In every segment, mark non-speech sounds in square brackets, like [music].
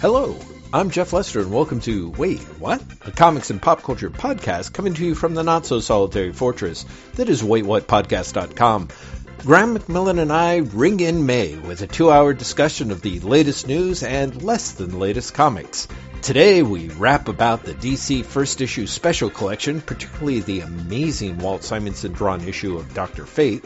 Hello, I'm Jeff Lester, and welcome to Wait, What? A comics and pop culture podcast coming to you from the not so solitary fortress that is WaitWhatPodcast.com. Graham McMillan and I ring in May with a two hour discussion of the latest news and less than latest comics. Today we rap about the DC first issue special collection, particularly the amazing Walt Simonson drawn issue of Dr. Fate,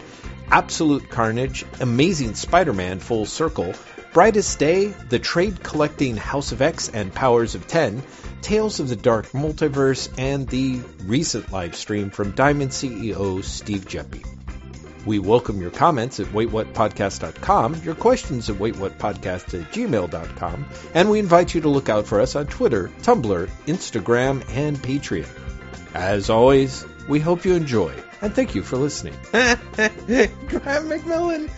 Absolute Carnage, Amazing Spider Man Full Circle, Brightest Day, The Trade Collecting House of X and Powers of Ten, Tales of the Dark Multiverse, and the recent live stream from Diamond CEO Steve Geppi. We welcome your comments at waitwhatpodcast.com, your questions at waitwhatpodcast at gmail.com, and we invite you to look out for us on Twitter, Tumblr, Instagram, and Patreon. As always, we hope you enjoy, and thank you for listening. [laughs] Graham McMillan!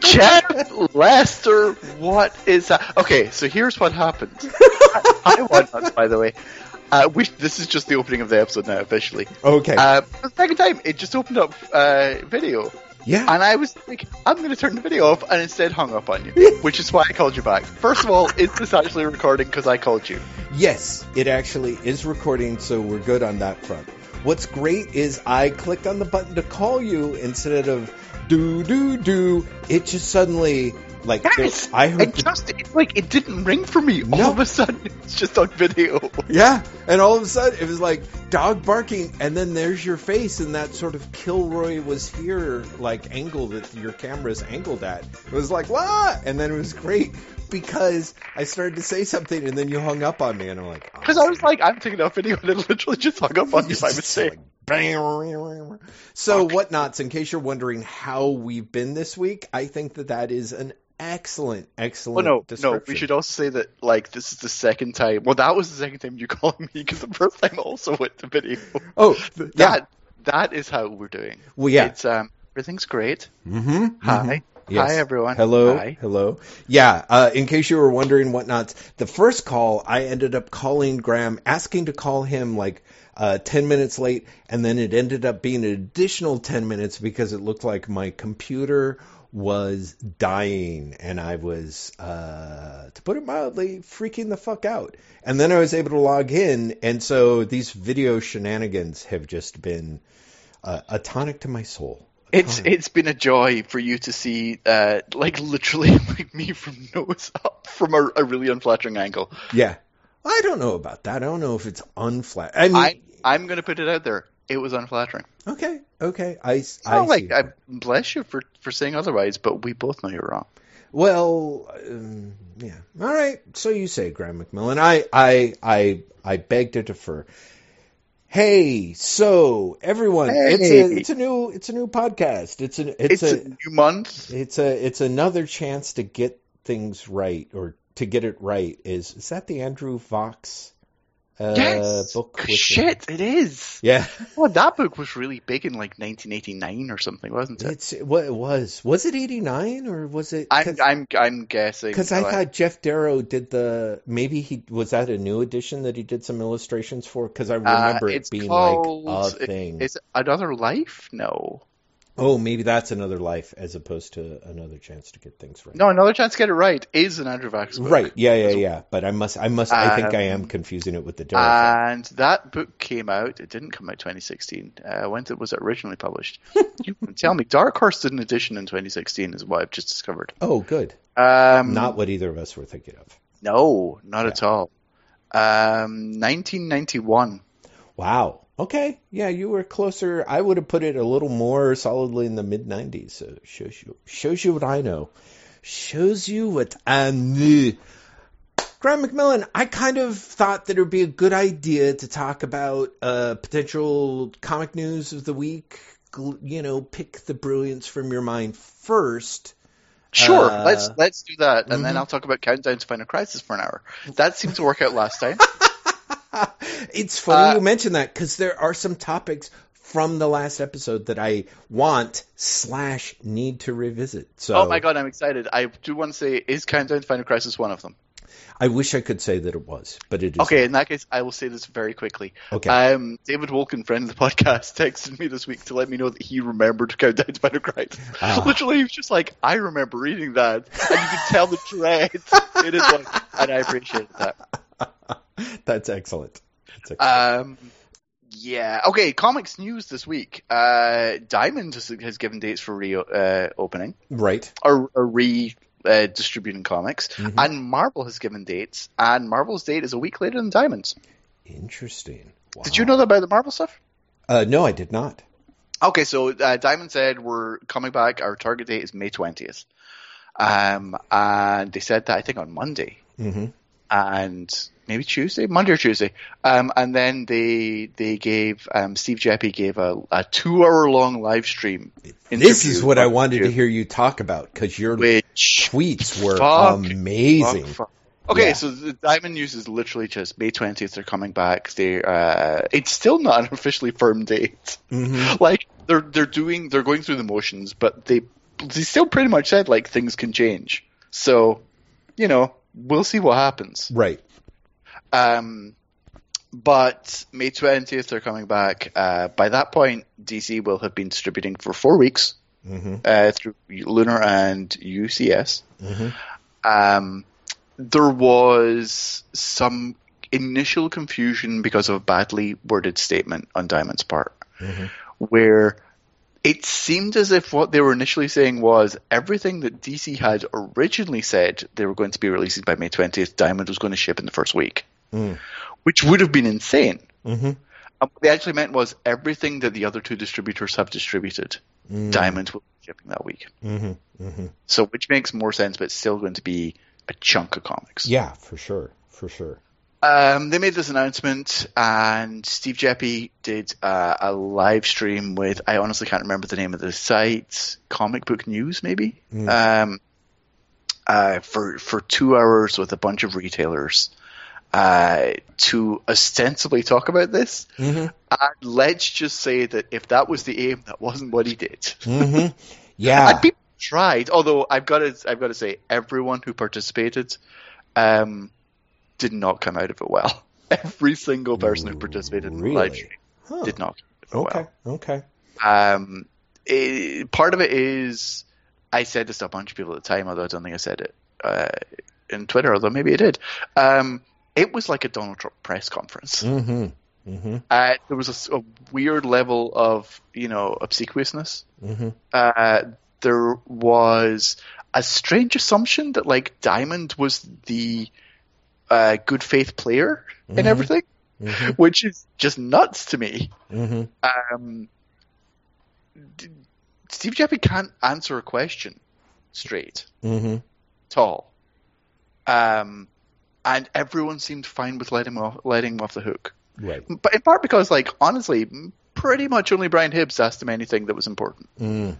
[laughs] Jeff Lester, what is that? Okay, so here's what happened. [laughs] Hi, One by the way. Uh, we, this is just the opening of the episode now, officially. Okay. Uh, the second time, it just opened up uh, video. yeah. And I was like, I'm going to turn the video off, and instead hung up on you, which is why I called you back. First of all, is this actually recording because I called you? Yes, it actually is recording, so we're good on that front. What's great is I clicked on the button to call you instead of do do do. It just suddenly like Yes! I heard It just, it, like, it didn't ring for me. No. All of a sudden, it's just on video. [laughs] yeah, and all of a sudden it was like dog barking, and then there's your face in that sort of Kilroy was here like angle that your camera's angled at. It was like what? And then it was great because I started to say something, and then you hung up on me, and I'm like, oh, Because I was like, I'm taking off video, and it literally just hung up on you by mistake. [laughs] [laughs] So, Whatnauts? In case you're wondering how we've been this week, I think that that is an excellent, Well, excellent. no, no. description. We should also say that like this is the second time. Well, that was the second time you [laughs] called me because the first time also went to video. Oh, [laughs] th- yeah. That that is how we're doing. Well, yeah. It's um everything's great. Mm-hmm. Hi, Yes. hi everyone. Hello, Hi. hello. Yeah. Uh, in case you were wondering Whatnauts, the first call I ended up calling Graham, asking to call him like. Uh, 10 minutes late, and then it ended up being an additional 10 minutes because it looked like my computer was dying and I was, uh, to put it mildly, freaking the fuck out. And then I was able to log in, and so these video shenanigans have just been uh, a tonic to my soul. It's tonic. it's been a joy for you to see uh like literally [laughs] like me from nose up from a, a really unflattering angle. Yeah. I don't know about that. I don't know if it's unflat. I mean, I I'm gonna put it out there. It was unflattering. okay, okay. I, It's I like. I bless you for for saying otherwise, but we both know you're wrong. Well, um, yeah. All right. So you say, Graham McMillan. I, I, I, I beg to defer. Hey, so everyone, it's a, it's a new, it's a new podcast. It's an, It's, it's, a, new month. It's a it's another chance to get things right or to get it right. Is is that the Andrew Fox uh, yes. book? with the- Shit, it is. Yeah, Well, that book was really big in like 1989 or something, wasn't it? it's what it was. Was it eighty nine or was it? I'm I'm I'm guessing. Because I uh, thought Geof Darrow did the maybe he was that a new edition that he did some illustrations for because I remember it Uh, it's being called- like a it- thing. is it another life? No, oh, maybe that's another life as opposed to another chance to get things right. no. Another chance to get it right is an Andrew Vachss book. Right. Yeah, yeah, yeah. But I must, I must, I think I am Um, confusing it with the Darrow. thing. And that book came out. It didn't come out 2016. Uh, when it was it originally published? [laughs] you can tell me. Dark Horse did an edition in 2016, is what I've just discovered. Oh, good. Um, Not what either of us were thinking of. No, not at all. Um, 1991. Wow. Okay. Yeah, you were closer. I would have put it a little more solidly in the mid 90s. So shows you shows you what I know. Shows you what I knew. Graham McMillan, I kind of thought that it would be a good idea to talk about uh, potential comic news of the week. You know, pick the brilliance from your mind first. Sure, Uh, let's let's do that, and then mhm. I'll talk about Countdown to Final Crisis for an hour. That seemed to work out last time. [laughs] [laughs] it's funny Uh, you mention that because there are some topics from the last episode that I want slash need to revisit. So Oh my god, I'm excited! I do want to say, is Countdown to Final Crisis one of them? I wish I could say that it was, but it is. Okay, in that case, I will say this very quickly. Okay. Um, David Wolkin, friend of the podcast, [laughs] texted me this week to let me know that he remembered Countdown to Final Crisis. Ah. [laughs] Literally, he was just like, I remember reading that, and you can tell the dread it is and I appreciate that. [laughs] That's excellent. That's excellent. Um, yeah. Okay. Comics news this week. Uh, Diamond has, has given dates for reopening right. or, or re. Uh, distributing comics, Mhm. and Marvel has given dates, and Marvel's date is a week later than Diamond's. Interesting. Wow. Did you know that about the Marvel stuff? Uh, no, I did not. Okay, so uh, Diamond said we're coming back. Our target date is May twentieth, um, and they said that I think on Monday Mm-hmm. and maybe Tuesday, Monday or Tuesday, um, and then they they gave um, Steve Geppi gave a, a two hour long live stream. This is what I wanted to hear you talk about because your Which tweets were Fuck. amazing. Fuck, fuck. Okay, Yeah. so the Diamond News is literally just May twentieth. They're coming back. They uh, it's still not an officially firm date. hmm [laughs] like they're they're doing they're going through the motions, but they they still pretty much said like things can change. So, you know, we'll see what happens. Right. Um, but May twentieth they're coming back. Uh, by that point, DC will have been distributing for four weeks hmm uh, through Lunar and UCS. hmm Um, there was some initial confusion because of a badly worded statement on Diamond's part hmm where it seemed as if what they were initially saying was everything that DC had originally said they were going to be releasing by May 20th, Diamond was going to ship in the first week, Mm. which would have been insane. hmm And what they actually meant was everything that the other two distributors have distributed, Mm. Diamond will be shipping that week. hmm hmm So, which makes more sense, but it's still going to be a chunk of comics. Yeah, for sure. For sure. Um, they made this announcement, and Steve Geppi did uh, a live stream with I honestly can't remember the name of the site, Comic Book News, maybe, Mm. um, uh, for for two hours with a bunch of retailers uh, to ostensibly talk about this. hmm And let's just say that if that was the aim, that wasn't what he did. hmm [laughs] Yeah. And people tried, although I've got to I've got to say everyone who participated um, did not come out of it well. [laughs] Every single person who participated in the live Really? stream Huh. did not come out Okay. Okay. Um, it, part of it is I said this to a bunch of people at the time, although I don't think I said it uh, in Twitter, although maybe I did. Um, it was like a Donald Trump press conference. hmm hmm Uh, there was a weird level of you know obsequiousness hmm uh, there was a strange assumption that like Diamond was the uh, good faith player in Mhm. everything, hmm [laughs] which is just nuts to me. hmm Um, Steve Jeppy can't answer a question straight at all. Um, and everyone seemed fine with letting him off, letting him off the hook. Right. But in part because, like, honestly, pretty much only Brian Hibbs asked him anything that was important. Mm.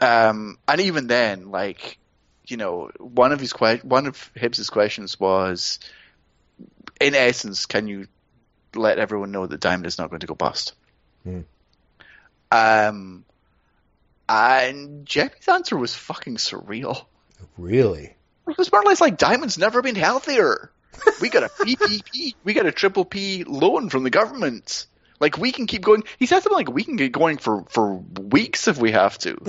Um, and even then, like, you know, one of his que- one of Hibbs's questions was, in essence, can you let everyone know that Diamond is not going to go bust? Hmm. Um, and Geppi's answer was fucking surreal. Really? More or less like Diamond's never been healthier. We got a [laughs] PPP, we got a triple P loan from the government. Like we can keep going. He said something like we can get going for for weeks if we have to. [laughs]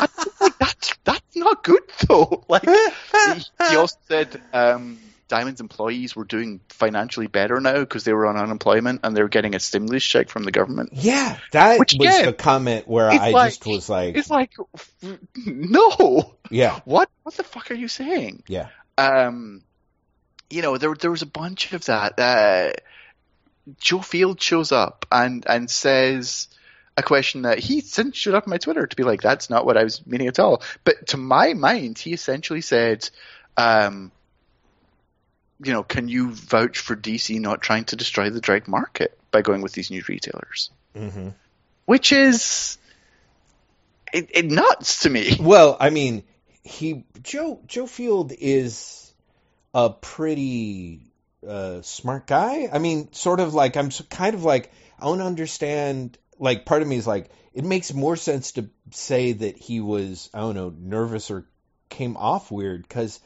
Was like, that's that's not good though. Like he, he also said um, Diamond's employees were doing financially better now because they were on unemployment and they were getting a stimulus check from the government. Yeah, that Which, was again, the comment where I like- just was like, It's like no, yeah, what what the fuck are you saying? yeah, um, you know, there there was a bunch of that. Uh, Joe Field shows up and and says a question that he sent showed up on my Twitter to be like, that's not what I was meaning at all. But to my mind, he essentially said, um, you know, can you vouch for DC not trying to destroy the direct market by going with these new retailers? hmm Which is it, it nuts to me. [laughs] Well, I mean, he Joe Joe Field is a pretty uh, smart guy. I mean, sort of like I'm kind of like I don't understand. Like, part of me is like, it makes more sense to say that he was I don't know nervous or came off weird because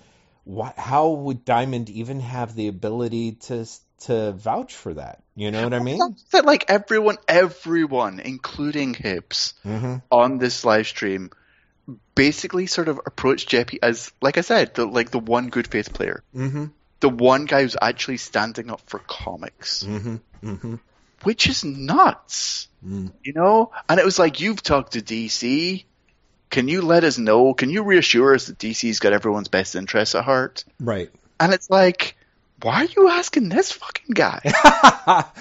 why, how would Diamond even have the ability to to vouch for that? You know what I mean? That like everyone, everyone, including Hibbs, hmm on this live stream basically sort of approached Geppi as, like I said, the, like the one good faith player, Mm-hmm. the one guy who's actually standing up for comics, Mm-hmm. Mm-hmm. which is nuts, Mm. you know. And it was like, you've talked to DC. Can you let us know? Can you reassure us that DC's got everyone's best interests at heart? Right. And it's like, why are you asking this fucking guy?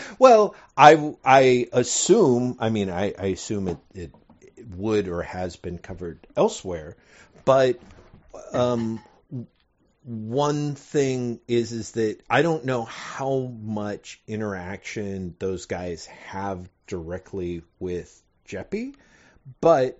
[laughs] well, I, I assume, I mean, I, I assume it, it, would or has been covered elsewhere, but um, one thing is is that I don't know how much interaction those guys have directly with Geppi, but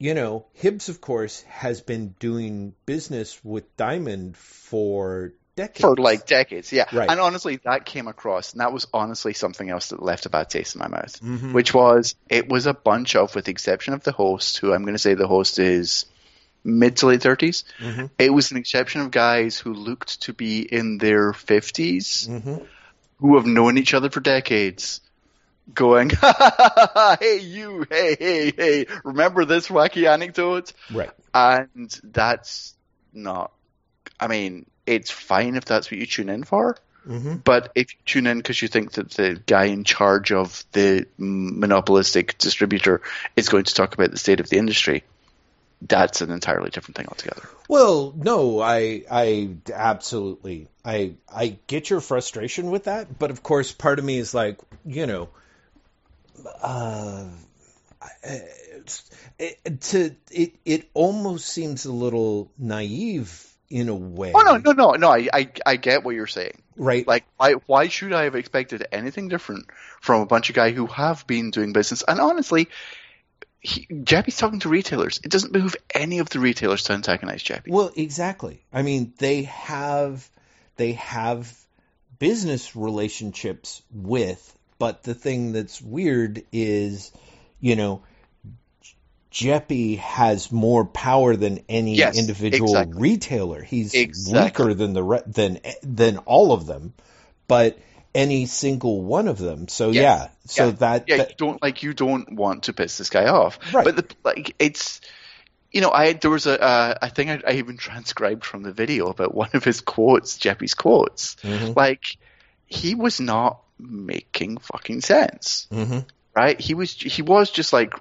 you know, Hibbs of course has been doing business with Diamond for decades. for like decades. Yeah, Right. and honestly, that came across, and that was honestly something else that left a bad taste in my mouth. Mhm. Which was it was a bunch of, with the exception of the host, who I'm going to say the host is mid to late 30s. Mhm. It was an exception of guys who looked to be in their 50s, Mhm. who have known each other for decades. Going, [laughs] hey you, hey hey hey! Remember this wacky anecdote? Right. and that's not. I mean, it's fine if that's what you tune in for, hmm but if you tune in because you think that the guy in charge of the monopolistic distributor is going to talk about the state of the industry, that's an entirely different thing altogether. Well, no, I I absolutely I I get your frustration with that, but of course part of me is like, you know, uh it, to it it almost seems a little naive in a way. Oh no, no, no, no! I, I, I get what you're saying. Right. Like, why, why should I have expected anything different from a bunch of guys who have been doing business? And honestly, he, Geppi's talking to retailers. It doesn't move any of the retailers to antagonize Geppi. Well, exactly. I mean, they have they have business relationships with, but the thing that's weird is, you know, Geppi has more power than any Yes, individual exactly. retailer. He's Exactly. weaker than the re- than than all of them, but any single one of them. So Yes. yeah, so Yeah. that, yeah, that you don't like you don't want to piss this guy off, Right. but the, like it's you know I there was a uh, I think I, I even [laughs] transcribed from the video about one of his quotes, Geppi's quotes. Mhm. Like he was not making fucking sense, Mhm. right? He was he was just like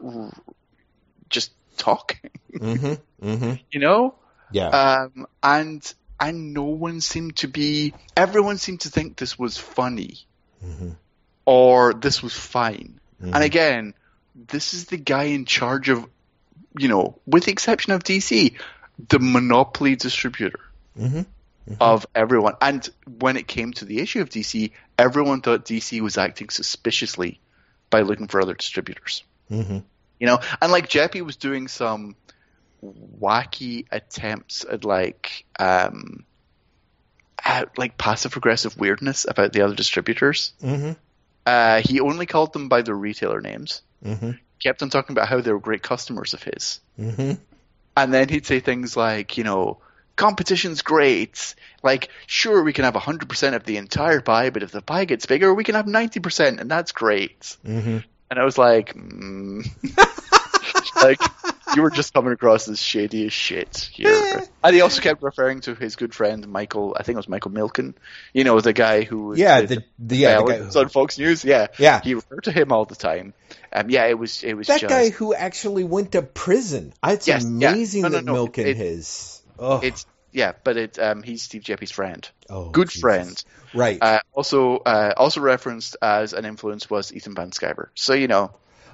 just talking, Mhm. Mhm. [laughs] you know, yeah, um, and and no one seemed to be everyone seemed to think this was funny Mhm. or this was fine. Mhm. And again, this is the guy in charge of, you know, with the exception of DC, the monopoly distributor Mhm. of everyone. And when it came to the issue of DC, everyone thought DC was acting suspiciously by looking for other distributors. Mhm. You know, and like Geppi was doing some wacky attempts at like, um, at like passive aggressive weirdness about the other distributors. Mhm. Uh, he only called them by their retailer names. Mhm. Kept on talking about how they were great customers of his. Mhm. And then he'd say things like, you know, competition's great. Like, sure, we can have 100% of the entire pie, but if the pie gets bigger, we can have 90%, and that's great. Mhm. And I was like, mm. [laughs] like, you were just coming across as shady as shit here. and he also kept referring to his good friend, Michael, I think it was Michael Milken, you know, the guy who Yeah, the, the, yeah, the guy who- on Fox News. Yeah. Yeah. He referred to him all the time. Um, yeah, it was, it was that just, guy who actually went to prison. It's Yes, yeah. amazing No, no, that no, Milken it-. Oh, it's, yeah, but it, um, he's Steve Geppi's friend. oh, good Jesus. friend. Right. Uh, also, uh, also referenced as an influence was Ethan Van Sciver. So, you know,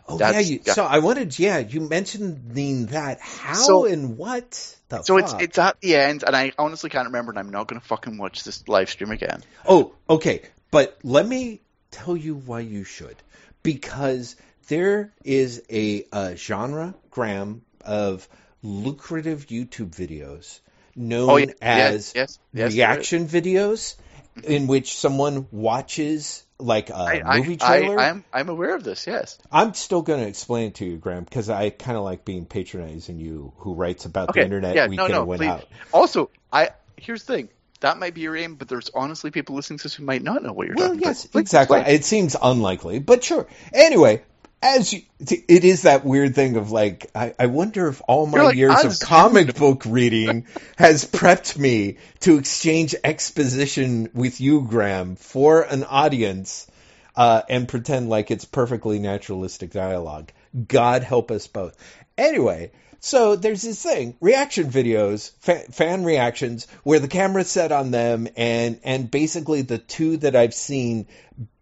oh yeah, you, yeah. So I wanted. Yeah, you mentioned that. How So- and what? The so it's, fuck? it's at the end, and I honestly can't remember, and I'm not going to fucking watch this live stream again. Oh, okay. But let me tell you why you should. Because there is a, uh genre, Graham, of lucrative YouTube videos oh, known Oh, yeah, as yes, yes, reaction videos mm-hmm. in which someone watches like a I, movie trailer. I, I'm, I'm aware of this, yes. I'm still going to explain it to you, Graham, because I kind of like being patronizing you who writes about Okay, the internet yeah, week no, no, went please. out. Also, I here's the thing. That might be your aim, but there's honestly people listening to this who might not know what you're Well, talking yes, about. Please exactly. explain. It seems unlikely, but sure. Anyway, as you, it is that weird thing of like, I, I wonder if all my like, years as- of comic book reading has prepped me to exchange exposition with you, Graham, for an audience, uh, and pretend like it's perfectly naturalistic dialogue. God help us both. Anyway, so there's this thing, reaction videos, fa- fan reactions, where the camera's set on them, and and basically the two that I've seen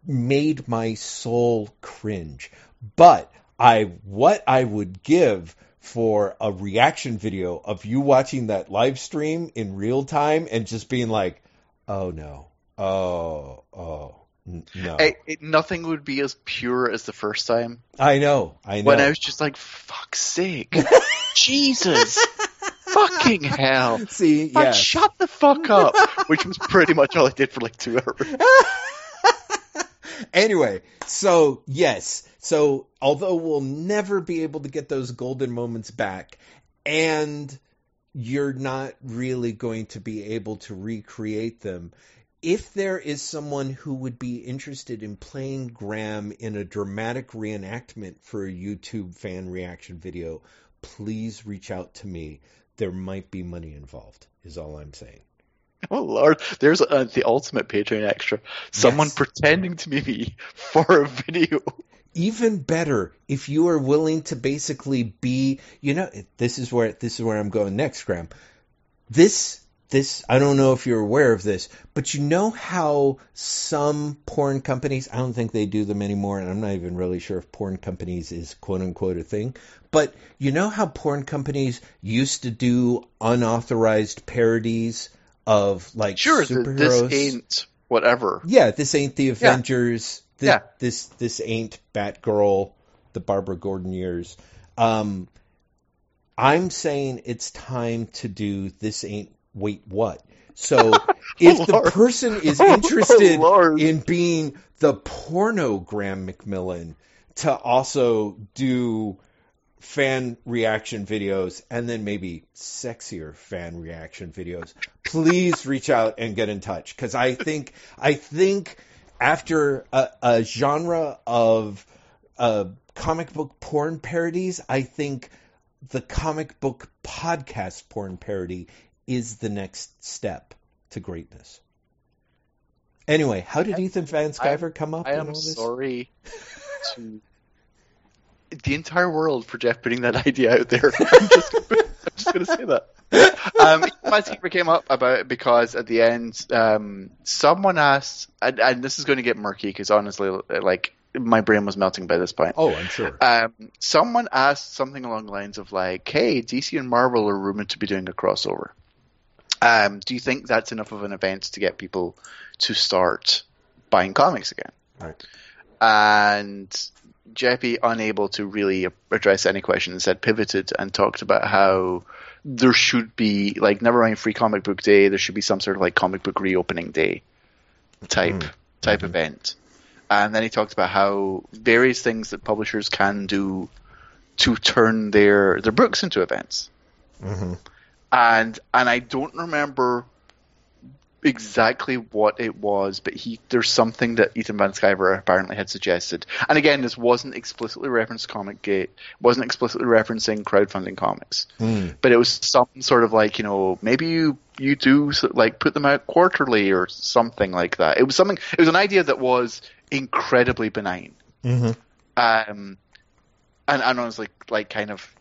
made my soul cringe. But I what I would give for a reaction video of you watching that live stream in real time and just being like, "Oh no. Oh, oh. No. It, it, nothing would be as pure as the first time I know. I know. when I was just like, "Fuck's sake, [laughs] Jesus, fucking hell." [laughs] See, yeah. shut the fuck up. Which was pretty much all I did for like two hours. [laughs] anyway, so yes, so although we'll never be able to get those golden moments back, and you're not really going to be able to recreate them, if there is someone who would be interested in playing Graham in a dramatic reenactment for a YouTube fan reaction video, please reach out to me. There might be money involved, is all I'm saying. Oh lord, there's uh, the ultimate Patreon extra. Someone Yes. pretending to be me [laughs] for a video. Even better if you are willing to basically be you know this is where this is where I'm going next Graham this this I don't know if you're aware of this but you know how some porn companies I don't think they do them anymore and I'm not even really sure if porn companies is quote unquote a thing but you know how porn companies used to do unauthorized parodies of like Sure, superheroes this ain't whatever. yeah, this ain't the Avengers. This, Yeah. this this ain't Batgirl, the Barbara Gordon years. Um, I'm saying it's time to do this ain't wait what. So [laughs] if the Lord. person is Oh, [laughs] interested Lord. in being the porno Graham McMillan to also do fan reaction videos and then maybe sexier fan reaction videos please reach out and get in touch because i think i think after a, a genre of uh, comic book porn parodies i think the comic book podcast porn parody is the next step to greatness anyway how did ethan van sciver come up I am all this sorry to [laughs] the entire world for Jeff putting that [laughs] idea out there. I'm just, [laughs] just going to say that. [laughs] Um, my secret came up about it because at the end, um, someone asked, and, and this is going to get murky because honestly, like my brain was melting by this point. oh i'm sure Um, someone asked something along the lines of like, "Hey, DC and Marvel are rumored to be doing a crossover. Um, do you think that's enough of an event to get people to start buying comics again?" Right. And Geppi, unable to really address any questions, had pivoted and talked about how there should be like never mind free comic book day, there should be some sort of like comic book reopening day type type event. And then he talked about how various things that publishers can do to turn their their books into events. Mhm. And and I don't remember exactly what it was, but he there's something that Ethan Van Sciver apparently had suggested. And again, this wasn't explicitly referenced Comic Gate, wasn't explicitly referencing crowdfunding comics, Mm. but it was some sort of like you know maybe you you do like put them out quarterly or something like that. It was something. It was an idea that was incredibly benign. Mhm. Um, and and honestly, like kind of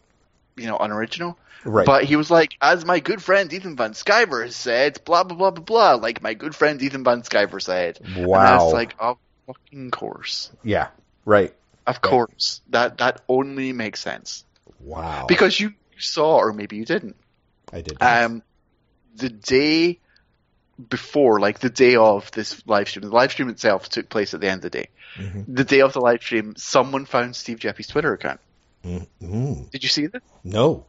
you know unoriginal. right But he was like, as my good friend Ethan Van Sciver said, blah blah blah blah blah. Like my good friend Ethan Van Sciver said. Wow. And was like, of fucking course, yeah right of course. That that only makes sense wow because you saw, or maybe you didn't. i did Um, the day before, like the day of this live stream, the live stream itself took place at the end of the day. Mhm. The day of the live stream, someone found Steve Geppi's Twitter account. Mm, mm. Did you see this? No.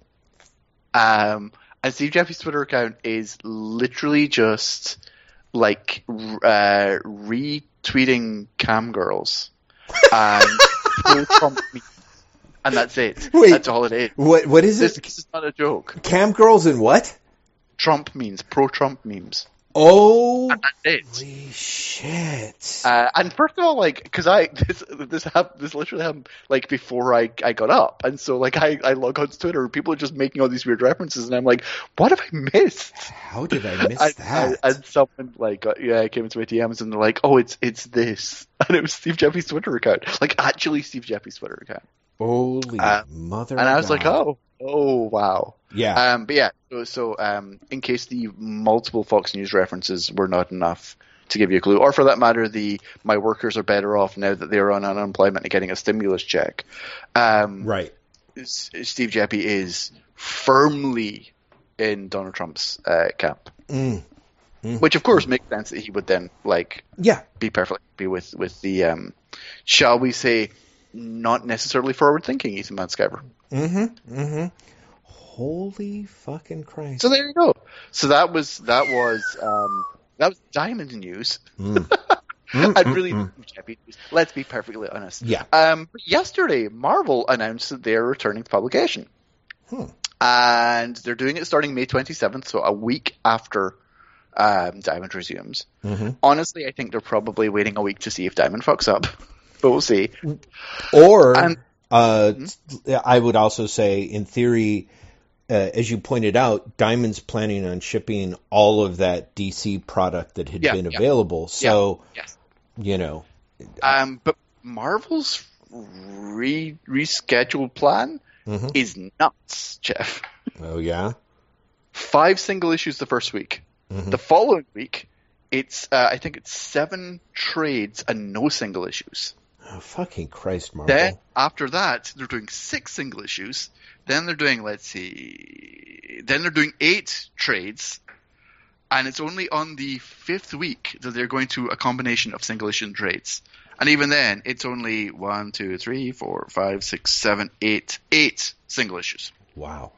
Um, and Steve Geppi's Twitter account is literally just like uh, retweeting cam girls [laughs] and and that's it. Wait. That's all it is. What? What is This, it? this is not a joke. Cam girls and what? Trump memes, pro-Trump memes. Oh, And that's it. holy shit! Uh, and first of all, like, because I [laughs] this this hap- this literally happened like before I, I got up, and so like I, I log on to Twitter, and people are just making all these weird references, and I'm like, what have I missed? How did I [laughs] miss and, that? and, and someone like uh, yeah came into my DMs and they're like, oh, it's it's this, [laughs] and it was Steve Geppi's Twitter account, like actually Steve Geppi's Twitter account, Holy uh, mother! and I was like, oh, oh wow. yeah, Um, but yeah, so, so um, in case the multiple Fox News references were not enough to give you a clue, or for that matter, the my workers are better off now that they're on unemployment and getting a stimulus check. Um, right. S- Steve Geppi is firmly in Donald Trump's uh, camp, Mm. which of course makes sense that he would then like Yeah, be perfectly happy with with the um, shall we say not necessarily forward thinking Ethan Van Sciver. Mm-hmm. Mm-hmm. Holy fucking Christ. So there you go. So that was that was um, that was Diamond News. Mm. [laughs] I'd really Mm, Geppi news. Let's be perfectly honest. Yeah. Um, yesterday, Marvel announced that they're returning to publication, Hmm. and they're doing it starting May 27th, so a week after um, Diamond resumes. hmm Honestly, I think they're probably waiting a week to see if Diamond fucks up, [laughs] but we'll see. Or, And- uh, Mm-hmm. I would also say, in theory, uh, as you pointed out, Diamond's planning on shipping all of that DC product that had Yeah, been yeah. available. So, Yes. you know, Um, but Marvel's re rescheduled plan Mhm. is nuts, Jeff. oh yeah, Five single issues the first week. Mhm. The following week, it's uh, I think it's seven trades and no single issues. Oh, fucking Christ, Marvel. Then after that, they're doing six single issues. Then they're doing let's see, then they're doing eight trades, and it's only on the fifth week that they're going to a combination of single issue and trades. And even then, it's only one, two, three, four, five, six, seven, eight, eight single issues. wow.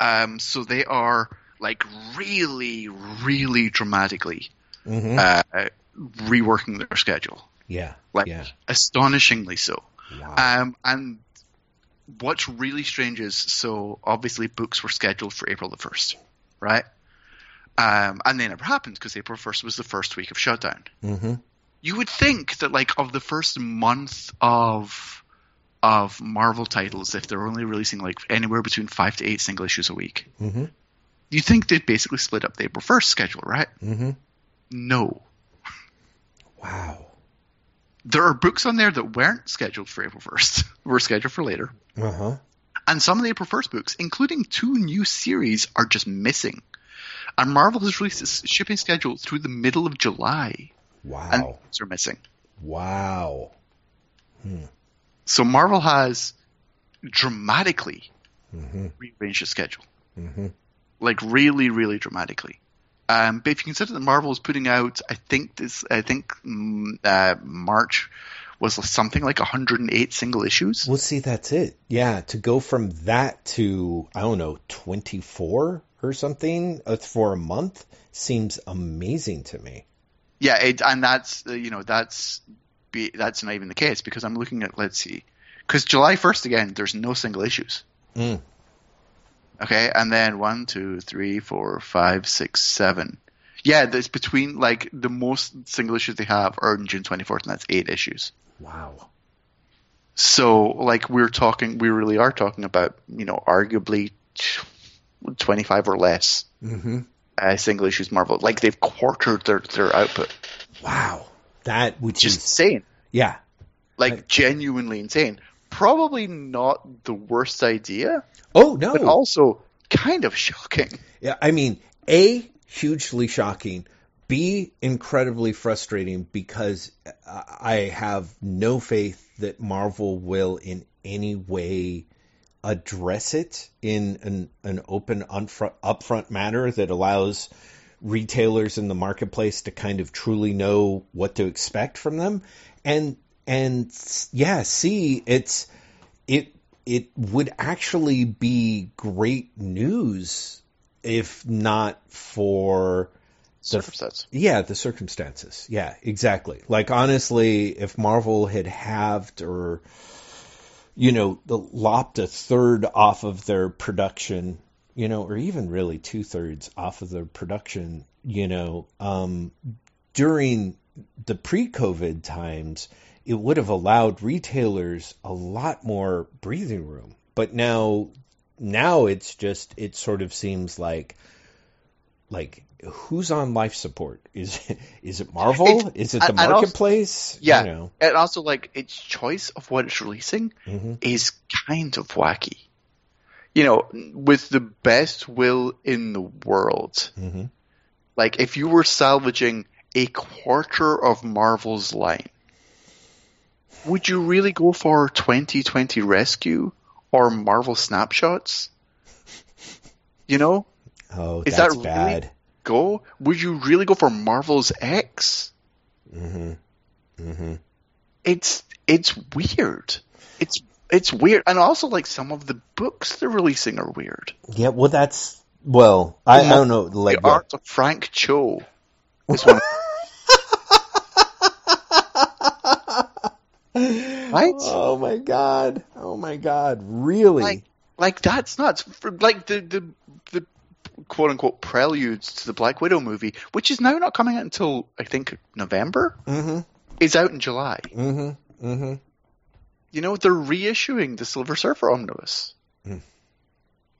Um, so they are like really, really dramatically hmm uh, reworking their schedule, yeah, like yeah. astonishingly so. Wow. Um, and what's really strange is so obviously books were scheduled for April the first, right? Um, and they never happened because April first was the first week of shutdown. hmm You would think that like of the first month of of Marvel titles, if they're only releasing like anywhere between five to eight single issues a week, hmm you think they'd basically split up the April first schedule, right? hmm No. Wow. There are books on there that weren't scheduled for April 1st, [laughs] were scheduled for later. Uh huh. And some of the April 1st books, including two new series, are just missing. And Marvel has released its shipping schedule through the middle of July, Wow. and books are missing. Wow. So Marvel has dramatically hmm rearranged the schedule. hmm Like really, really dramatically. Um, but if you consider that Marvel is putting out, I think this, I think mm, uh, March was something like 108 single issues. Well, see, that's it. Yeah, to go from that to I don't know, twenty four or something uh, for a month seems amazing to me. Yeah, it, and that's uh, you know that's be, that's not even the case because I'm looking at let's see, because July 1st again, there's no single issues. Mm. Okay, and then one, two, three, four, five, six, seven. Yeah, there's between like the most single issues they have are on June 24th, and that's eight issues. Wow. So like we're talking, we really are talking about you know arguably 25 or less hmm uh, single issues Marvel. Like they've quartered their their output. Wow. That which Just insane. yeah. like Right. genuinely insane. Probably not the worst idea, Oh no. but also kind of shocking. Yeah, I mean, A, hugely shocking. B, incredibly frustrating because I have no faith that Marvel will in any way address it in an, an open, unfront, upfront manner that allows retailers in the marketplace to kind of truly know what to expect from them. And, and yeah, see, it's, it, it would actually be great news if not for the Circumstance. yeah the circumstances yeah exactly like honestly if marvel had halved or you know the lopped a third off of their production you know, or even really two thirds off of their production, you know, um, during the pre-COVID times, it would have allowed retailers a lot more breathing room. But now, now it's just it sort of seems like like who's on life support? Is is it Marvel? It's- is it the and also- marketplace? Yeah. you know. And also, like, its choice of what it's releasing hmm is kind of wacky. You know, with the best will in the world, hmm like, if you were salvaging a quarter of Marvel's line, would you really go for 2020 Rescue or Marvel Snapshots? You know, Oh, Is that that's really- bad. go. Would you really go for Marvel's X? hmm hmm it's it's weird. It's it's weird, and also like some of the books they're releasing are weird. Yeah, well, that's well, I, I don't know, like the art of Frank Cho is [laughs] one. Right? Oh my god! Oh my god! Really? like like that's nuts. Like the the the quote unquote preludes to the Black Widow movie, which is now not coming out until I think November, mm-hmm. is out in July. Mm-hmm. Mm-hmm. You know they're reissuing the Silver Surfer omnibus, Mm.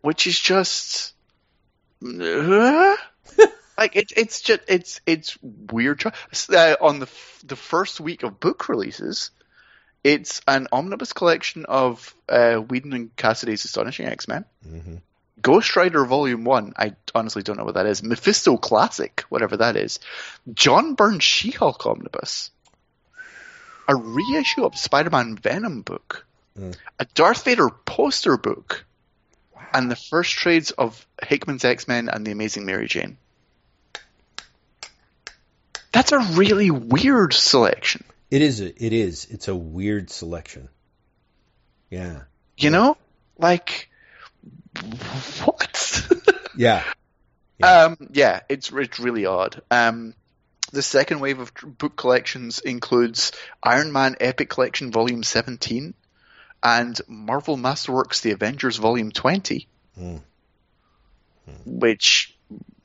which is just uh, [laughs] like it, it's just it's it's weird. Uh, on the f- the first week of book releases, it's an omnibus collection of uh, Whedon and Cassaday's Astonishing X Men, Mm-hmm. Ghost Rider Volume One. I honestly don't know what that is. Mephisto Classic, whatever that is. John Byrne's She-Hulk omnibus. A reissue of Spider-Man Venom book. Mm. A Darth Vader poster book. And the first trades of Hickman's X-Men and the Amazing Mary Jane. That's a really weird selection. It is. A, it is. It's a weird selection. Yeah. You know? Like what? [laughs] Yeah. Um, yeah, it's it's really odd. Um, the second wave of book collections includes Iron Man Epic Collection Volume 17 and Marvel Masterworks The Avengers Volume 20, Mm. which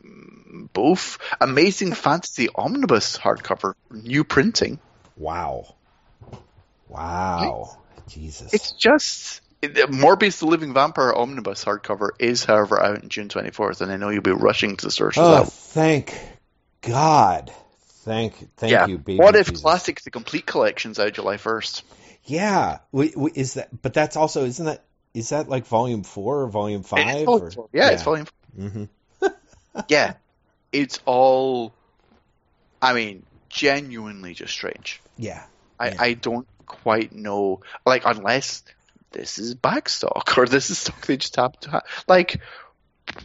mm, both Amazing Fantasy Omnibus hardcover, new printing. Wow. Wow. Jesus. It's just. Morbius the Living Vampire Omnibus hardcover is, however, out on June 24th, and I know you'll be rushing to for oh, that. thank God. Thank. Thank yeah. you, baby. what if Jesus. Classic the Complete Collection's out July 1st? Yeah. Wait, is that? But that's also isn't that? Is that like volume four or volume five? volume or, four. Yeah, it's volume four. hmm [laughs] Yeah. It's all, I mean, genuinely just strange. Yeah. I, Yeah. I don't quite know, like, unless this is backstock or this is stock they just have to have. Like,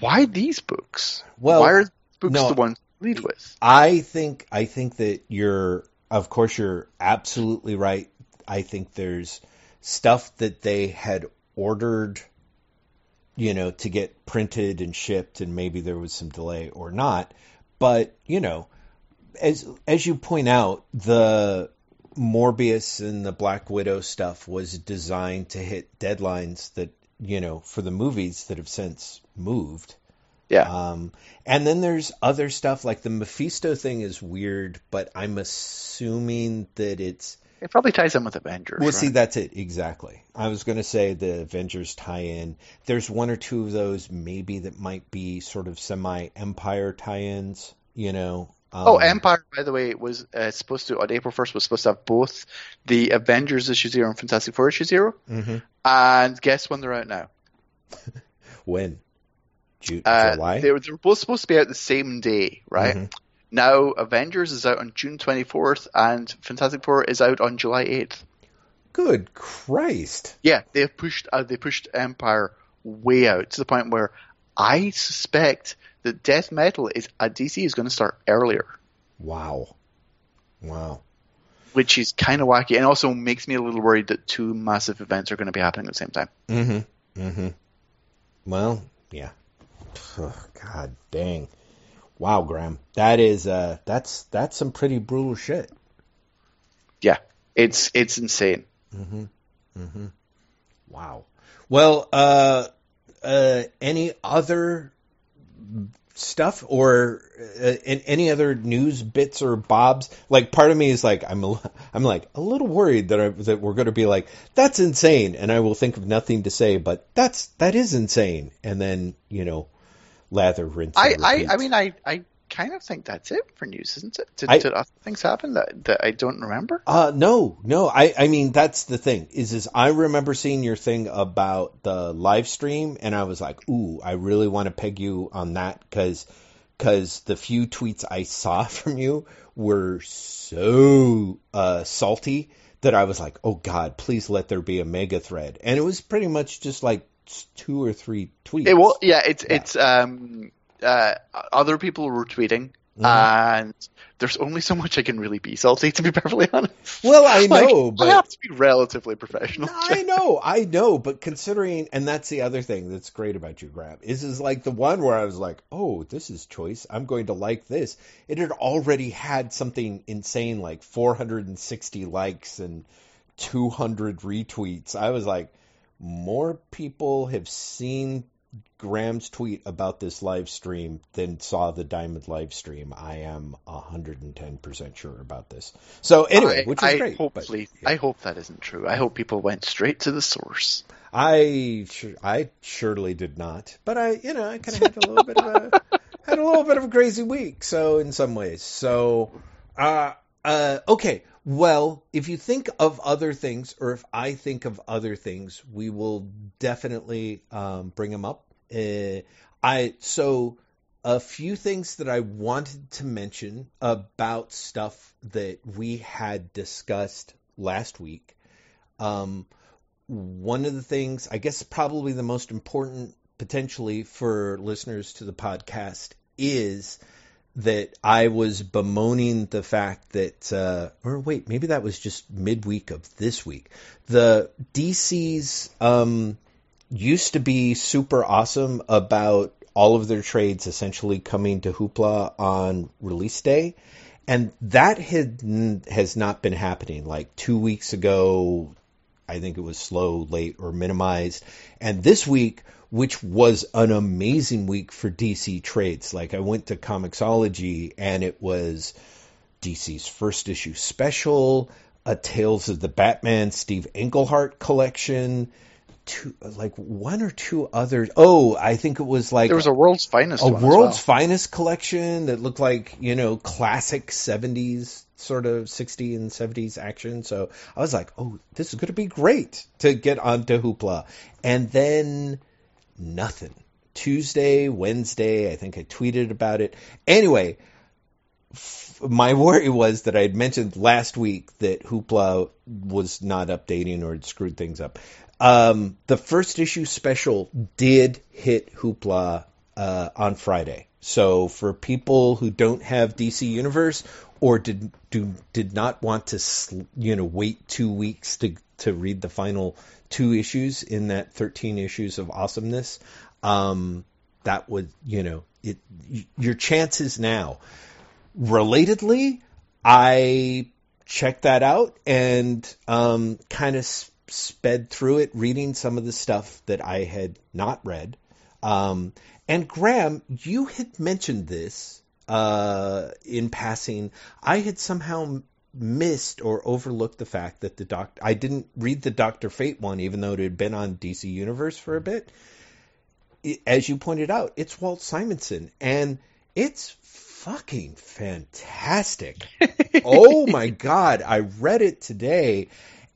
why these books? Well, why are books no. the ones to lead with? I think I think that you're of course you're absolutely right. I think there's stuff that they had ordered you know to get printed and shipped and maybe there was some delay or not. But, you know, as as you point out, the Morbius and the Black Widow stuff was designed to hit deadlines that, you know, for the movies that have since moved. Yeah. Um, and then there's other stuff like the Mephisto thing is weird, but I'm assuming that it's. It probably ties in with Avengers. Well, right? see, that's it exactly. I was going to say the Avengers tie-in. There's one or two of those maybe that might be sort of semi-Empyre tie-ins. You know. Um, Oh, Empyre, by the way, was uh, supposed to on April first was supposed to have both the Avengers issue zero and Fantastic Four issue zero. mhm. And guess when they're out now? [laughs] When? Ju- Uh, July. they, were, they were both supposed to be out the same day, right? Mhm. Now Avengers is out on June 24th and Fantastic Four is out on July 8th. Good Christ! Yeah, they have pushed uh, they pushed Empyre way out to the point where I suspect that Death Metal is at DC is going to start earlier, Wow, wow. which is kind of wacky and also makes me a little worried that two massive events are going to be happening at the same time. Mm-hmm. Mm-hmm. Well, yeah. Oh, God dang. Wow, Graham. That is uh that's that's some pretty brutal shit. Yeah, it's it's insane. Mm-hmm. Mm-hmm. Wow. Well, uh uh, any other stuff or uh, any other news bits or bobs? Like part of me is like I'm a, I'm like a little worried that I, that we're going to be like that's insane, and I will think of nothing to say, but that's that is insane, and then you know lather rinse. I I, I mean I I kind of think that's it for news, isn't it? Did, I, did other things happen that, that I don't remember? Uh, no, no. I, I mean, that's the thing is, is I remember seeing your thing about the live stream and I was like, ooh, I really want to peg you on that because, because the few tweets I saw [laughs] from you were so, uh, salty that I was like, oh God, please let there be a mega thread. And it was pretty much just like two or three tweets. It, well, yeah, it's, yeah. it's, um, uh, other people were tweeting, mm-hmm. and there's only so much I can really be salty, to be perfectly honest. Well, I [laughs] know, like, but I have to be relatively professional. [laughs] I know, I know, but considering, and that's the other thing that's great about you, Graeme, is is like the one where I was like, oh, this is choice. I'm going to like this. It had already had something insane like 460 likes and 200 retweets. I was like, more people have seen Graeme's tweet about this live stream than saw the Diamond live stream. I am 110% sure about this. So anyway, I, which is I great. Hopefully, but, yeah. I hope that isn't true. I hope people went straight to the source. I I surely did not, but I you know I kind of had a little bit of a had a little bit of a crazy week. So in some ways, so uh uh okay. Well, if you think of other things, or if I think of other things, we will definitely um, bring them up uh, I so a few things that I wanted to mention about stuff that we had discussed last week. Um, one of the things, I guess, probably the most important potentially for listeners to the podcast is that I was bemoaning the fact that, uh, or wait, maybe that was just midweek of this week. The DC's um, used to be super awesome about all of their trades essentially coming to Hoopla on release day. And that had, has not been happening. Like two weeks ago, I think it was slow, late, or minimized. And this week, which was an amazing week for DC trades. Like I went to Comixology and it was DC's first issue special, a Tales of the Batman Steve Englehart collection, two, like one or two others. Oh, I think it was like there was a world's finest, a world's well. finest collection that looked like you know classic '70s sort of 60s and 70s action. So I was like, oh, this is going to be great to get onto Hoopla, and then nothing. Tuesday, Wednesday, I think I tweeted about it. Anyway, my [laughs] worry was that I had mentioned last week that Hoopla was not updating or had screwed things up. Um, the first issue special did hit Hoopla uh, on Friday. So for people who don't have DC Universe or did do did not want to you know wait two weeks to to read the final two issues in that 13 issues of awesomeness, um, that would you know it your chances now. Relatedly, I checked that out and um, kind of sped through it, reading some of the stuff that I had not read. Um, and Graeme, you had mentioned this uh, in passing. I had somehow missed or overlooked the fact that the doc I didn't read the Doctor Fate one, even though it had been on DC Universe for a hmm. bit. It, as you pointed out, it's Walt Simonson, and it's fucking fantastic. [laughs] oh my god, I read it today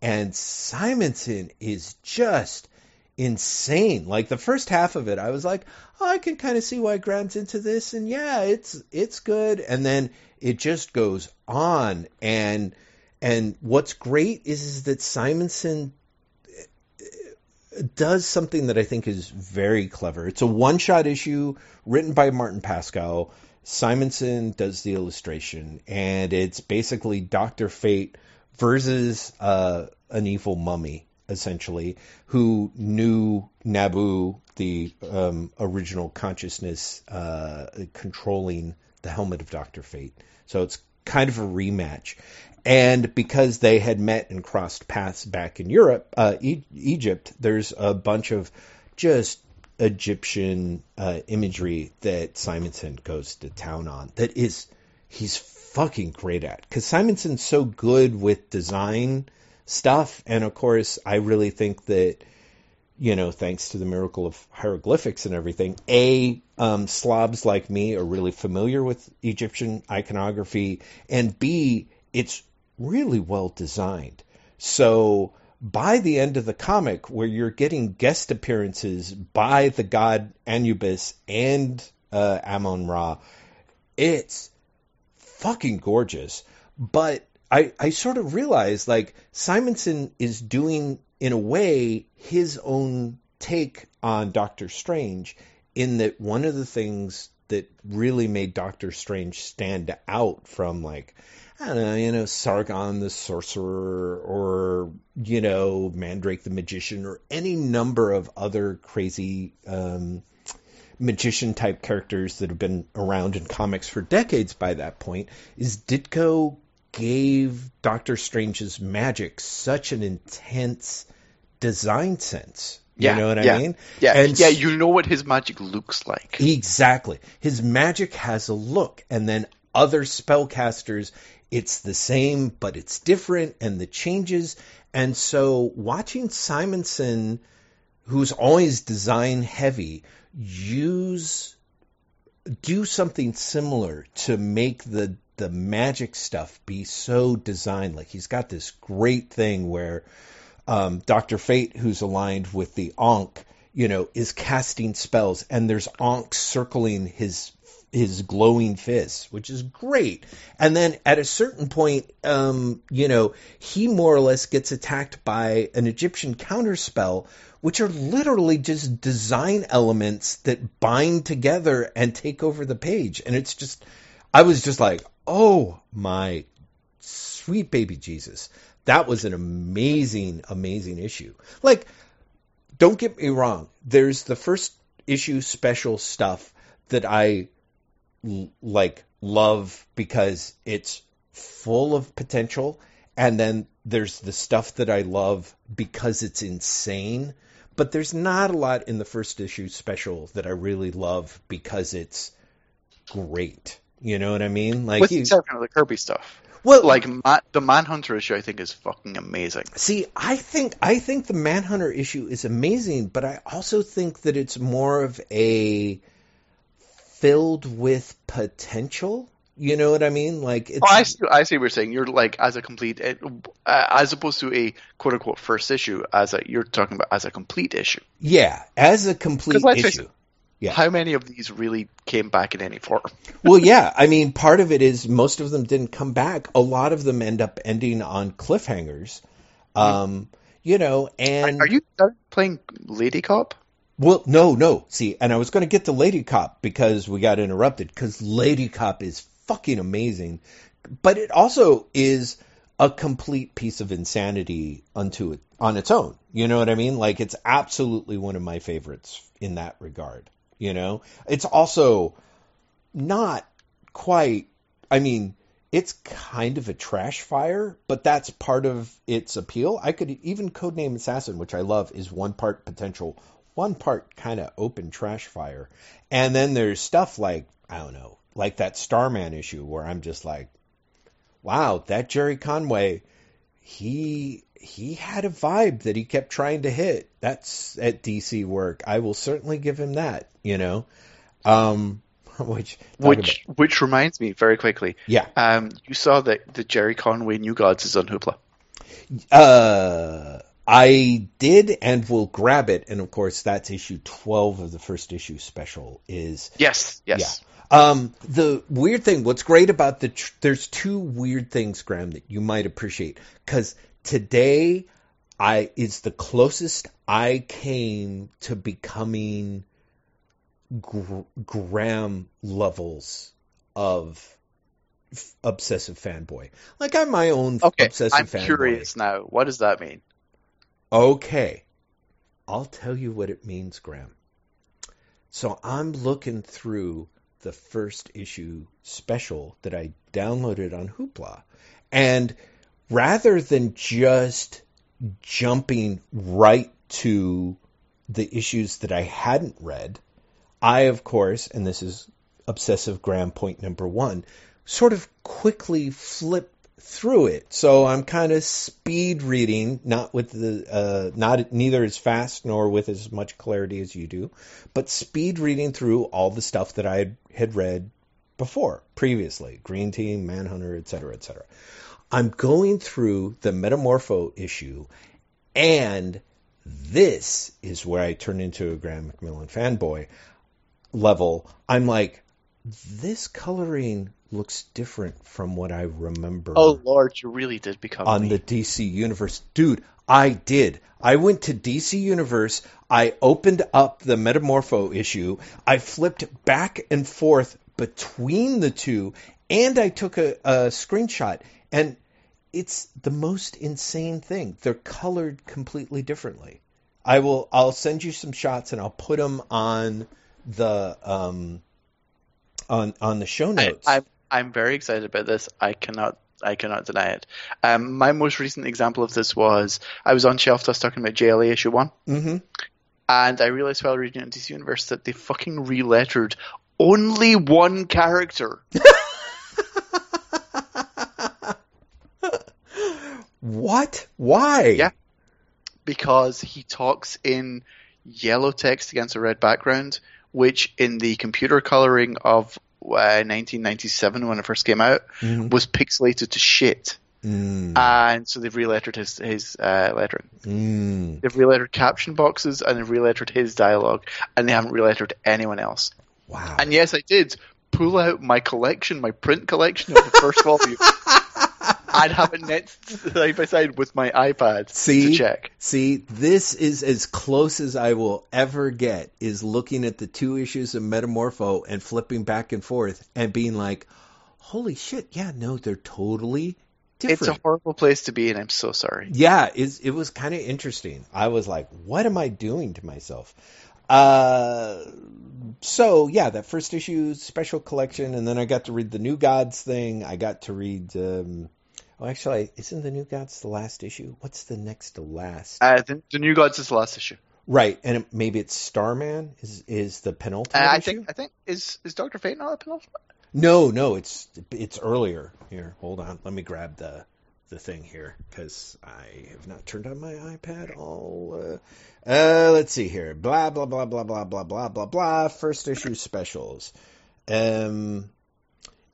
and Simonson is just insane. Like the first half of it, I was like, oh, I can kind of see why Grant's into this, and yeah, it's it's good. And then it just goes on, and and what's great is, is that Simonson uh, does something that I think is very clever. It's a one shot issue written by Martin Pasko. Simonson does the illustration, and it's basically Doctor Fate versus uh, an evil mummy, essentially, who knew Nabu, the um, original consciousness, uh, controlling the helmet of Doctor Fate. So it's kind of a rematch. And because they had met and crossed paths back in Europe, uh, e- Egypt, there's a bunch of just Egyptian uh, imagery that Simonson goes to town on. That is, he's fucking great at because Simonson's so good with design stuff, and of course, I really think that you know, thanks to the miracle of hieroglyphics and everything, A, um, slobs like me are really familiar with Egyptian iconography, and B, it's really well designed. So by the end of the comic, where you're getting guest appearances by the god Anubis and uh, Amon Ra, it's fucking gorgeous. But I, I sort of realized like Simonson is doing in a way his own take on Doctor Strange in that one of the things that really made Doctor Strange stand out from like I don't know, you know, Sargon the sorcerer or you know, Mandrake the magician or any number of other crazy um, magician type characters that have been around in comics for decades by that point is Ditko gave Doctor Strange's magic such an intense design sense. You Yeah, know what yeah, I mean? Yeah, And yeah, you know what his magic looks like. Exactly. His magic has a look, and then other spellcasters, it's the same, but it's different, and the changes. And so watching Simonson, who's always design heavy, use do something similar to make the the magic stuff be so designed. Like he's got this great thing where um, Doctor Fate, who's aligned with the Ankh, you know, is casting spells, and there's Ankh circling his his glowing fist, which is great. And then at a certain point, um, you know, he more or less gets attacked by an Egyptian counterspell, which are literally just design elements that bind together and take over the page. And it's just, I was just like, oh my sweet baby Jesus. That was an amazing, amazing issue. Like, don't get me wrong. There's the first issue special stuff that I like love because it's full of potential and then there's the stuff that I love because it's insane but there's not a lot in the first issue special that I really love because it's great you know what I mean like With the exception of the Kirby stuff. well Like Ma- the Manhunter issue, I think is fucking amazing. See, I think I think the Manhunter issue is amazing, but I also think that it's more of a filled with potential. You know what I mean? Like it's Oh, I see. I see what you're saying. You're like as a complete, uh, as opposed to a quote unquote first issue. As a you're talking about as a complete issue. yeah, as a complete issue. Yeah. How many of these really came back in any form? [laughs] well, yeah. I mean, part of it is most of them didn't come back. A lot of them end up ending on cliffhangers. Um, you know, and Are you playing Lady Cop? Well, no, no. See, and I was going to get to Lady Cop because we got interrupted because Lady Cop is fucking amazing, but it also is a complete piece of insanity unto it on its own. You know what I mean? Like it's absolutely one of my favorites in that regard. You know, it's also not quite. I mean, it's kind of a trash fire, but that's part of its appeal. I could even codename Assassin, which I love, is one part potential, one part kind of open trash fire. And then there's stuff like, I don't know, like that Starman issue where I'm just like, wow, that Gerry Conway, he he had a vibe that he kept trying to hit. That's at DC work. I will certainly give him that, you know. Um [laughs] which Which which reminds me very quickly. Yeah. Um, you saw that the Gerry Conway New Gods is on Hoopla. Uh, I did and will grab it, and of course that's issue twelve of the first issue special. Is Yes. Yes. Um the weird thing. What's great about the tr- there's two weird things, Graeme, that you might appreciate because today I is the closest I came to becoming gr- Graeme levels of f- obsessive fanboy. Like I'm my own Okay. obsessive fanboy. I'm curious now. What does that mean? Okay. I'll tell you what it means, Graeme. So I'm looking through the first issue special that I downloaded on Hoopla. And rather than just jumping right to the issues that I hadn't read, I, of course, and this is obsessive Graeme point number one, sort of quickly flip through it. So I'm kind of speed reading, not with the, uh, not neither as fast nor with as much clarity as you do, but speed reading through all the stuff that I had read before, previously, Green Team, Manhunter, etc., etc. I'm going through the Metamorpho issue, and this is where I turn into a Graeme McMillan fanboy level. I'm like, this coloring looks different from what I remember. Oh Lord, you really did become on me. the DC Universe, dude. I did. I went to DC Universe. I opened up the Metamorpho issue. I flipped back and forth between the two, and I took a, a screenshot. And it's the most insane thing. They're colored completely differently. I will. I'll send you some shots, and I'll put them on the um on on the show notes. I, I'm I'm very excited about this. I cannot I cannot deny it. Um, my most recent example of this was I was on Shelf Dust talking about JLA issue one, mm-hmm. and I realized while reading it in DC Universe that they fucking relettered only one character. [laughs] what? Why? Yeah. Because he talks in yellow text against a red background, which in the computer coloring of uh, 1997 when it first came out Mhm. was pixelated to shit. Mm. And so they've relettered his his uh, lettering. Mm. They've relettered caption boxes and they've relettered his dialogue, and they haven't relettered anyone else. Wow. And yes, I did pull out my collection, my print collection of the first [laughs] volume. I'd have a net side by side with my iPad See? to check. See, this is as close as I will ever get is looking at the two issues of Metamorpho and flipping back and forth and being like, holy shit, yeah, no, they're totally different. It's a horrible place to be, and I'm so sorry. yeah, it was kind of interesting. I was like, what am I doing to myself? Uh, so yeah, that first issue special collection, and then I got to read the New Gods thing. I got to read. Um, oh, actually, isn't the New Gods the last issue? What's the next to last? Uh, the, the New Gods is the last issue. right, and it, maybe it's Starman is is the Uh, penultimate I issue. think I think is is Doctor Fate not the penultimate? No, no, it's it's earlier. Here, hold on. Let me grab the the thing here because I have not turned on my iPad. All uh, uh, let's see here. Blah blah blah blah blah blah blah blah blah. First issue specials. Um,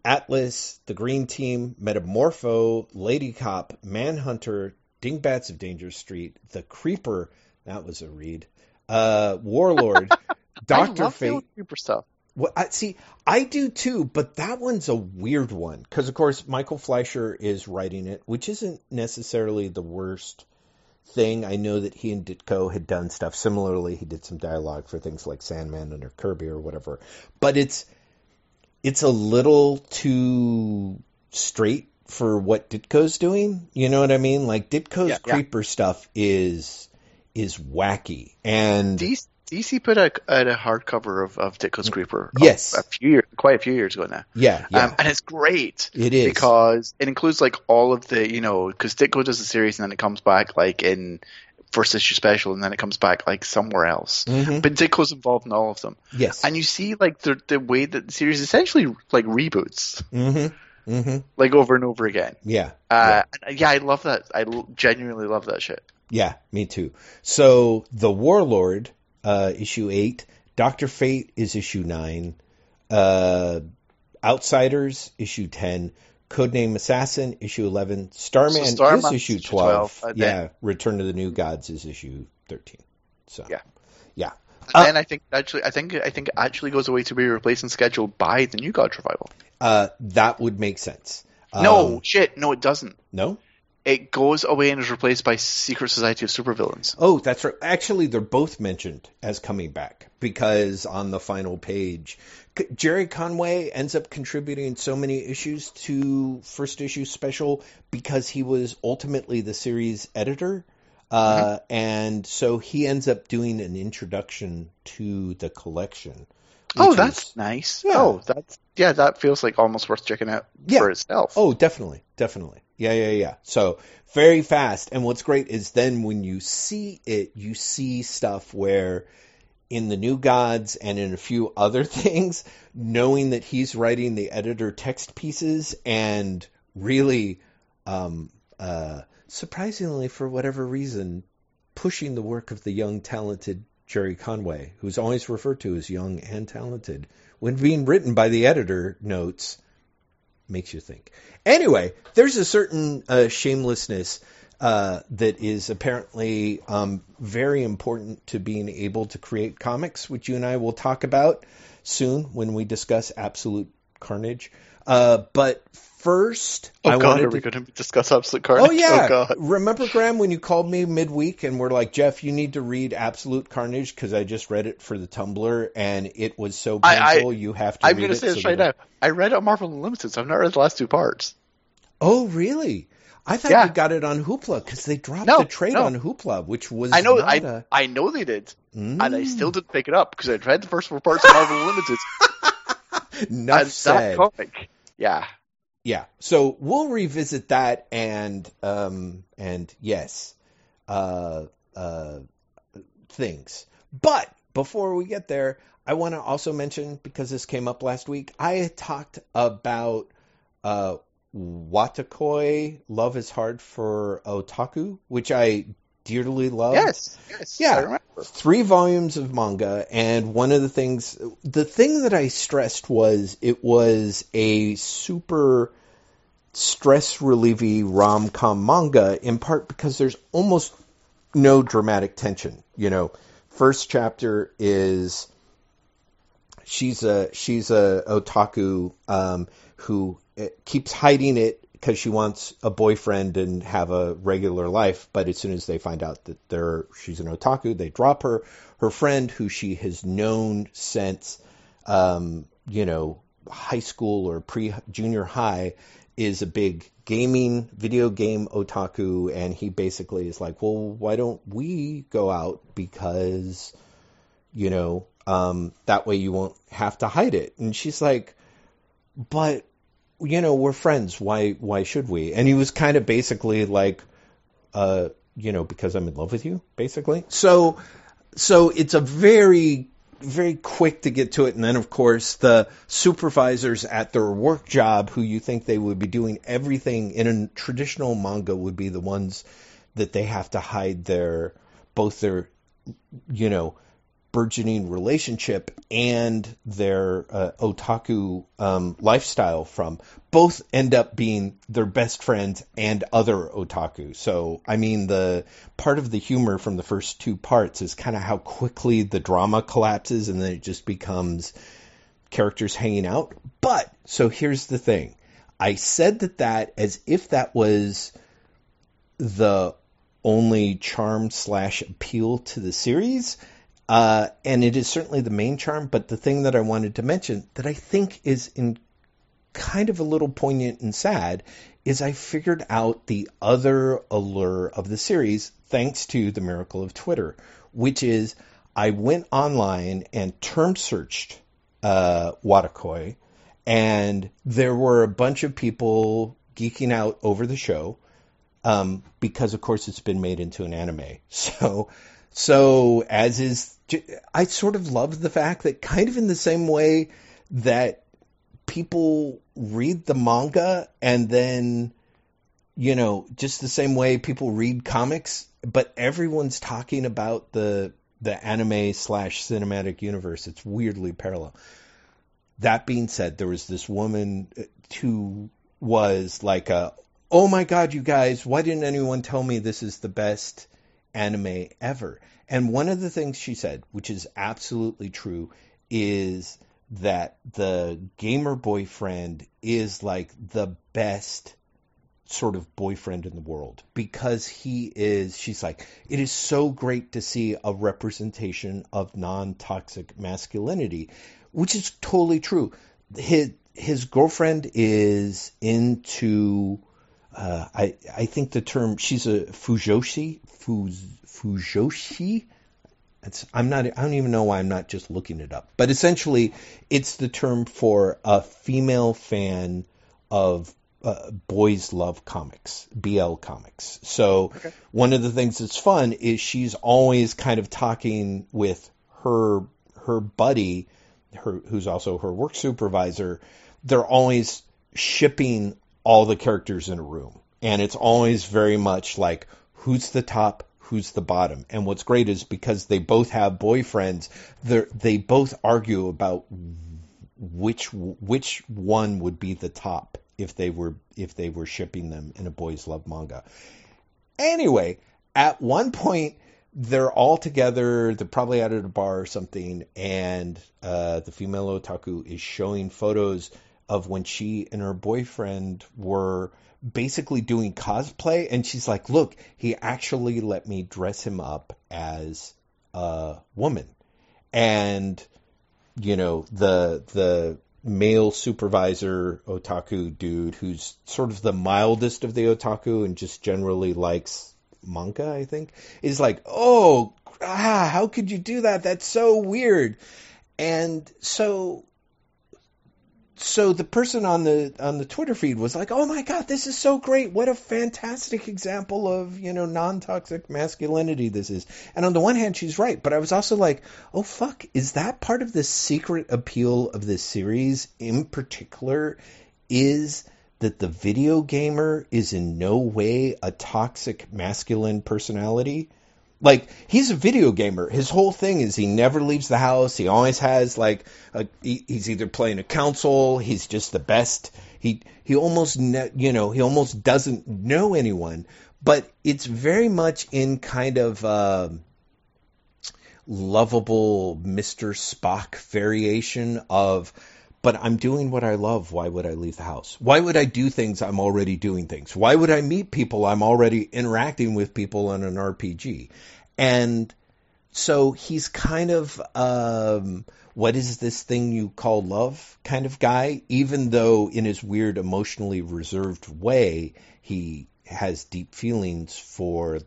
Atlas, the Green Team, Metamorpho, Lady Cop, Manhunter, Dingbats of Danger Street, The Creeper. That was a read. Uh, Warlord, [laughs] Doctor I love the Fate. Creeper stuff. Well, I, see, I do too, but that one's a weird one because, of course, Michael Fleisher is writing it, which isn't necessarily the worst thing. I know that he and Ditko had done stuff similarly. He did some dialogue for things like Sandman under Kirby or whatever, but it's it's a little too straight for what Ditko's doing. You know what I mean? Like Ditko's Yeah, yeah. creeper stuff is is wacky and DC put out, out a hardcover of, of Ditko's Creeper. a- Yes. a, few years, quite a few years ago now. yeah, yeah, Um, and it's great it is because it includes like all of the you know because Ditko does the series and then it comes back like in first issue special and then it comes back like somewhere else. Mhm. But Ditko's involved in all of them, Yes. and you see like the the way that the series essentially like reboots Mm-hmm. Mm-hmm. like over and over again. Yeah. Uh, and, yeah, I love that. I l- genuinely love that shit. Yeah, me too. So the Warlord, uh, issue eight. Doctor Fate is issue nine. Uh, Outsiders, issue ten. Codename Assassin, issue eleven. Starman, So Starman's is issue twelve. 12, yeah. Return to the New Gods is issue thirteen. So Yeah. yeah. And Uh, then I think actually, I think I think it actually goes away to be replaced and scheduled by the New Gods revival. Uh, that would make sense. no Um, shit, no, it doesn't. no. It goes away and is replaced by Secret Society of Supervillains. Oh, that's right. Actually, they're both mentioned as coming back because on the final page, Gerry Conway ends up contributing so many issues to first issue special because he was ultimately the series editor. Uh, and so he ends up doing an introduction to the collection. Oh, that's is- nice. Yeah. Oh, that's yeah, that feels like almost worth checking out Yeah. for itself. Oh, definitely, definitely. Yeah, yeah, yeah. So very fast. And what's great is then when you see it, you see stuff where in the New Gods and in a few [laughs] other things, knowing that he's writing the editor text pieces and really, um, uh, surprisingly, for whatever reason, pushing the work of the young, talented Gerry Conway, who's always referred to as young and talented, when being written by the editor notes, makes you think. Anyway, there's a certain uh, shamelessness uh, that is apparently um, very important to being able to create comics, which you and I will talk about soon when we discuss Absolute Carnage. Uh, but first, oh I God, wanted are we to. going to discuss Absolute Carnage? Oh yeah, Oh God. remember Graeme when you called me midweek and were like, Jeff, you need to read Absolute Carnage because I just read it for the Tumblr and it was so I- I- painful. you have to. I'm going to say this right now. I read it Marvel Unlimited, so I've not read the last two parts. Oh, really? I thought Yeah. you got it on Hoopla because they dropped No, the trade no. on Hoopla, which was I know, not I a- I know they did, and I Mm. still didn't pick it up because I'd read the first four parts of Marvel [laughs] Unlimited. Enough and that comic, yeah, Yeah. So we'll revisit that and um and yes, uh uh things. But before we get there, I want to also mention because this came up last week, I talked about uh Wotakoi Love is Hard for Otaku, which I dearly loved. yes, yes, Yeah. Three volumes of manga and one of the things the thing that i stressed was it was a super stress relieving rom-com manga in part because there's almost no dramatic tension you know first chapter is she's a she's a otaku um, who uh, keeps hiding it because she wants a boyfriend and have a regular life. But as soon as they find out that they're she's an otaku, they drop her. Her friend, who she has known since um, you know high school or pre junior high, is a big gaming video game otaku, and he basically is like, well, why don't we go out because you know um, that way you won't have to hide it. And she's like, but you know we're friends. Why why should we? And he was kind of basically like, uh, you know, because I'm in love with you, basically. So so it's a very very quick to get to it and then of course the supervisors at their work job who you think they would be doing everything in a traditional manga would be the ones that they have to hide their both their you know burgeoning relationship and their uh, otaku um, lifestyle from both end up being their best friends and other otaku. So, I mean, the part of the humor from the first two parts is kind of how quickly the drama collapses and then it just becomes characters hanging out. But, so here's the thing. I said that that as if that was the only charm slash appeal to the series. Uh, and it is certainly the main charm, but the thing that I wanted to mention that I think is in kind of a little poignant and sad is I figured out the other allure of the series thanks to the miracle of Twitter, which is I went online and term searched uh, Wotakoi, and there were a bunch of people geeking out over the show um, because, of course, it's been made into an anime. [laughs] So, so as is, I sort of love the fact that kind of in the same way that people read the manga and then, you know, just the same way people read comics, but everyone's talking about the the anime slash cinematic universe. It's weirdly parallel. That being said, there was this woman uh, who was like a, oh my god, you guys, why didn't anyone tell me this is the best anime ever? And one of the things she said, which is absolutely true, is that the gamer boyfriend is like the best sort of boyfriend in the world because he is she's like it is so great to see a representation of non-toxic masculinity which is totally true his his girlfriend is into uh, I I think the term she's a fujoshi fuz, fujoshi it's, I'm not. I don't even know why I'm not just looking it up. But essentially, it's the term for a female fan of uh, boys love comics, BL comics. So okay. one of the things that's fun is she's always kind of talking with her her buddy, her who's also her work supervisor. They're always shipping all the characters in a room, and it's always very much like who's the top, who's the bottom. And what's great is because they both have boyfriends, they both argue about which which one would be the top if they were if they were shipping them in a boys love manga. Anyway, at one point they're all together. They're probably out at a bar or something, and uh, the female otaku is showing photos of when she and her boyfriend were basically doing cosplay. And she's like, "Look, he actually let me dress him up as a woman," and you know the the male supervisor otaku dude who's sort of the mildest of the otaku and just generally likes manga, I think, is like, oh, ah, how could you do that? That's so weird. And so so the person on the on the Twitter feed was like, "Oh my god, this is so great! What a fantastic example of you know non toxic masculinity this is." And on the one hand, she's right, but I was also like, "Oh fuck, is that part of the secret appeal of this series in particular? Is that the video gamer is in no way a toxic masculine personality?" Like he's a video gamer. His whole thing is he never leaves the house. He always has like a, he, he's either playing a console. He's just the best. He he almost ne- you know he almost doesn't know anyone. But it's very much in kind of uh, lovable Mister Spock variation of but I'm doing what I love. Why would I leave the house? Why would I do things I'm already doing things? Why would I meet people I'm already interacting with people in an RPG? And so he's kind of um, what is this thing you call love kind of guy, even though in his weird emotionally reserved way he has deep feelings for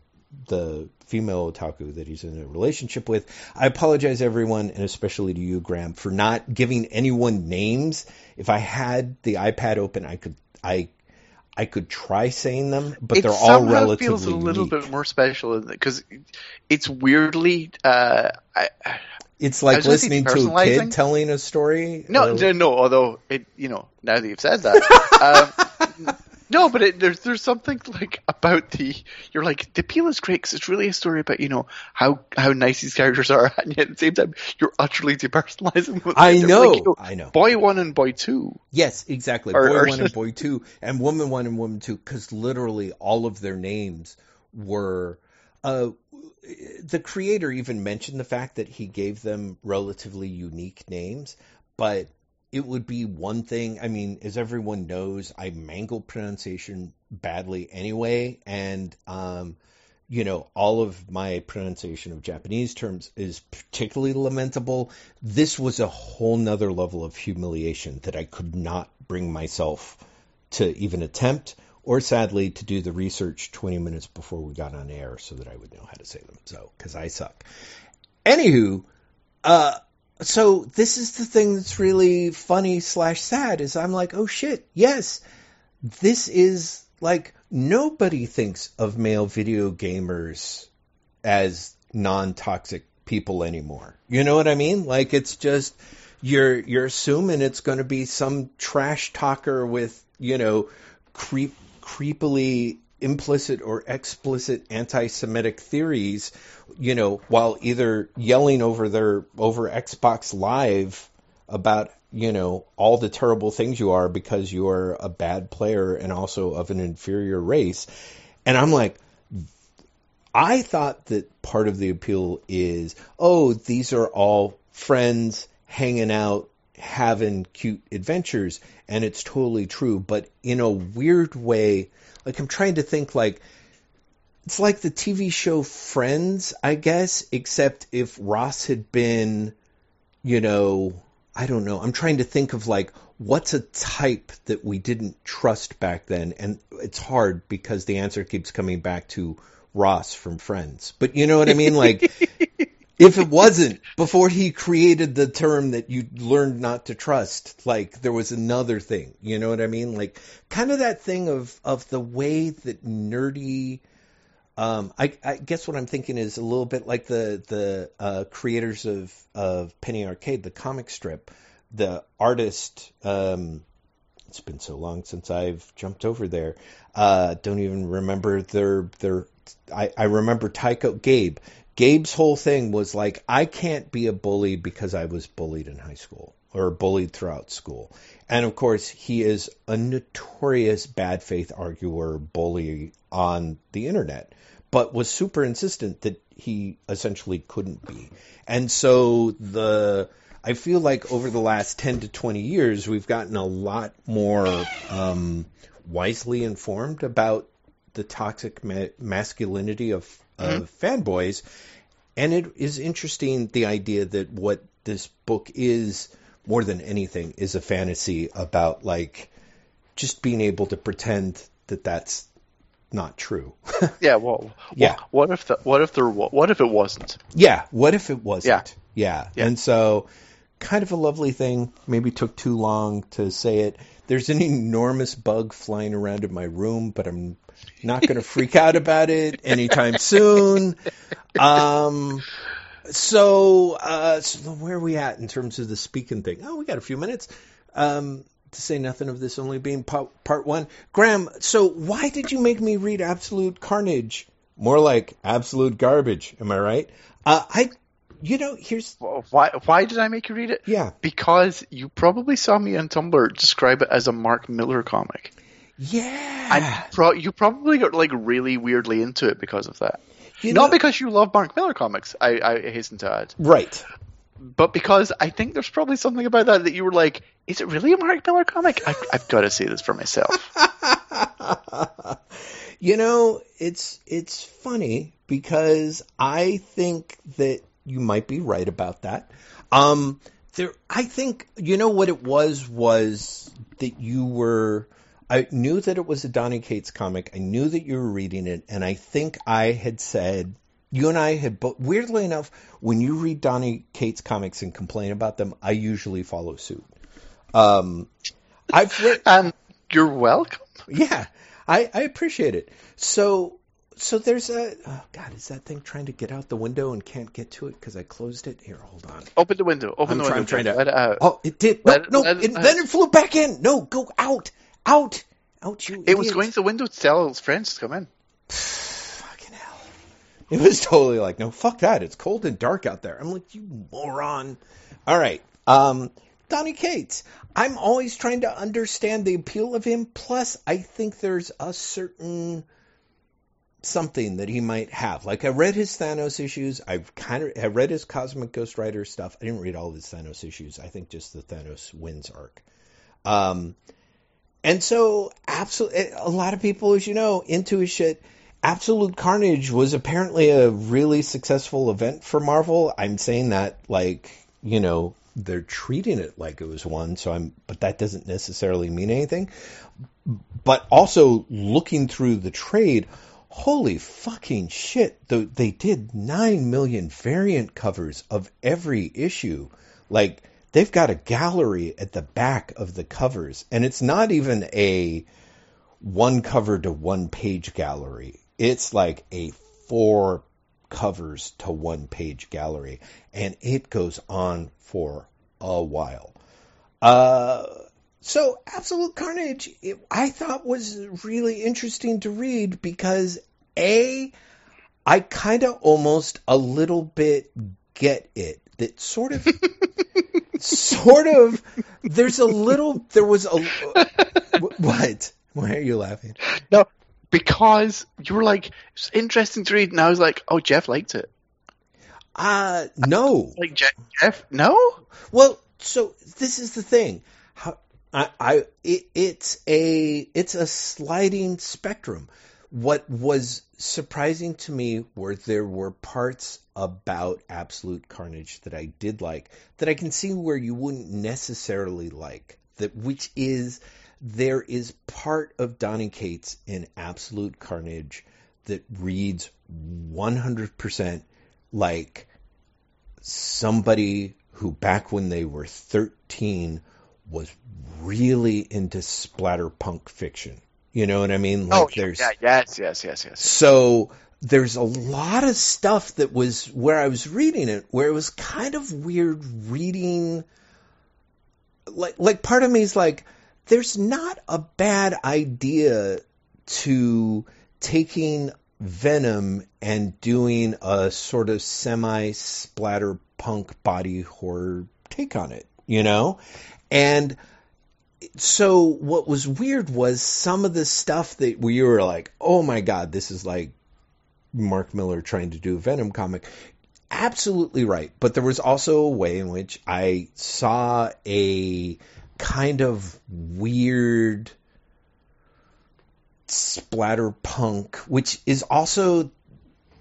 the female otaku that he's in a relationship with. I apologize, everyone, and especially to you, Graeme, for not giving anyone names. If I had the iPad open, I could I I could try saying them, but it they're all relatively. It feels a little unique. bit more special because it's weirdly. Uh, I, it's like listening to a kid telling a story. No, no, no. Although it, you know, now that you've said that, um, [laughs] no, but it, there's there's something like about the you're like the appeal is great because it's really a story about you know how how nice these characters are, [laughs] and yet at the same time you're utterly depersonalizing. Them. I know, like, you know, I know. Boy one and boy two. Yes, exactly. Or, boy or, one and [laughs] boy two, and woman one and woman two, because literally all of their names were. Uh, the creator even mentioned the fact that he gave them relatively unique names, but it would be one thing. I mean, as everyone knows, I mangle pronunciation badly anyway, and um, you know, all of my pronunciation of Japanese terms is particularly lamentable. This was a whole nother level of humiliation that I could not bring myself to even attempt, or sadly, to do the research 20 minutes before we got on air so that I would know how to say them. So, because I suck. Anywho, uh, so this is the thing that's really funny slash sad is I'm like, oh shit, yes, this is like nobody thinks of male video gamers as non-toxic people anymore. You know what I mean? Like it's just you're you're assuming it's going to be some trash talker with you know creep creepily implicit or explicit anti-Semitic theories, you know, while either yelling over their over Xbox Live about you know all the terrible things you are because you are a bad player and also of an inferior race, and I'm like. I thought that part of the appeal is, oh, these are all friends hanging out, having cute adventures, and it's totally true. But in a weird way, like I'm trying to think like it's like the TV show Friends, I guess, except if Ross had been, you know, I don't know. I'm trying to think of like what's a type that we didn't trust back then, and it's hard because the answer keeps coming back to Ross from Friends. But you know what I mean? Like, [laughs] if it wasn't before he created the term that you learned not to trust, like there was another thing. You know what I mean? Like kind of that thing of of the way that nerdy. Um, I, I guess what I'm thinking is a little bit like the the uh, creators of of Penny Arcade, the comic strip, the artist. Um, it's been so long since I've jumped over there. Uh, don't even remember their their. I, I remember Tycho Gabe. Gabe's whole thing was like, I can't be a bully because I was bullied in high school or bullied throughout school. And of course, he is a notorious bad faith arguer, bully on the internet, but was super insistent that he essentially couldn't be. And so the, I feel like over the last 10 to 20 years, we've gotten a lot more um, wisely informed about the toxic ma- masculinity of mm-hmm. of fanboys. And it is interesting the idea that what this book is more than anything is a fantasy about like just being able to pretend that that's not true. [laughs] yeah, well, yeah. What if the, what if there what if it wasn't? Yeah, what if it wasn't? Yeah. yeah. yeah. And so kind of a lovely thing, maybe took too long to say it. There's an enormous bug flying around in my room, but I'm not going to freak out about it anytime soon. Um, so, uh, so where are we at in terms of the speaking thing? Oh, we got a few minutes. Um, to say nothing of this only being part, part one. Graeme, so why did you make me read Absolute Carnage? More like absolute garbage, am I right? Uh, I, you know, here's why. Why did I make you read it? Yeah, because you probably saw me on Tumblr describe it as a Mark Millar comic. Yeah. And pro- you probably got like really weirdly into it because of that. You Not know, because you love Mark Millar comics, I, I hasten to add. Right. But because I think there's probably something about that that you were like, is it really a Mark Millar comic? I, I've got to see this for myself. [laughs] you know, it's it's funny because I think that you might be right about that. Um, there, I think you know what it was was that you were I knew that it was a Donny Cates comic. I knew that you were reading it, and I think I had said you and I had. But weirdly enough, when you read Donny Cates comics and complain about them, I usually follow suit. Um, I've read. [laughs] Um, you're welcome. Yeah, I, I appreciate it. So so there's a oh God, is that thing trying to get out the window and can't get to it because I closed it? Here, hold on. Open the window. Open I'm the trying, window. Trying to, let it out. Oh, it did. No, let, no. Let, it, then it flew back in. No, go out. Out! Out, you! It idiot. was going to the window to tell his friends to come in. [sighs] Fucking hell! It was totally like, no, fuck that. It's cold and dark out there. I'm like, you moron. All right. Um, Donny Cates. I'm always trying to understand the appeal of him. Plus, I think there's a certain something that he might have. Like I read his Thanos issues. I've kind of I read his Cosmic Ghost Rider stuff. I didn't read all his Thanos issues. I think just the Thanos wins arc. Um, and so, absolutely, a lot of people, as you know, into his shit. Absolute Carnage was apparently a really successful event for Marvel. I'm saying that like, you know, they're treating it like it was one, so I'm but that doesn't necessarily mean anything. But also looking through the trade, holy fucking shit, they did 9 million variant covers of every issue. Like they've got a gallery at the back of the covers, and it's not even a one cover to one page gallery. It's like a four covers to one page gallery, and it goes on for a while. Uh, so, Absolute Carnage, it, I thought was really interesting to read because A, I kind of almost a little bit get it. That sort of [laughs] sort of there's a little there was a what? Why are you laughing? No because you were like it's interesting to read and i was like oh jeff liked it. Uh no. Like jeff, jeff? No? Well so this is the thing. How, i i it, it's a it's a sliding spectrum. What was surprising to me were there were parts about Absolute Carnage that I did like that I can see where you wouldn't necessarily like that which is there is part of Donny Cates in Absolute Carnage that reads 100% like somebody who back when they were 13 was really into splatterpunk fiction. You know what I mean? Oh, like oh, there's yeah, yes, yes, yes, yes. So there's a lot of stuff that was where I was reading it where it was kind of weird reading like like part of me is like there's not a bad idea to taking Venom and doing a sort of semi splatter punk body horror take on it, you know? And so what was weird was some of the stuff that we were like, oh my god, this is like Mark Millar trying to do a Venom comic. Absolutely right. But there was also a way in which I saw a kind of weird splatterpunk, which is also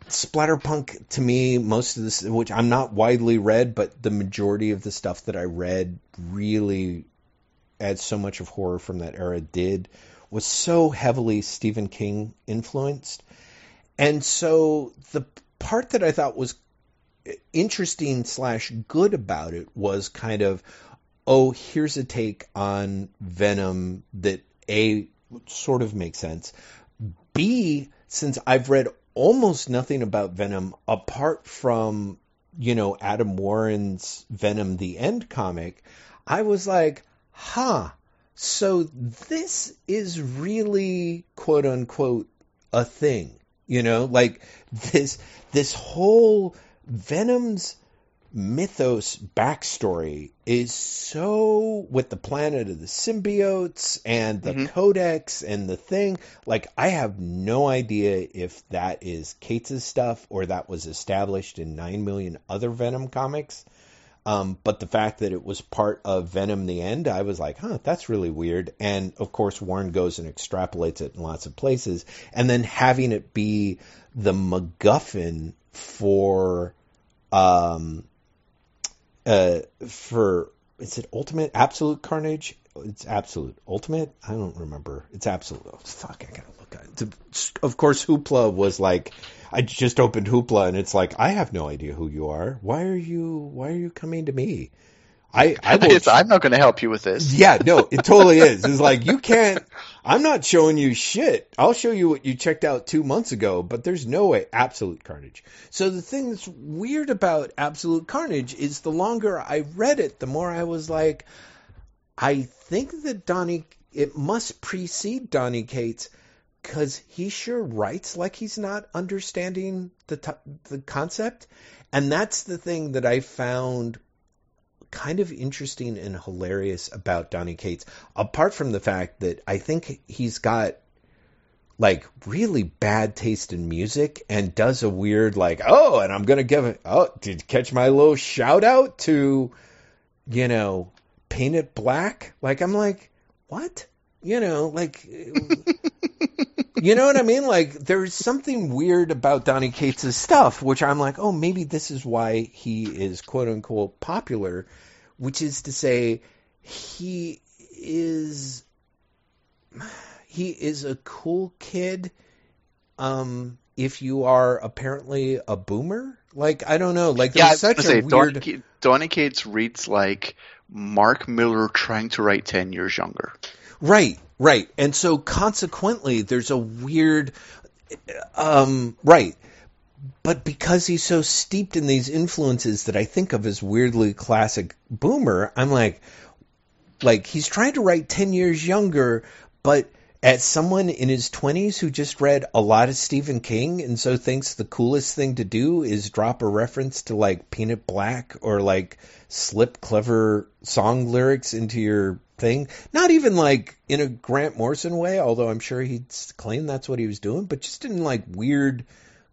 splatterpunk to me. Most of this, which I'm not widely read, but the majority of the stuff that I read really adds so much of horror from that era did was so heavily Stephen King influenced. And so the part that I thought was interesting slash good about it was kind of, oh, here's a take on Venom that A sort of makes sense. B, since I've read almost nothing about Venom apart from, you know, Adam Warren's Venom the End comic, I was like, huh, so this is really quote unquote a thing. You know, like this this whole Venom's mythos backstory is so with the planet of the symbiotes and the mm-hmm. codex and the thing like i have no idea if that is Cates' stuff or that was established in 9 million other venom comics. Um, but the fact that it was part of venom the end i was like huh that's really weird. And of course warren goes and extrapolates it in lots of places. And then having it be the macguffin for um, uh, for is it Ultimate Absolute Carnage? It's Absolute Ultimate. I don't remember. It's Absolute. Oh, fuck, I gotta look at it. Of course, Hoopla was like. I just opened Hoopla and it's like I have no idea who you are. Why are you Why are you coming to me? I, [laughs] I will, I'm not going to help you with this. Yeah, no, it totally is. It's like you [laughs] can't. I'm not showing you shit. I'll show you what you checked out two months ago, but there's no way. Absolute Carnage. So the thing that's weird about Absolute Carnage is the longer I read it, the more I was like, I think that Donny. It must precede Donny Cates because he sure writes like he's not understanding the t- the concept, and that's the thing that I found kind of interesting and hilarious about Donny Cates, apart from the fact that I think he's got like really bad taste in music and does a weird like oh and i'm gonna give it oh did you catch my little shout out to you know paint it black? Like i'm like what? You know like [laughs] you know what i mean? Like there's something weird about donny cates' stuff which i'm like oh maybe this is why he is quote unquote popular which is to say, he is he is a cool kid. Um, if you are apparently a boomer, like I don't know, like there's yeah, such a say, weird. Donny, Donny Cates reads like Mark Millar trying to write ten years younger. Right, right, and so consequently, there's a weird. Um, right but because he's so steeped in these influences that I think of as weirdly classic boomer, I'm like, like he's trying to write 10 years younger, but as someone in his 20s who just read a lot of Stephen King and so thinks the coolest thing to do is drop a reference to like Paint It Black or like slip clever song lyrics into your thing. Not even like in a Grant Morrison way, although I'm sure he'd claim that's what he was doing, but just in like weird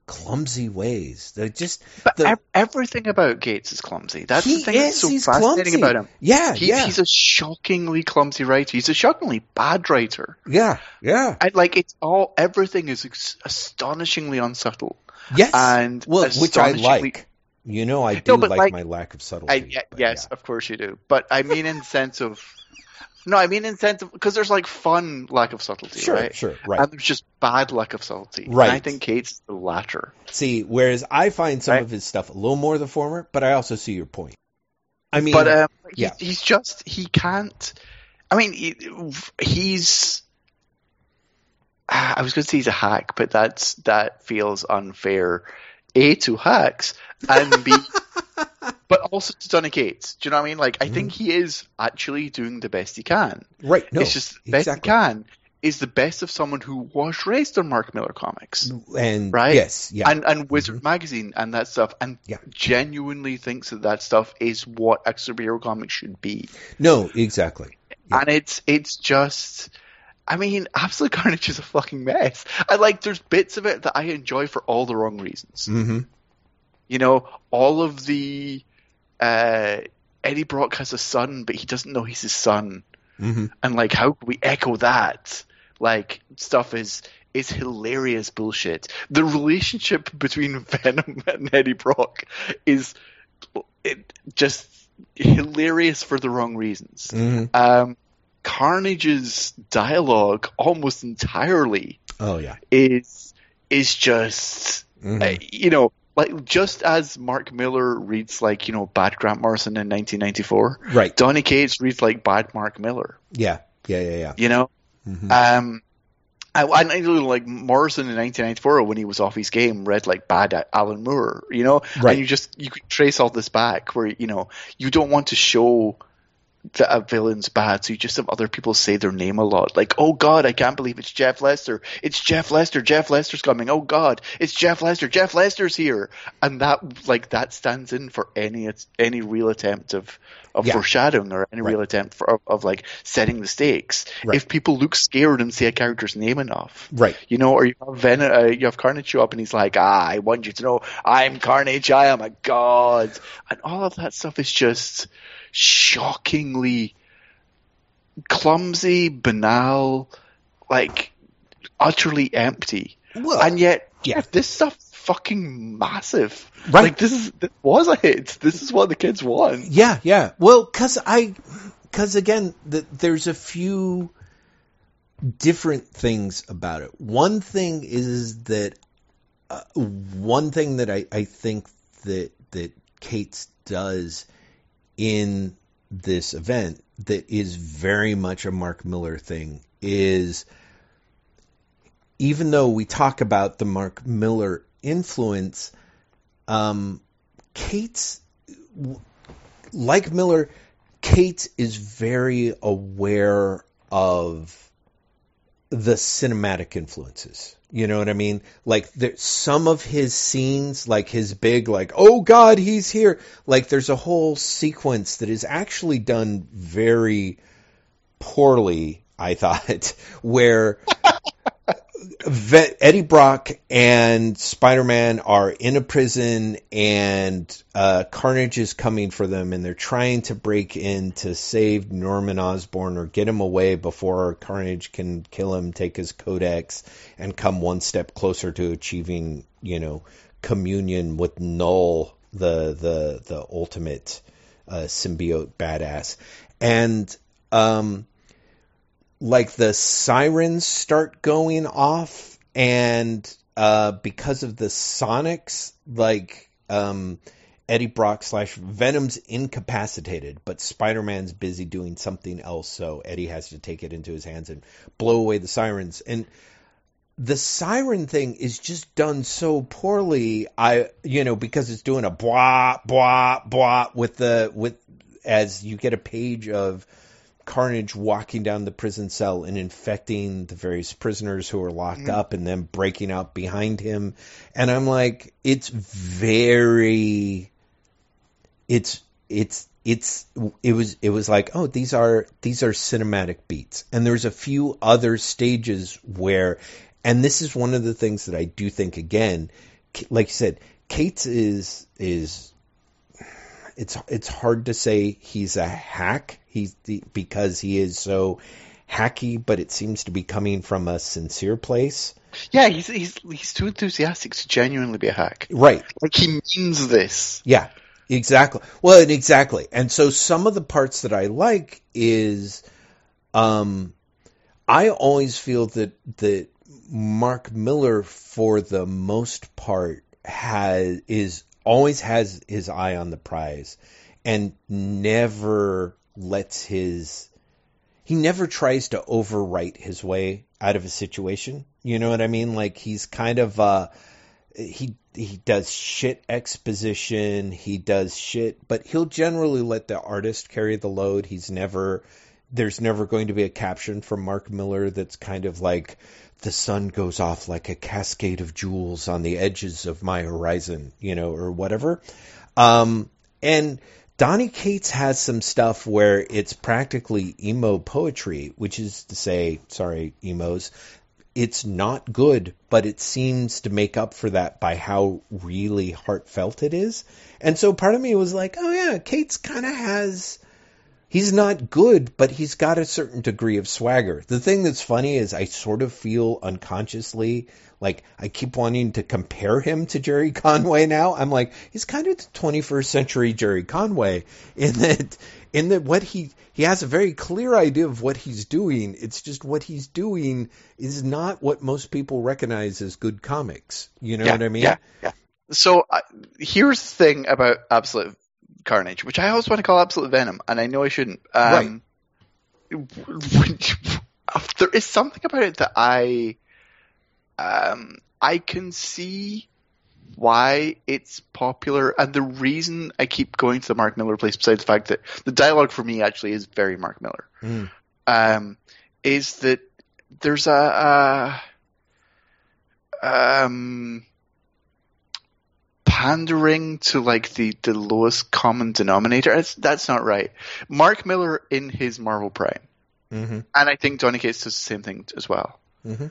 clumsy ways. They're just but the, everything about Cates is clumsy. That's the thing is, that's so fascinating clumsy. about him. Yeah, he, yeah. He's a shockingly clumsy writer. He's a shockingly bad writer. Yeah, yeah. I, like it's all everything is ex- astonishingly unsubtle. Yes, and well, which I like. You know, I do no, like, like, my lack of subtlety. I, yes, yeah. of course you do. But I mean, in the sense of No, I mean incentive because there's like fun lack of subtlety, Sure, right? sure, right. And there's just bad lack of subtlety. Right. And I think Cates the latter. See, whereas I find some Right. of his stuff a little more the former, but I also see your point. I mean, but um, he- yeah. he's just he can't. I mean, he, he's. I was going to say he's a hack, but that's that feels unfair. A to hacks and B, [laughs] but also to Donny Cates. Do you know what I mean? Like, I think mm. he is actually doing the best he can. right? No, it's just the best exactly. he can is the best of someone who was raised on Mark Millar comics And Right? yes, yeah, and and Wizard mm-hmm. magazine and that stuff, and Yeah. genuinely thinks that that stuff is what a superhero comic should be. no, exactly. Yeah. And it's it's just. I mean, Absolute Carnage is a fucking mess. I like. There's bits of it that I enjoy for all the wrong reasons. hmm You know, all of the uh, Eddie Brock has a son, but he doesn't know he's his son, hmm and like, how can we echo that? Like, stuff is is hilarious bullshit. The relationship between [laughs] Venom and Eddie Brock is it, just hilarious for the wrong reasons. hmm Um, Carnage's dialogue almost entirely Oh yeah. is is just Mhm. uh, you know like just as Mark Millar reads like you know bad Grant Morrison in 1994, right. Donny Cates reads like bad Mark Millar. Yeah. Yeah. Yeah. Yeah. You know, Mhm. um, I, I like Morrison in 1994 when he was off his game read like bad Alan Moore. You know, Right. and you just you could trace all this back where you know you don't want to show that a villain's bad, so you just have other people say their name a lot. Like, oh God, I can't believe it's Jeff Lester. It's Jeff Lester. Jeff Lester's coming. Oh God, it's Jeff Lester. Jeff Lester's here, and that like that stands in for any any real attempt of of Yeah. foreshadowing or any Right. real attempt for, of, of like setting the stakes. Right. If people look scared and say a character's name enough, Right. you know, or you have Ven- uh, you have Carnage show up and he's like, ah, I want you to know I'm Carnage, I am a god. And all of that stuff is just shockingly clumsy, banal, like utterly empty. Well, and yet, yeah. this stuff fucking massive. Right. Like this is this was a hit. This is what the kids want. Yeah, yeah. Well, cause I, cause again, the, there's a few different things about it. One thing is that, uh, one thing that I, I think that, that Cates does in this event that is very much a Mark Millar thing is even though we talk about the Mark Millar influence, um, Cates like Millar, Cates is very aware of the cinematic influences. You know what I mean? Like there, some of his scenes, like his big, like oh god, he's here. Like there's a whole sequence that is actually done very poorly. I thought [laughs] where [laughs] Eddie Brock and Spider Man are in a prison, and uh, Carnage is coming for them, and they're trying to break in to save Norman Osborn or get him away before Carnage can kill him, take his codex, and come one step closer to achieving, you know, communion with Null, the the the ultimate uh, symbiote badass, and um like the sirens start going off and uh because of the sonics like um Eddie Brock slash Venom's incapacitated, but Spider Man's busy doing something else, so Eddie has to take it into his hands and blow away the sirens. And the siren thing is just done so poorly. I, you know, because it's doing a blah blah blah with the with as you get a page of Carnage walking down the prison cell and infecting the various prisoners who are locked mm. up and then breaking out behind him. And I'm like, it's very, it's, it's, it's, it was, it was like, oh, these are, these are cinematic beats. And there's a few other stages where, and this is one of the things that I do think again, like you said, Cates is, is, it's it's hard to say he's a hack. He's the, because he is so hacky, but it seems to be coming from a sincere place. Yeah, he's he's he's too enthusiastic to genuinely be a hack. Right. Like he means this. Yeah. Exactly. Well, and exactly. And so some of the parts that I like is Um, I always feel that that Mark Millar, for the most part, has is always has his eye on the prize, and never lets his he never tries to overwrite his way out of a situation. You know what I mean? Like he's kind of uh he he does shit exposition, he does shit, but he'll generally let the artist carry the load. He's never there's never going to be a caption from Mark Millar that's kind of like the sun goes off like a cascade of jewels on the edges of my horizon, you know, or whatever. Um, and Donny Cates has some stuff where it's practically emo poetry, which is to say, sorry, emos, it's not good, but it seems to make up for that by how really heartfelt it is. And so part of me was like, oh yeah, Cates kind of has he's not good, but he's got a certain degree of swagger. The thing that's funny is I sort of feel unconsciously like I keep wanting to compare him to Gerry [laughs] Conway now. I'm like, he's kind of the 21st century Gerry Conway in that in that what he he has a very clear idea of what he's doing. It's just what he's doing is not what most people recognize as good comics. You know yeah, what I mean? Yeah, yeah. So uh, here's the thing about Absolute Carnage, which I always want to call Absolute Venom, and I know I shouldn't. Um, right. [laughs] there is something about it that I, um, I can see why it's popular, and the reason I keep going to the Mark Millar place, besides the fact that the dialogue for me actually is very Mark Millar, mm. um, is that there's a, a um pandering to like the, the lowest common denominator. That's, that's not right. Mark Millar in his Marvel Prime, mm-hmm. and I think Donny Cates does the same thing as well. Mm-hmm.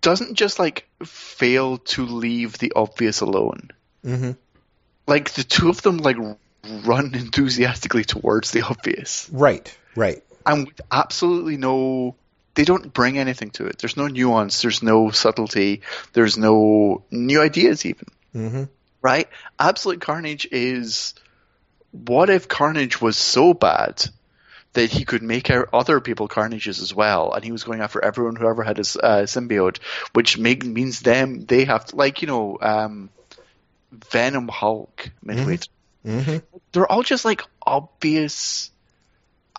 Doesn't just like fail to leave the obvious alone. Mm-hmm. Like the two of them like run enthusiastically towards the obvious. Right, right. And with absolutely no they don't bring anything to it. There's no nuance. There's no subtlety. There's no new ideas even. Mm-hmm. Right? Absolute Carnage is what if Carnage was so bad that he could make other people Carnages as well, and he was going after everyone who ever had a uh, symbiote, which make, means them they have to, like you know um, Venom Hulk midway. Mm-hmm. Mm-hmm. They're all just like obvious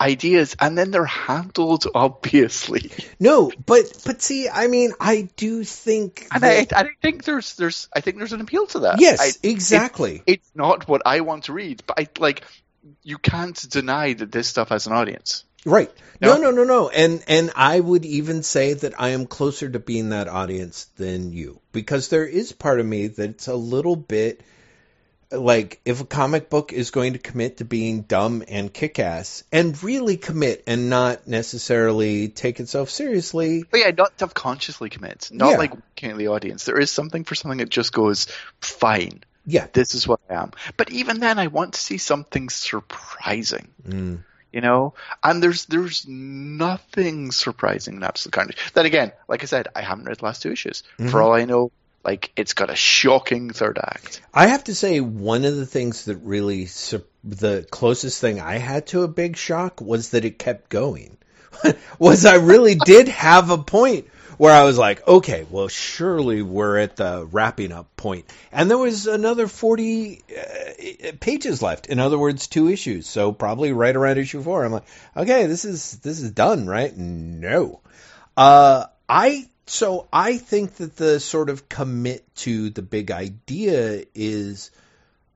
ideas and then they're handled obviously. [laughs] No, but but see, I mean, I do think and that... I, I think there's there's I think there's an appeal to that. Yes, I, exactly. It, it's not what I want to read, but I like you can't deny that this stuff has an audience. Right. No, no, no, no. And and I would even say that I am closer to being that audience than you because there is part of me that's a little bit like if a comic book is going to commit to being dumb and kick-ass and really commit and not necessarily take itself seriously but yeah not self-consciously commit. Not yeah. like looking at the audience. There is something for something that just goes fine. Yeah. This is what i am. But even then i want to see something surprising. Mm. you know? And there's there's nothing surprising in absolute carnage then again like i said i haven't read the last two issues. Mm-hmm. for all i know like it's got a shocking third act. I have to say one of the things that really the closest thing I had to a big shock was that it kept going. [laughs] was I really did have a point where I was like, okay, well surely we're at the wrapping up point. And there was another 40 uh, pages left. In other words, two issues. So probably right around issue 4. I'm like, okay, this is this is done, right? No. Uh I so I think that the sort of commit to the big idea is,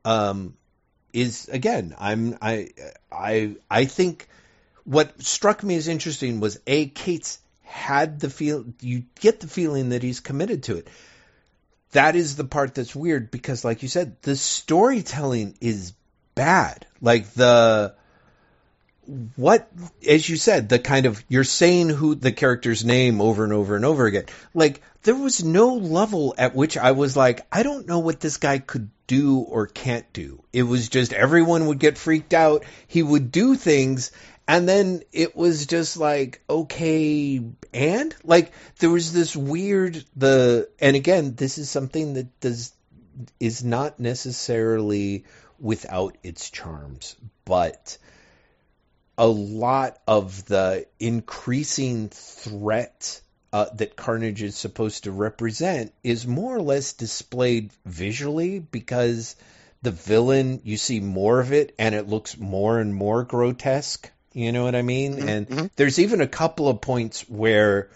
um, is again, I'm I I I think what struck me as interesting was a Cates had the feel you get the feeling that he's committed to it. That is the part that's weird because, like you said, the storytelling is bad. Like the what, as you said, the kind of you're saying who the character's name over and over and over again. Like there was no level at which I was like, I don't know what this guy could do or can't do. It was just everyone would get freaked out. He would do things. And then it was just like, okay, and like there was this weird, the, and again, this is something that does, is not necessarily without its charms, but a lot of the increasing threat uh, that Carnage is supposed to represent is more or less displayed visually because the villain, you see more of it and it looks more and more grotesque. You know what I mean? Mhm, and mhm. there's even a couple of points where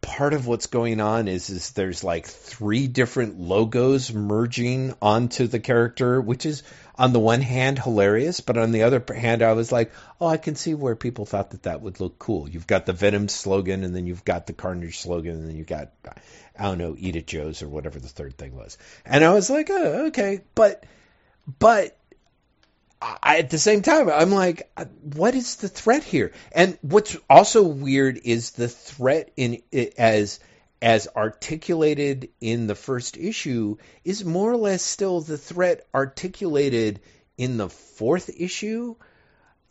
part of what's going on is is there's like three different logos merging onto the character, which is on the one hand hilarious, but on the other hand, I was like, oh, I can see where people thought that that would look cool. You've got the Venom slogan, and then you've got the Carnage slogan, and then you've got I don't know, Eat It Joe's or whatever the third thing was, and I was like, oh, okay, but but I, at the same time, I'm like, what is the threat here? And what's also weird is the threat in as as articulated in the first issue is more or less still the threat articulated in the fourth issue,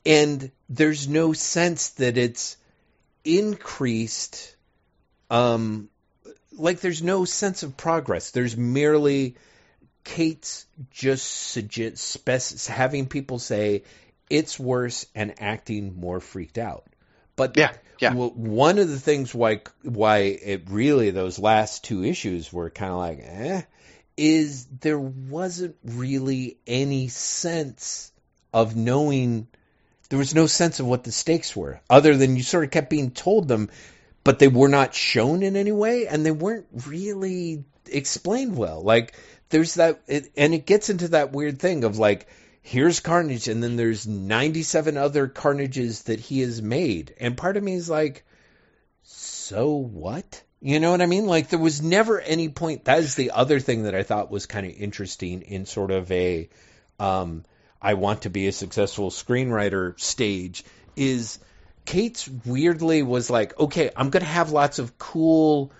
and there's no sense that it's increased. Um, like there's no sense of progress. There's merely Cates just suggest having people say it's worse and acting more freaked out. But Yeah, yeah. one of the things why why it really those last two issues were kind of like eh is there wasn't really any sense of knowing there was no sense of what the stakes were other than you sort of kept being told them but they were not shown in any way and they weren't really explained well like there's that it, and it gets into that weird thing of like here's carnage and then there's 97 other carnages that he has made. And part of me is like so what? You know what i mean? Like there was never any point. That is the other thing that i thought was kind of interesting in sort of a um i want to be a successful screenwriter stage is Cates weirdly was like okay i'm going to have lots of cool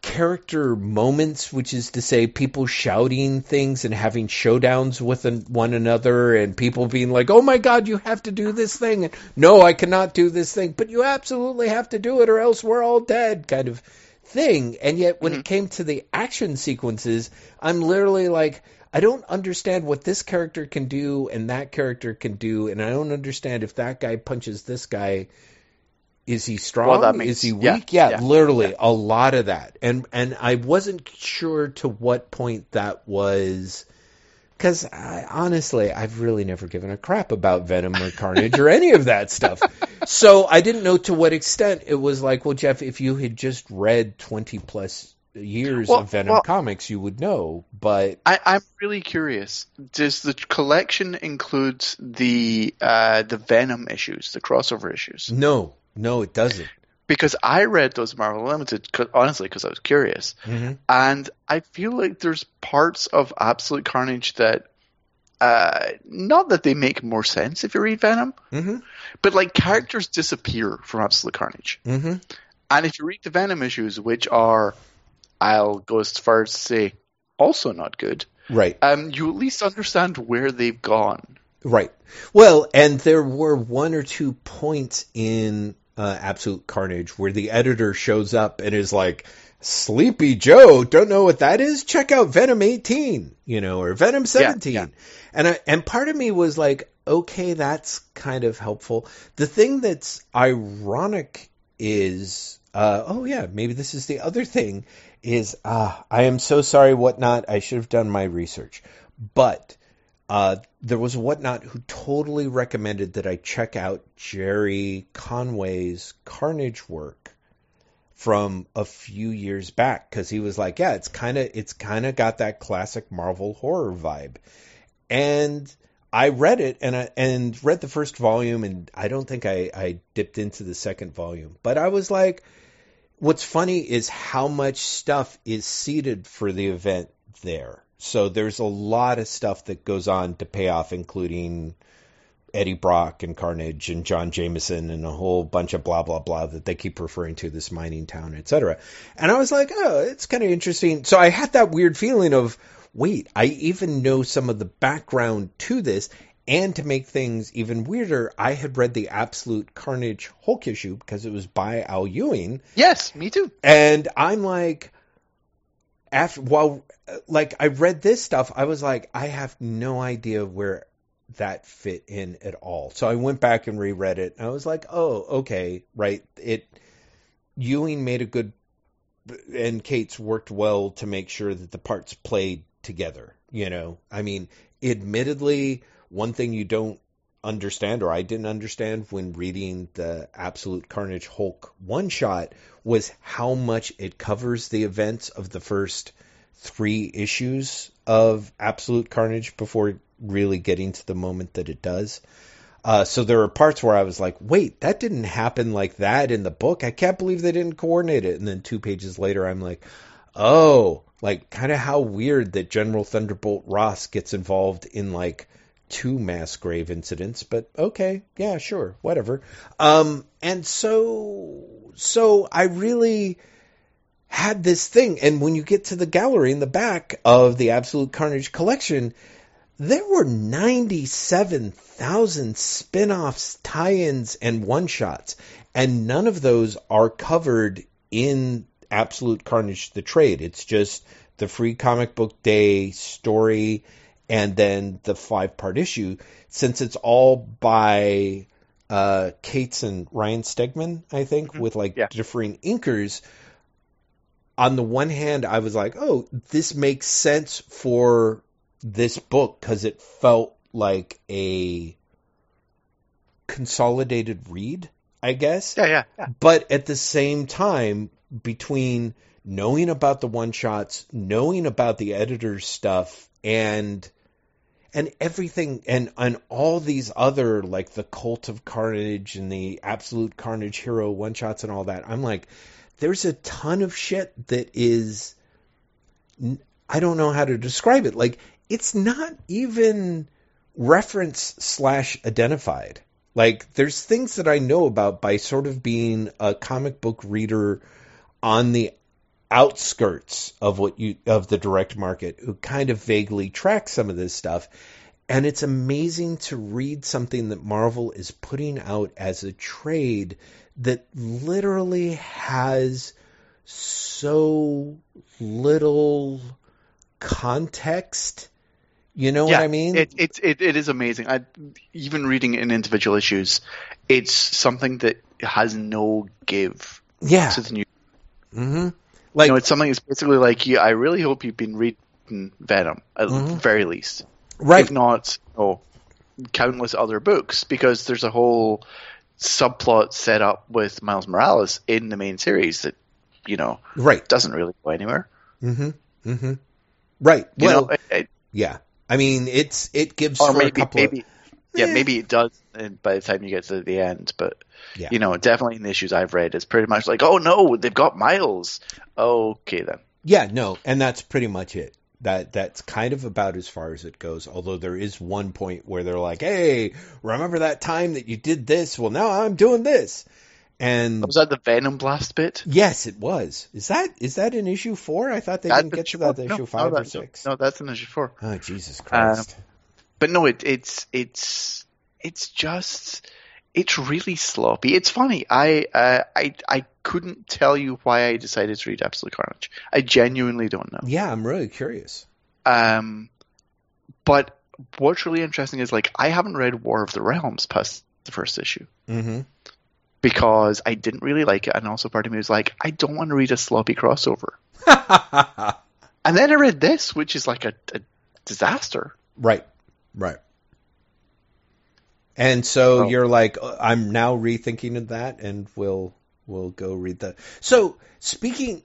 character moments, which is to say, people shouting things and having showdowns with one another, and people being like, "Oh my God, you have to do this thing!" And, no, I cannot do this thing, but you absolutely have to do it, or else we're all dead, kind of thing. And yet, when it mm-hmm. came to the action sequences, I'm literally like. I don't understand what this character can do and that character can do, and I don't understand if that guy punches this guy is he strong? Well, that makes- is he weak? Yeah, yeah, literally a lot of that. And and I wasn't sure to what point that was cuz honestly, I've really never given a crap about Venom or Carnage or any of that stuff. [laughs] So I didn't know to what extent it was like, well Jeff, if you had just read 20 plus years Well, of Venom well- comics, you would know, but I, I'm really curious. Does the collection include the uh, the Venom issues, the crossover issues? no, no it doesn't. Because I read those Marvel Unlimited, honestly, because I was curious, Mhm. and I feel like there's parts of Absolute Carnage that, uh, not that they make more sense if you read Venom, Mhm. but like characters disappear from Absolute Carnage, Mhm. and if you read the Venom issues, which are, I'll go as far as to say, also not good, Right. um, you at least understand where they've gone. Right. Well, and there were one or two points in uh, Absolute Carnage where the editor shows up and is like, Sleepy Joe, don't know what that is? Check out Venom 18, you know, or Venom 17. yeah. And I, and part of me was like, okay, that's kind of helpful. The thing that's ironic is, uh, oh yeah, maybe this is the other thing is, ah, I am so sorry, Whatnaut. I should have done my research, but uh, there was a Whatnaut who totally recommended that I check out Gerry Conway's Carnage work from a few years back because he was like, yeah, it's kind of it's kind of got that classic Marvel horror vibe, and I read it and I and read the first volume and I don't think I I dipped into the second volume, but I was like, what's funny is how much stuff is seeded for the event there. So there's a lot of stuff that goes on to pay off, including Eddie Brock and Carnage and John Jameson and a whole bunch of blah blah blah that they keep referring to this mining town, etc. And I was like, oh, it's kind of interesting. So I had that weird feeling of, wait, I even know some of the background to this. And to make things even weirder, I had read the Absolute Carnage Hulk issue because it was by Al Ewing, Yes, me too. and I'm like, after while like I read this stuff, I was like, I have no idea where that fit in at all. So I went back and reread it and I was like, "Oh, okay, right. It Ewing made a good and Cates worked well to make sure that the parts played together, you know. I mean, admittedly, one thing you don't understand or I didn't understand when reading the Absolute Carnage Hulk one shot was how much it covers the events of the first three issues of Absolute Carnage before really getting to the moment that it does. Uh, so there are parts where I was like, wait, that didn't happen like that in the book. I can't believe they didn't coordinate it. And then two pages later, I'm like, oh, like kind of how weird that General Thunderbolt Ross gets involved in like two mass grave incidents, but okay, yeah, sure, whatever. Um, and so, so I really had this thing, and when you get to the gallery in the back of the Absolute Carnage collection, there were 97,000 spin-offs, tie-ins, and one-shots, and none of those are covered in Absolute Carnage the trade. It's just the free comic book day story and then the five part issue, since it's all by uh, Cates and Ryan Stegman, I think, mm-hmm. with like yeah. differing inkers. On the one hand, I was like, oh, this makes sense for this book because it felt like a consolidated read, I guess. Yeah, yeah, yeah. But at the same time, between knowing about the one shots, knowing about the editor's stuff, and and everything and and all these other like the cult of carnage and the absolute carnage hero one shots and all that i'm like there's a ton of shit that is i don't know how to describe it. Like it's not even reference slash identified. Like there's things that i know about by sort of being a comic book reader on the outskirts of what you of the direct market who kind of vaguely track some of this stuff and it's amazing to read something that Marvel is putting out as a trade that literally has so little context. You know yeah, what I mean? It, it, it, it is amazing. I, even reading in individual issues, it's something that has no give yeah. to the new. Mm-hmm. Like you know, it's something that's basically like, yeah, I really hope you've been reading Venom at mm-hmm. very least, right? If not, oh, countless other books, because there's a whole subplot set up with Miles Morales in the main series that you know, right, doesn't really go anywhere. Mm-hmm. Mm-hmm. Right. You well, know, it, it, yeah. I mean, it's it gives or for maybe, a couple. Maybe, of, yeah, maybe it does by the time you get to the end, but yeah. you know, definitely in the issues I've read, it's pretty much like, oh no, they've got Miles. Okay then. Yeah, no, and that's pretty much it. That that's kind of about as far as it goes. Although there is one point where they're like, "Hey, remember that time that you did this? Well, now I'm doing this." And was that the Venom Blast bit? Yes, it was. Is that is that in issue four? I thought they didn't get to that no, issue five no, or six. No, that's in issue four. Oh Jesus Christ! Um, but no, it, it's it's it's just it's really sloppy. It's funny. I uh, I I couldn't tell you why I decided to read Absolute Carnage. I genuinely don't know. Yeah, I'm really curious. Um, but what's really interesting is like I haven't read War of the Realms past the first issue. Mm-hmm. Because I didn't really like it, and also part of me was like, I don't want to read a sloppy crossover. [laughs] and then I read this, which is like a, a disaster. Right, right. And so oh. you're like, I'm now rethinking of that, and we'll we'll go read that. So speaking,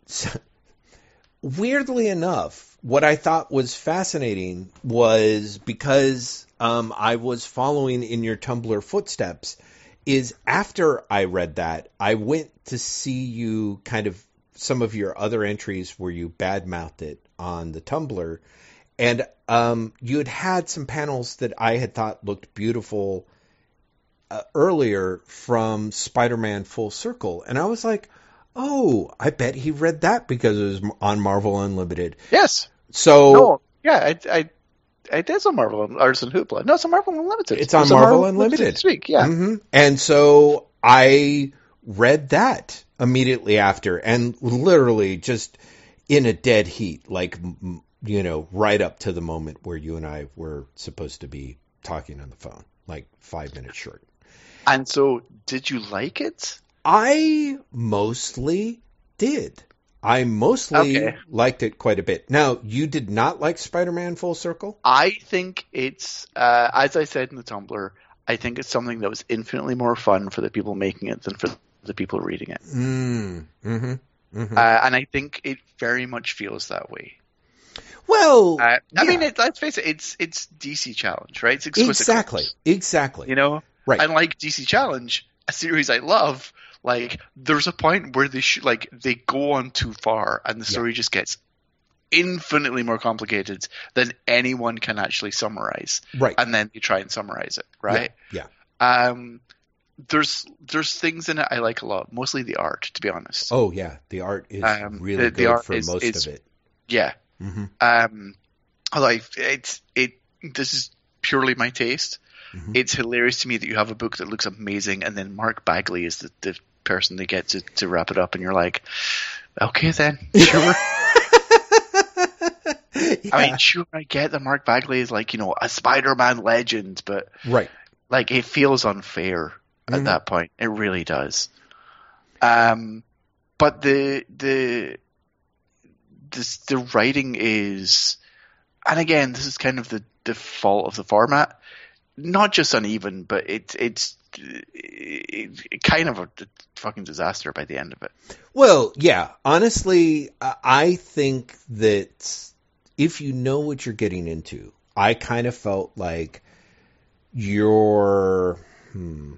[laughs] weirdly enough, what I thought was fascinating was because um, I was following in your Tumblr footsteps. Is after I read that, I went to see you kind of some of your other entries where you badmouthed it on the Tumblr, and um, you had had some panels that I had thought looked beautiful uh, earlier from Spider-Man Full Circle, and I was like, "Oh, I bet he read that because it was on Marvel Unlimited." Yes. So no, yeah, I, I it is on Marvel Artisan Hoopla. No, it's on Marvel Unlimited. It's on Marvel, Marvel, Unlimited this week. Yeah, mm-hmm. and so I read that immediately after, and literally just in a dead heat, like you know, right up to the moment where you and I were supposed to be talking on the phone, like five minutes short. And so, did you like it? I mostly did. I mostly Okay. liked it quite a bit. Now, you did not like Spider-Man Full Circle? I think it's, uh, as I said in the Tumblr, I think it's something that was infinitely more fun for the people making it than for the people reading it. Mm. Mm-hmm. Mm-hmm. Uh, and I think it very much feels that way. Well, Uh, I mean, it, let's face it, it's it's DC Challenge, right? It's exquisite exactly, Corpse, exactly. you know, Right. Unlike DC Challenge, a series I love, like there's a point where they sh- like they go on too far, and the Yeah. story just gets infinitely more complicated than anyone can actually summarize, right. and then they try and summarize it, right? Yeah. Um, there's there's things in it I like a lot, mostly the art, to be honest. Oh yeah, the art is Um, really the- the good art for is- most is- of it. Yeah. Hmm Um, like it's it. This is purely my taste. Mhm. It's hilarious to me that you have a book that looks amazing, and then Mark Bagley is the, the person they get to, to wrap it up, and you're like, okay then, sure. [laughs] I mean, sure, I get that Mark Bagley is like you know a Spider-Man legend, but right. like it feels unfair at Mhm. that point. It really does. Um, but the the this, the writing is, and again, this is kind of the default of the format. Not just uneven, but it's it's it, it kind of a fucking disaster by the end of it. Well, yeah. Honestly, I- think that if you know what you're getting into, I kind of felt like you're hmm,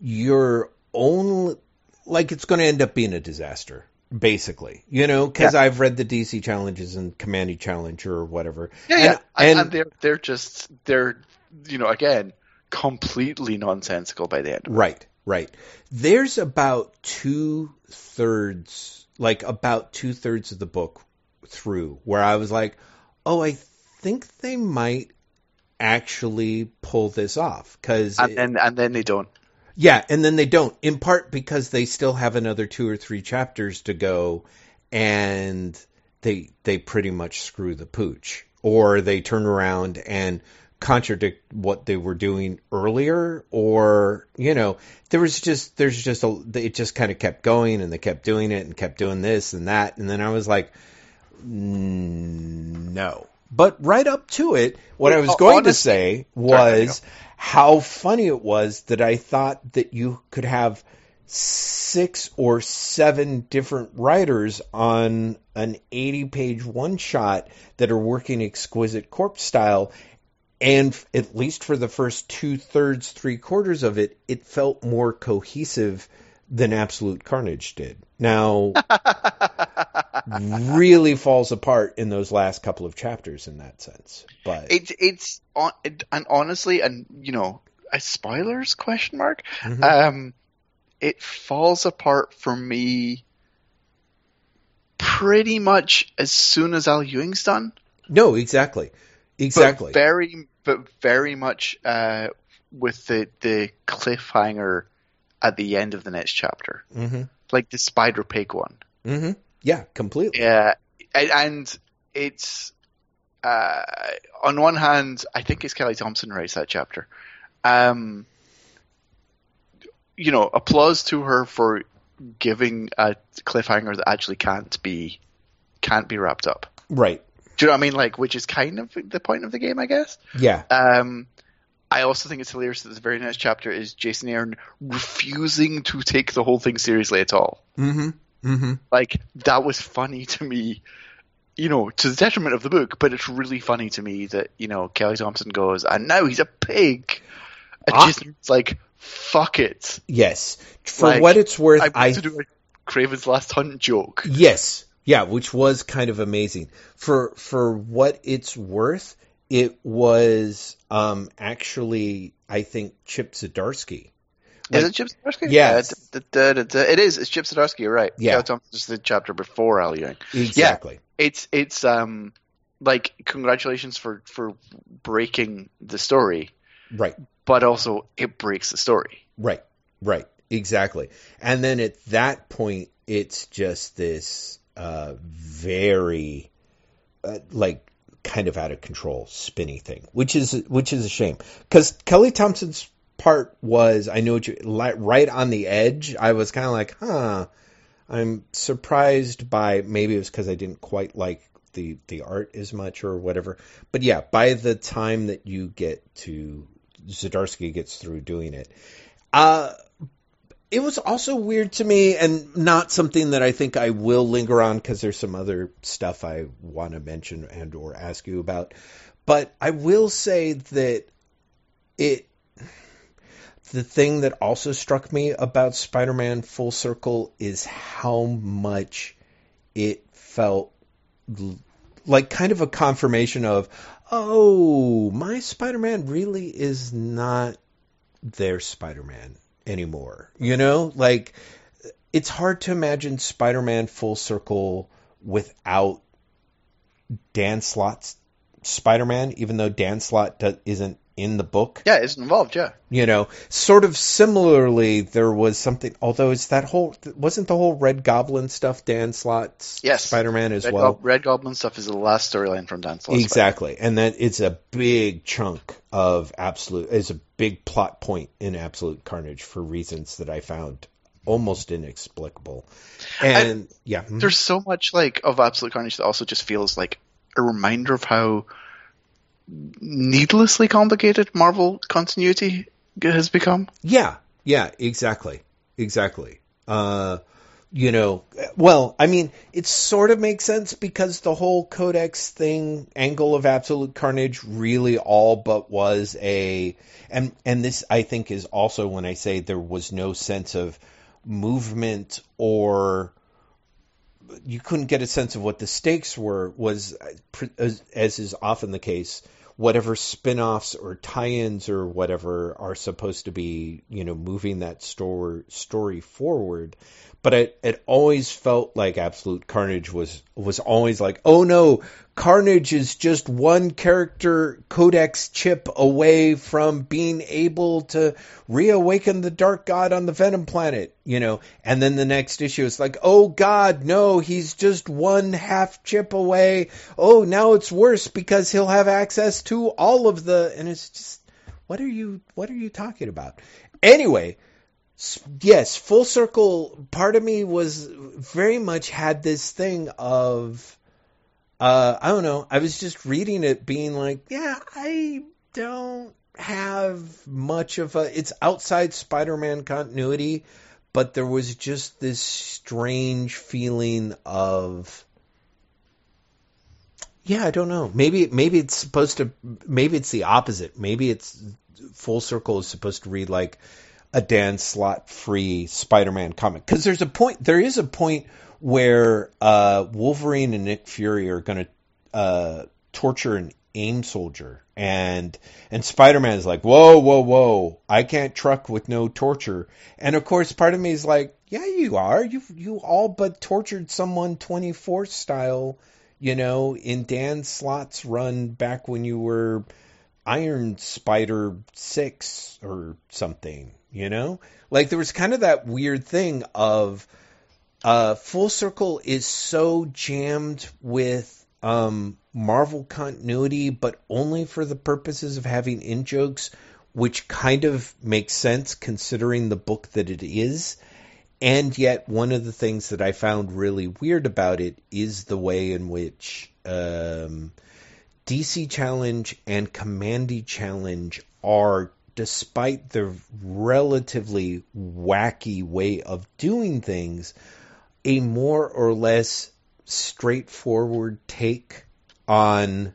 you're only like it's going to end up being a disaster, basically. You know, because I've read the DC challenges and Commandy Challenge or whatever. Yeah, And- yeah, and, and- they're they're just they're you know again completely nonsensical by the end. Right, right. There's about two thirds, like about two thirds of the book through where I was like, oh, I think they might actually pull this off. Cause, And then and then they don't. Yeah, and then they don't, in part because they still have another two or three chapters to go and they, they pretty much screw the pooch. Or they turn around and contradict what they were doing earlier or you know there was just there's just a it just kind of kept going and they kept doing it and kept doing this and that and then I was like "Mm, no but right up to it what I was going to honest- say was how funny it was that I thought that you could have six or seven different writers on an 80 page one shot that are working exquisite corpse style and f- at least for the first two thirds, three quarters of it, it felt more cohesive than Absolute Carnage did. Now, [laughs] [laughs] really falls apart in those last couple of chapters in that sense. But It's it's on it, and honestly, and you know, spoilers question mark. Mhm. Um, it falls apart for me pretty much as soon as Al Ewing's done. no, exactly, exactly. But very, but very much uh, with the the cliffhanger at the end of the next chapter, hmm like the Spider Pig one. hmm Yeah, completely. Yeah, and, it's uh, on one hand, I think it's Kelly Thompson writes that chapter. Um, you know, applause to her for giving a cliffhanger that actually can't be can't be wrapped up. Right. Do you know what I mean? Like, which is kind of the point of the game, I guess. Yeah. Um, I also think it's hilarious that the very next chapter is Jason Aaron refusing to take the whole thing seriously at all. hmm hmm Like that was funny to me, you know, to the detriment of the book. But it's really funny to me that you know Kelly Thompson goes, and now he's a pig. And Ah. Jason's like, "Fuck it." Yes. For Like, what it's worth, I I to do a Kraven's Last Hunt joke. Yes. Yeah, which was kind of amazing. For for what it's worth, it was um actually I think Chip Zdarsky. Is it Chip Zdarsky? Yes. D- it is. It's Chip Zdarsky. You're right. Yeah. Kelly Thompson's the chapter before Al Ewing. Exactly. It's it's um like congratulations for for breaking the story, Right. but also it breaks the story. Right. Right. Exactly. And then at that point it's just this uh very uh, like kind of out of control spinny thing, which is which is a shame because Kelly Thompson's part was I know what you right on the edge. I was kind of like, huh. I'm surprised by maybe it was because I didn't quite like the the art as much or whatever. But yeah, by the time that you get to Zdarsky gets through doing it, uh, it was also weird to me and not something that I think I will linger on because there's some other stuff I want to mention and or ask you about. But I will say that it the thing that also struck me about Spider-Man Full Circle is how much it felt like kind of a confirmation of oh, my Spider-Man really is not their Spider-Man anymore. You know, like it's hard to imagine Spider-Man full circle without Dan Slott's Spider-Man, even though Dan Slott does, isn't in the book. Yeah, it's involved. Yeah, you know, sort of similarly, there was something. Although it's that whole wasn't the whole Red Goblin stuff Dan Slott's yes. Spider-Man as Red well. Go- Red Goblin stuff is the last storyline from Dan Slott. Exactly, Spider-Man. and that it's a big chunk of absolute. Is a big plot point in Absolute Carnage for reasons that I found almost inexplicable. And I, yeah, mm-hmm. there's so much like of Absolute Carnage that also just feels like a reminder of how needlessly complicated Marvel continuity has become. Yeah, yeah, exactly, exactly. Uh, you know, well, I mean, it sort of makes sense because the whole Codex thing, angle of absolute carnage, really all but was a, and and this I think is also when I say there was no sense of movement or you couldn't get a sense of what the stakes were was as, as is often the case whatever spin-offs or tie-ins or whatever are supposed to be, you know, moving that story story forward. But it it always felt like Absolute Carnage was was always like, oh no, Carnage is just one character codex chip away from being able to reawaken the Dark God on the Venom planet, you know. And then the next issue is like, oh God, no, he's just one half chip away. Oh, now it's worse because he'll have access to all of the, and it's just, what are you, what are you talking about? Anyway, yes, full circle. Part of me was very much had this thing of uh, I don't know. I was just reading it, being like, yeah, I don't have much of a. It's outside Spider-Man continuity, but there was just this strange feeling of. Yeah, I don't know. Maybe maybe it's supposed to. Maybe it's the opposite. Maybe it's Full Circle is supposed to read like a Dan Slott free Spider-Man comic because there's a point. There is a point where uh, Wolverine and Nick Fury are going to uh, torture an AIM soldier, and and Spider Man is like, whoa, whoa, whoa, I can't truck with no torture. And of course, part of me is like, yeah, you are. You you all but tortured someone twenty four style, you know, in Dan Slott's run back when you were Iron Spider six or something, you know. Like there was kind of that weird thing of uh, Full Circle is so jammed with um, Marvel continuity, but only for the purposes of having in jokes, which kind of makes sense considering the book that it is. And yet, one of the things that I found really weird about it is the way in which um, DC Challenge and Kamandi Challenge are, despite the relatively wacky way of doing things, a more or less straightforward take on.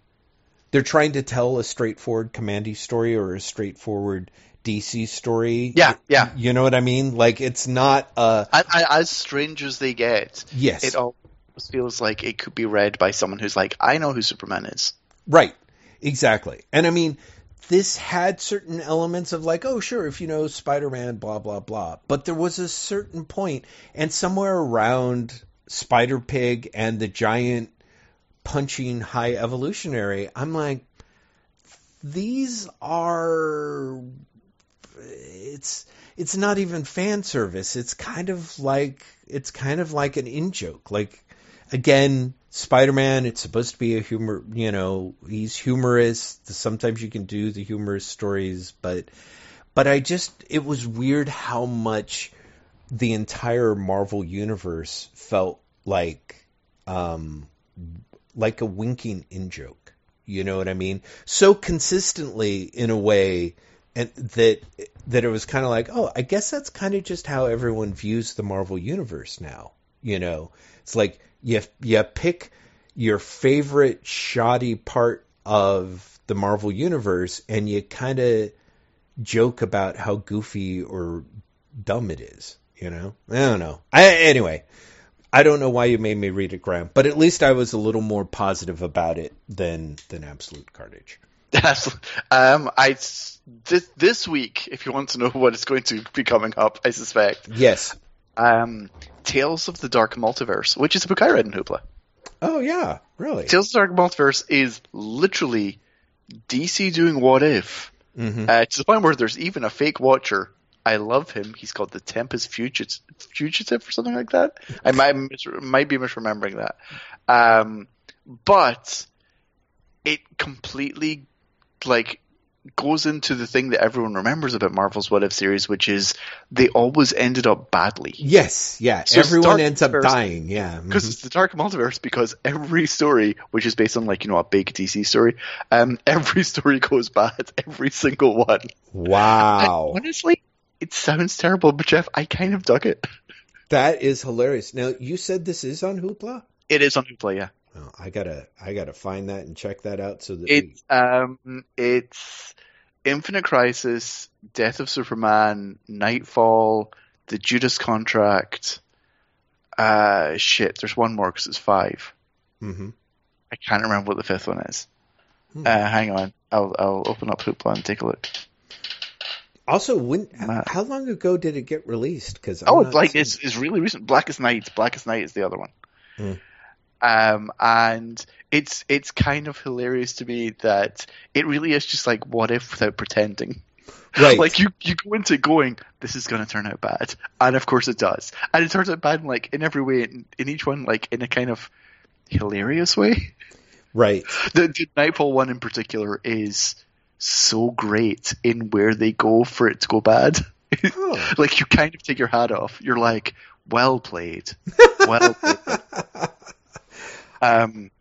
They're trying to tell a straightforward Kamandi story or a straightforward DC story. Yeah, yeah. You know what I mean? Like it's not uh I, I, as strange as they get. Yes. It almost feels like it could be read by someone who's like, I know who Superman is. Right. Exactly. And I mean, this had certain elements of like, oh, sure, if you know Spider Man, blah, blah, blah. But there was a certain point, and somewhere around Spider Pig and the giant punching high evolutionary, I'm like, these are. It's it's not even fan service. It's kind of like it's kind of like an in joke. Like again, Spider-Man, it's supposed to be a humor, you know, he's humorous. Sometimes you can do the humorous stories, but but I just it was weird how much the entire Marvel universe felt like um like a winking in joke. You know what I mean? So consistently in a way and that that it was kind of like, oh, I guess that's kind of just how everyone views the Marvel universe now. You know, it's like you you pick your favorite shoddy part of the Marvel universe and you kind of joke about how goofy or dumb it is. You know, I don't know. I, anyway, I don't know why you made me read it, Graeme, but at least I was a little more positive about it than than Absolute Carnage. [laughs] um, I this, this week, if you want to know [laughs] what is going to be coming up, I suspect. Yes. Um, Tales of the Dark Multiverse, which is a book I read in Hoopla. Oh yeah, really? Tales of the Dark Multiverse is literally DC doing what if, mm-hmm. uh, to the point where there's even a fake Watcher. I love him. He's called the Tempest Fugitive, Fugitive or something like that. I might might be misremembering that. Um, but it completely like goes into the thing that everyone remembers about Marvel's What If series, which is they always ended up badly. Yes, yeah. So Everyone ends up dying, yeah. Because mm-hmm. it's the Dark Multiverse, because every story, which is based on like, you know, a big DC story, um, [laughs] every story goes bad, every single one. Wow. And honestly, it sounds terrible, but Jeff, I kind of dug it. That is hilarious. Now, you said this is on Hoopla? It is on Hoopla, yeah. Oh, I gotta, I gotta find that and check that out so that it's we... um, it's Infinite Crisis, Death of Superman, Knightfall, The Judas Contract. Uh, shit. There's one more because it's 5 mm-hmm. I can't remember what the fifth one is. Hmm. Uh, hang on, I'll I'll open up Hoopla and take a look. Also, when how long ago did it get released? Because oh, it's like seeing... it's, it's really recent. Blackest Night. Blackest Night is the other one. Hmm. Um, and it's it's kind of hilarious to me that it really is just like what if without pretending. [laughs] Right. like you, you go into going, this is going to turn out bad, and of course it does, and it turns out bad in like in every way, in, in each one like in a kind of hilarious way. Right. The, the Knightfall one in particular is so great in where they go for it to go bad. [laughs] Like you kind of take your hat off. You're like, well played, [laughs] well played. Um,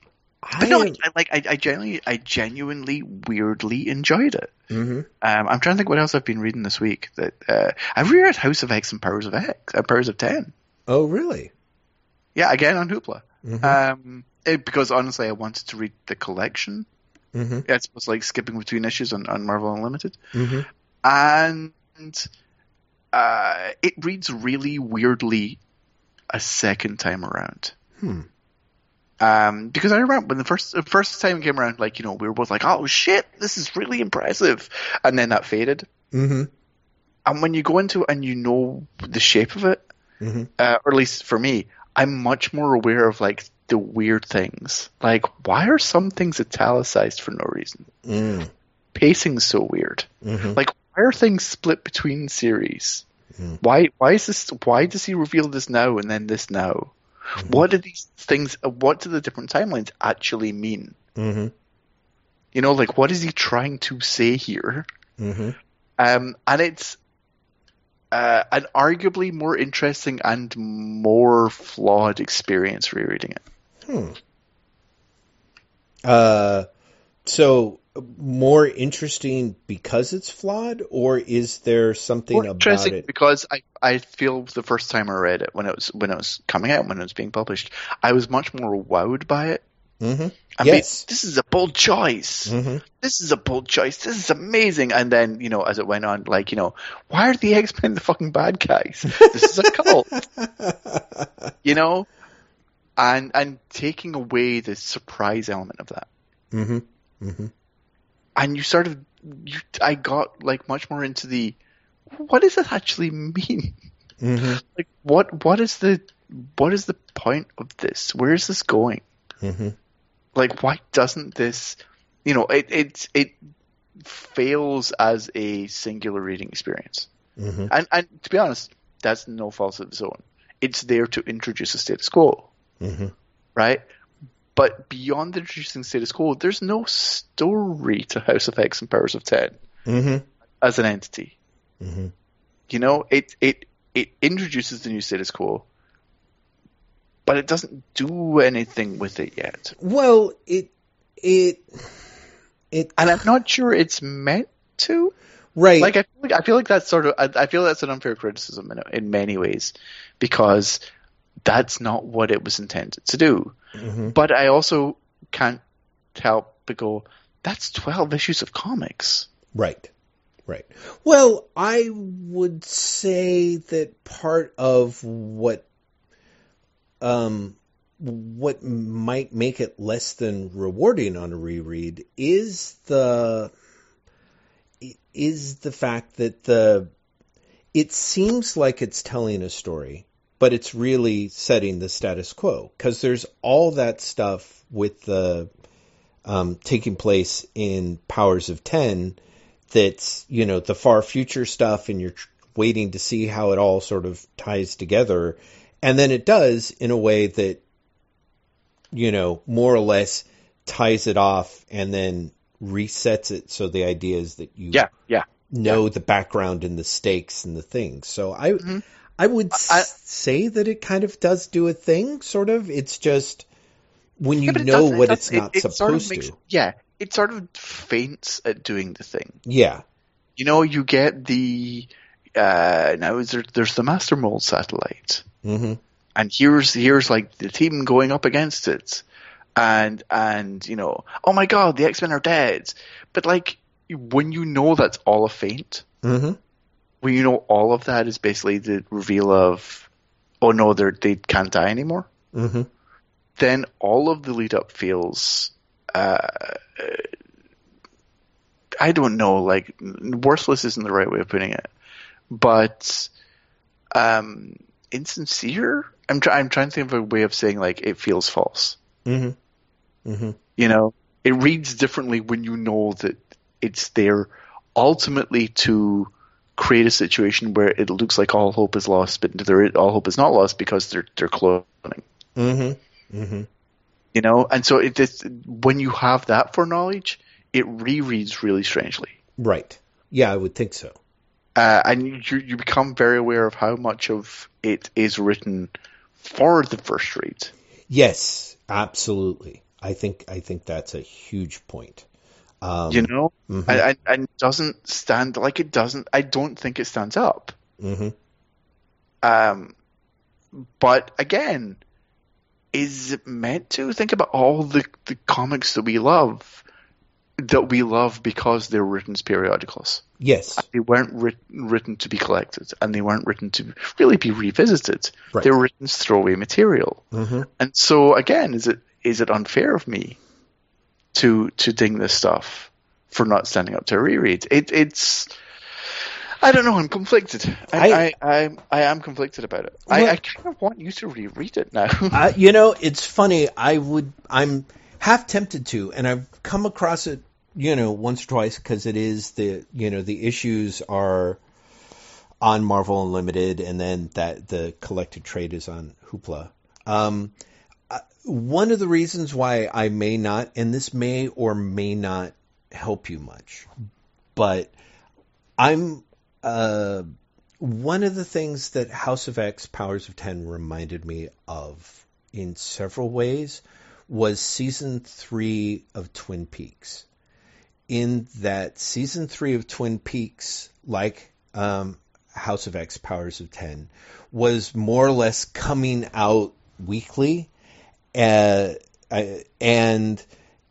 but no, I, like I, I genuinely, I genuinely, weirdly enjoyed it. Mm-hmm. Um, I'm trying to think what else I've been reading this week. That uh, I've reread House of X and Powers of X, uh, Powers of Ten. Oh, really? Yeah, again on Hoopla. Mm-hmm. Um, it, because honestly, I wanted to read the collection. Mm-hmm. Yeah, it was like skipping between issues on, on Marvel Unlimited, mm-hmm. and uh, it reads really weirdly a second time around. Hmm. Um, because I remember when the first the first time it came around, like you know, we were both like, "Oh shit, this is really impressive," and then that faded. Mm-hmm. And when you go into it and you know the shape of it, mm-hmm. uh, or at least for me, I'm much more aware of like the weird things. Like, why are some things italicized for no reason? Mm. Pacing's so weird. Mm-hmm. Like, why are things split between series? Mm. Why? Why is this? Why does he reveal this now and then this now? Mm-hmm. What do these things? What do the different timelines actually mean? Mm-hmm. You know, like what is he trying to say here? Mm-hmm. Um, and it's uh, an arguably more interesting and more flawed experience rereading it. Hmm. Uh, so more interesting because it's flawed, or is there something more about it? Because I, I feel the first time I read it when it was when it was coming out when it was being published, I was much more wowed by it. Mm-hmm. I yes. mean, this is a bold choice. Mm-hmm. This is a bold choice. This is amazing. And then, you know, as it went on, like, you know, why are the [laughs] X Men the fucking bad guys? This is a cult. [laughs] you know, and and taking away the surprise element of that. Mm-hmm. Mm-hmm and you sort of, you, I got like much more into the, what does it actually mean? Mm-hmm. [laughs] Like, what what is the what is the point of this? Where is this going? Mm-hmm. Like, why doesn't this, you know, it it it fails as a singular reading experience. Mm-hmm. And and to be honest, that's no fault of its own. It's there to introduce a status quo, mm-hmm. right? But beyond introducing status quo, there's no story to House of X and Powers of Ten Mm-hmm. as an entity. Mm-hmm. You know, it it it introduces the new status quo, but it doesn't do anything with it yet. Well, it it it And I'm not sure it's meant to. right. Like I feel like, I feel like that's sort of I, I feel that's an unfair criticism in, in many ways because that's not what it was intended to do. Mhm. But I also can't help but go, that's twelve issues of comics. Right. Right. Well, I would say that part of what um what might make it less than rewarding on a reread is the is the fact that the it seems like it's telling a story, but it's really setting the status quo because there's all that stuff with the um, taking place in Powers of Ten that's you know the far future stuff and you're waiting to see how it all sort of ties together and then it does in a way that you know more or less ties it off and then resets it so the idea is that you Yeah, yeah. know the background and the stakes and the things so i Mhm. I would I- say that it kind of does do a thing sort of. It's just when you Yeah, know it what does- it's not it, it sort of supposed makes- to. Yeah, it sort of faints at doing the thing. yeah. You know, you get the uh, now is there, there's the Master Mold satellite, hmm and here's here's like the team going up against it, and and you know, oh my god, the X Men are dead. But like when you know that's all a feint, hmm when you know all of that is basically the reveal of, oh no, they they can't die anymore. hmm then all of the lead up feels uh, I don't know, like worthless isn't the right way of putting it, but um, insincere. I'm trying. I'm trying to think of a way of saying like it feels false. hmm hmm You know, it reads differently when you know that it's there ultimately to create a situation where it looks like all hope is lost, but there all hope is not lost because they're they're cloning. hmm hmm you know and so it when you have that foreknowledge it rereads really strangely Right. Yeah, I would think so. uh, and you you become very aware of how much of it is written for the first read Yes, absolutely. I think I think that's a huge point. Um, you know mhm, and, and, doesn't stand like it doesn't i don't think it stands up mhm. um but again is it meant to think about all the, the comics that we love that we love because they're written as periodicals Yes. they weren't writ- written to be collected and they weren't written to really be revisited. Right. They were written as throwaway material. hmm And so again, is it is it unfair of me to to ding this stuff for not standing up to a reread? It, it's I don't know. I'm conflicted. I I- I, I, am conflicted about it. Well- I, I kind of want you to reread it now. [laughs] Uh, you know, it's funny. I would. I'm half tempted to, and I've come across it. You know, once or twice because it is the you know the issues are on Marvel Unlimited, and then that the collected trade is on Hoopla. Um, one of the reasons why I may not, and this may or may not help you much, but I'm uh, one of the things that House of X Powers of Ten reminded me of in several ways was season three of Twin Peaks. In that season three of Twin Peaks, like um, House of X Powers of Ten, was more or less coming out weekly, uh, I- and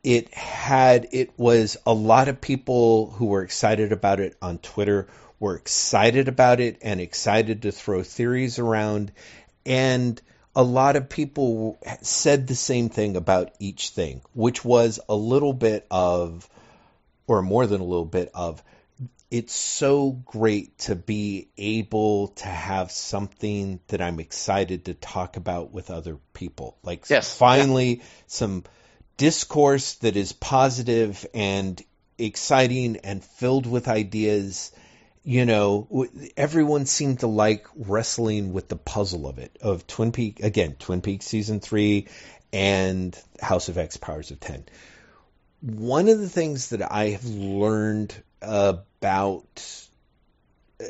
it had it was a lot of people who were excited about it on Twitter were excited about it and excited to throw theories around. And a lot of people said the same thing about each thing which was a little bit of or more than a little bit of it's so great to be able to have something that I'm excited to talk about with other people. Like Yes. finally some discourse that is positive and exciting and filled with ideas you know, everyone seemed to like wrestling with the puzzle of it, of Twin Peaks, again, Twin Peaks season three and House of X Powers of 10. One of the things that I have learned uh, about, uh,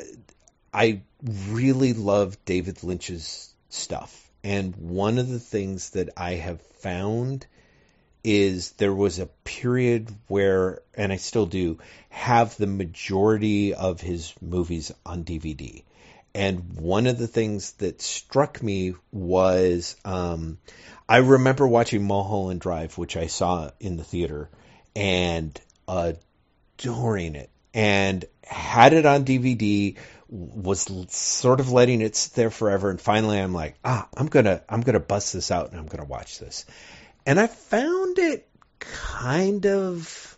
I really love David Lynch's stuff. And one of the things that I have found is there was a period where, and I still do, have the majority of his movies on DVD. And one of the things that struck me was um, I remember watching Mulholland Drive, which I saw in the theater, and adoring it, and had it on DVD. Was sort of letting it sit there forever, and finally, I'm like, ah, I'm gonna, I'm gonna bust this out, and I'm gonna watch this. And I found it kind of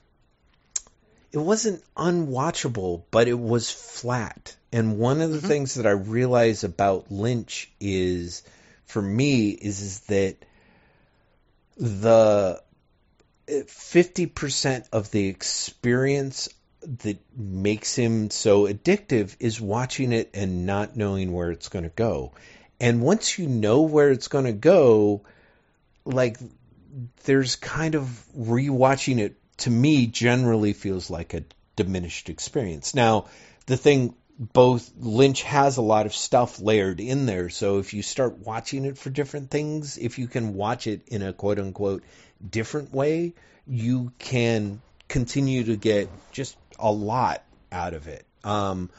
it wasn't unwatchable, but it was flat. And one of the mm-hmm. things that I realize about Lynch is for me is, is that the 50% of the experience that makes him so addictive is watching it and not knowing where it's going to go. And once you know where it's going to go, like there's kind of rewatching it to me generally feels like a diminished experience. Now, the thing both Lynch has a lot of stuff layered in there, so if you start watching it for different things, if you can watch it in a quote unquote different way, you can continue to get just a lot out of it. Um,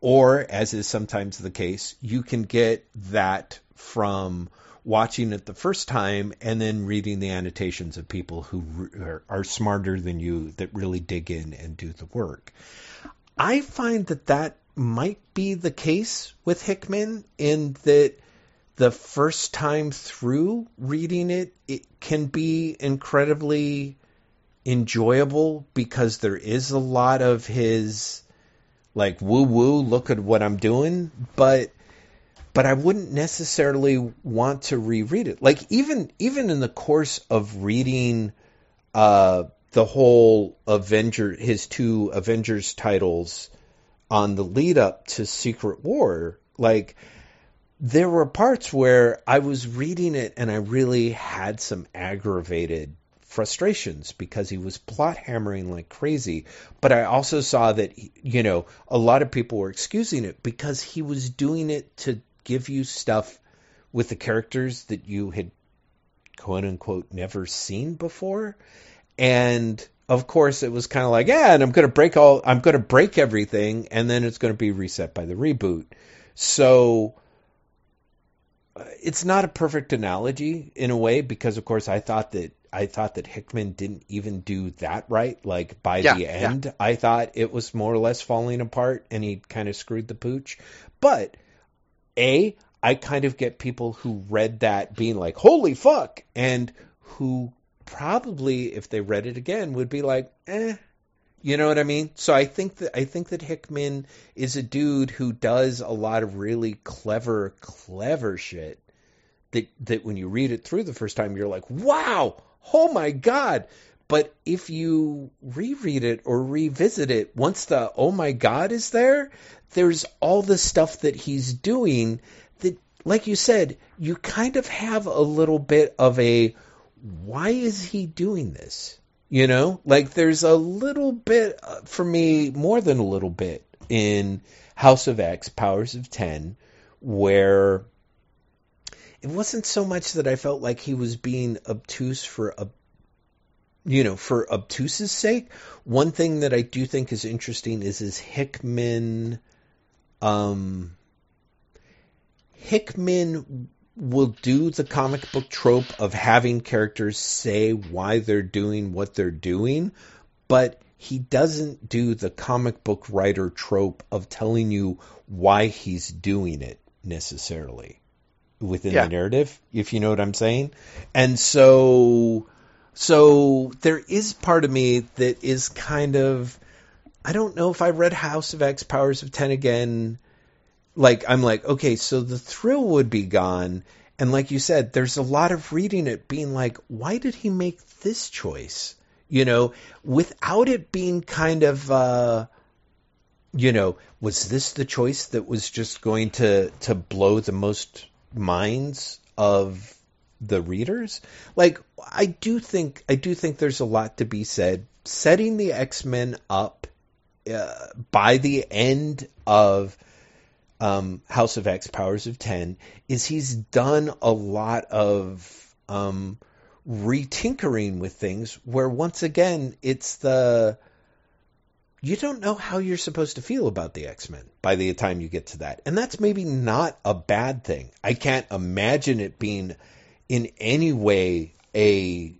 or, as is sometimes the case, you can get that from watching it the first time and then reading the annotations of people who are, are smarter than you that really dig in and do the work. I find that that might be the case with Hickman in that the first time through reading it, it can be incredibly enjoyable because there is a lot of his like woo woo, look at what I'm doing, but but I wouldn't necessarily want to reread it. Like even even in the course of reading uh, the whole Avenger, his two Avengers titles on the lead up to Secret War, like there were parts where I was reading it and I really had some aggravated frustrations because he was plot hammering like crazy. But I also saw that, you know, a lot of people were excusing it because he was doing it to give you stuff with the characters that you had quote unquote never seen before. And of course it was kind of like, yeah, and I'm going to break all, I'm going to break everything and then it's going to be reset by the reboot. So uh, it's not a perfect analogy in a way because of course I thought that I thought that Hickman didn't even do that right. Like by yeah, the end, yeah. I thought it was more or less falling apart and he kind of screwed the pooch. But a, I kind of get people who read that being like, holy fuck, and who probably, if they read it again, would be like, eh. You know what I mean? So I think that I think that Hickman is a dude who does a lot of really clever, clever shit. That that when you read it through the first time, you're like, wow, oh my god. But if you reread it or revisit it, once the oh my god is there, there's all the stuff that he's doing that, like you said, you kind of have a little bit of a why is he doing this? You know, like there's a little bit uh, for me, more than a little bit in House of X, Powers of Ten, where it wasn't so much that I felt like he was being obtuse for a you know, for obtuse's sake, one thing that I do think is interesting is his Hickman. Um, Hickman will do the comic book trope of having characters say why they're doing what they're doing, but he doesn't do the comic book writer trope of telling you why he's doing it necessarily within yeah. the narrative, if you know what I'm saying. And so so there is part of me that is kind of I don't know if I read House of X Powers of 10 again like I'm like okay so the thrill would be gone and like you said there's a lot of reading it being like why did he make this choice you know without it being kind of uh you know, was this the choice that was just going to to blow the most minds of the readers? Like, I do think I do think there's a lot to be said setting the X Men up uh, by the end of um, House of X, Powers of Ten, is he's done a lot of um, retinkering with things. Where once again, it's the you don't know how you're supposed to feel about the X Men by the time you get to that. And that's maybe not a bad thing. I can't imagine it being in any way a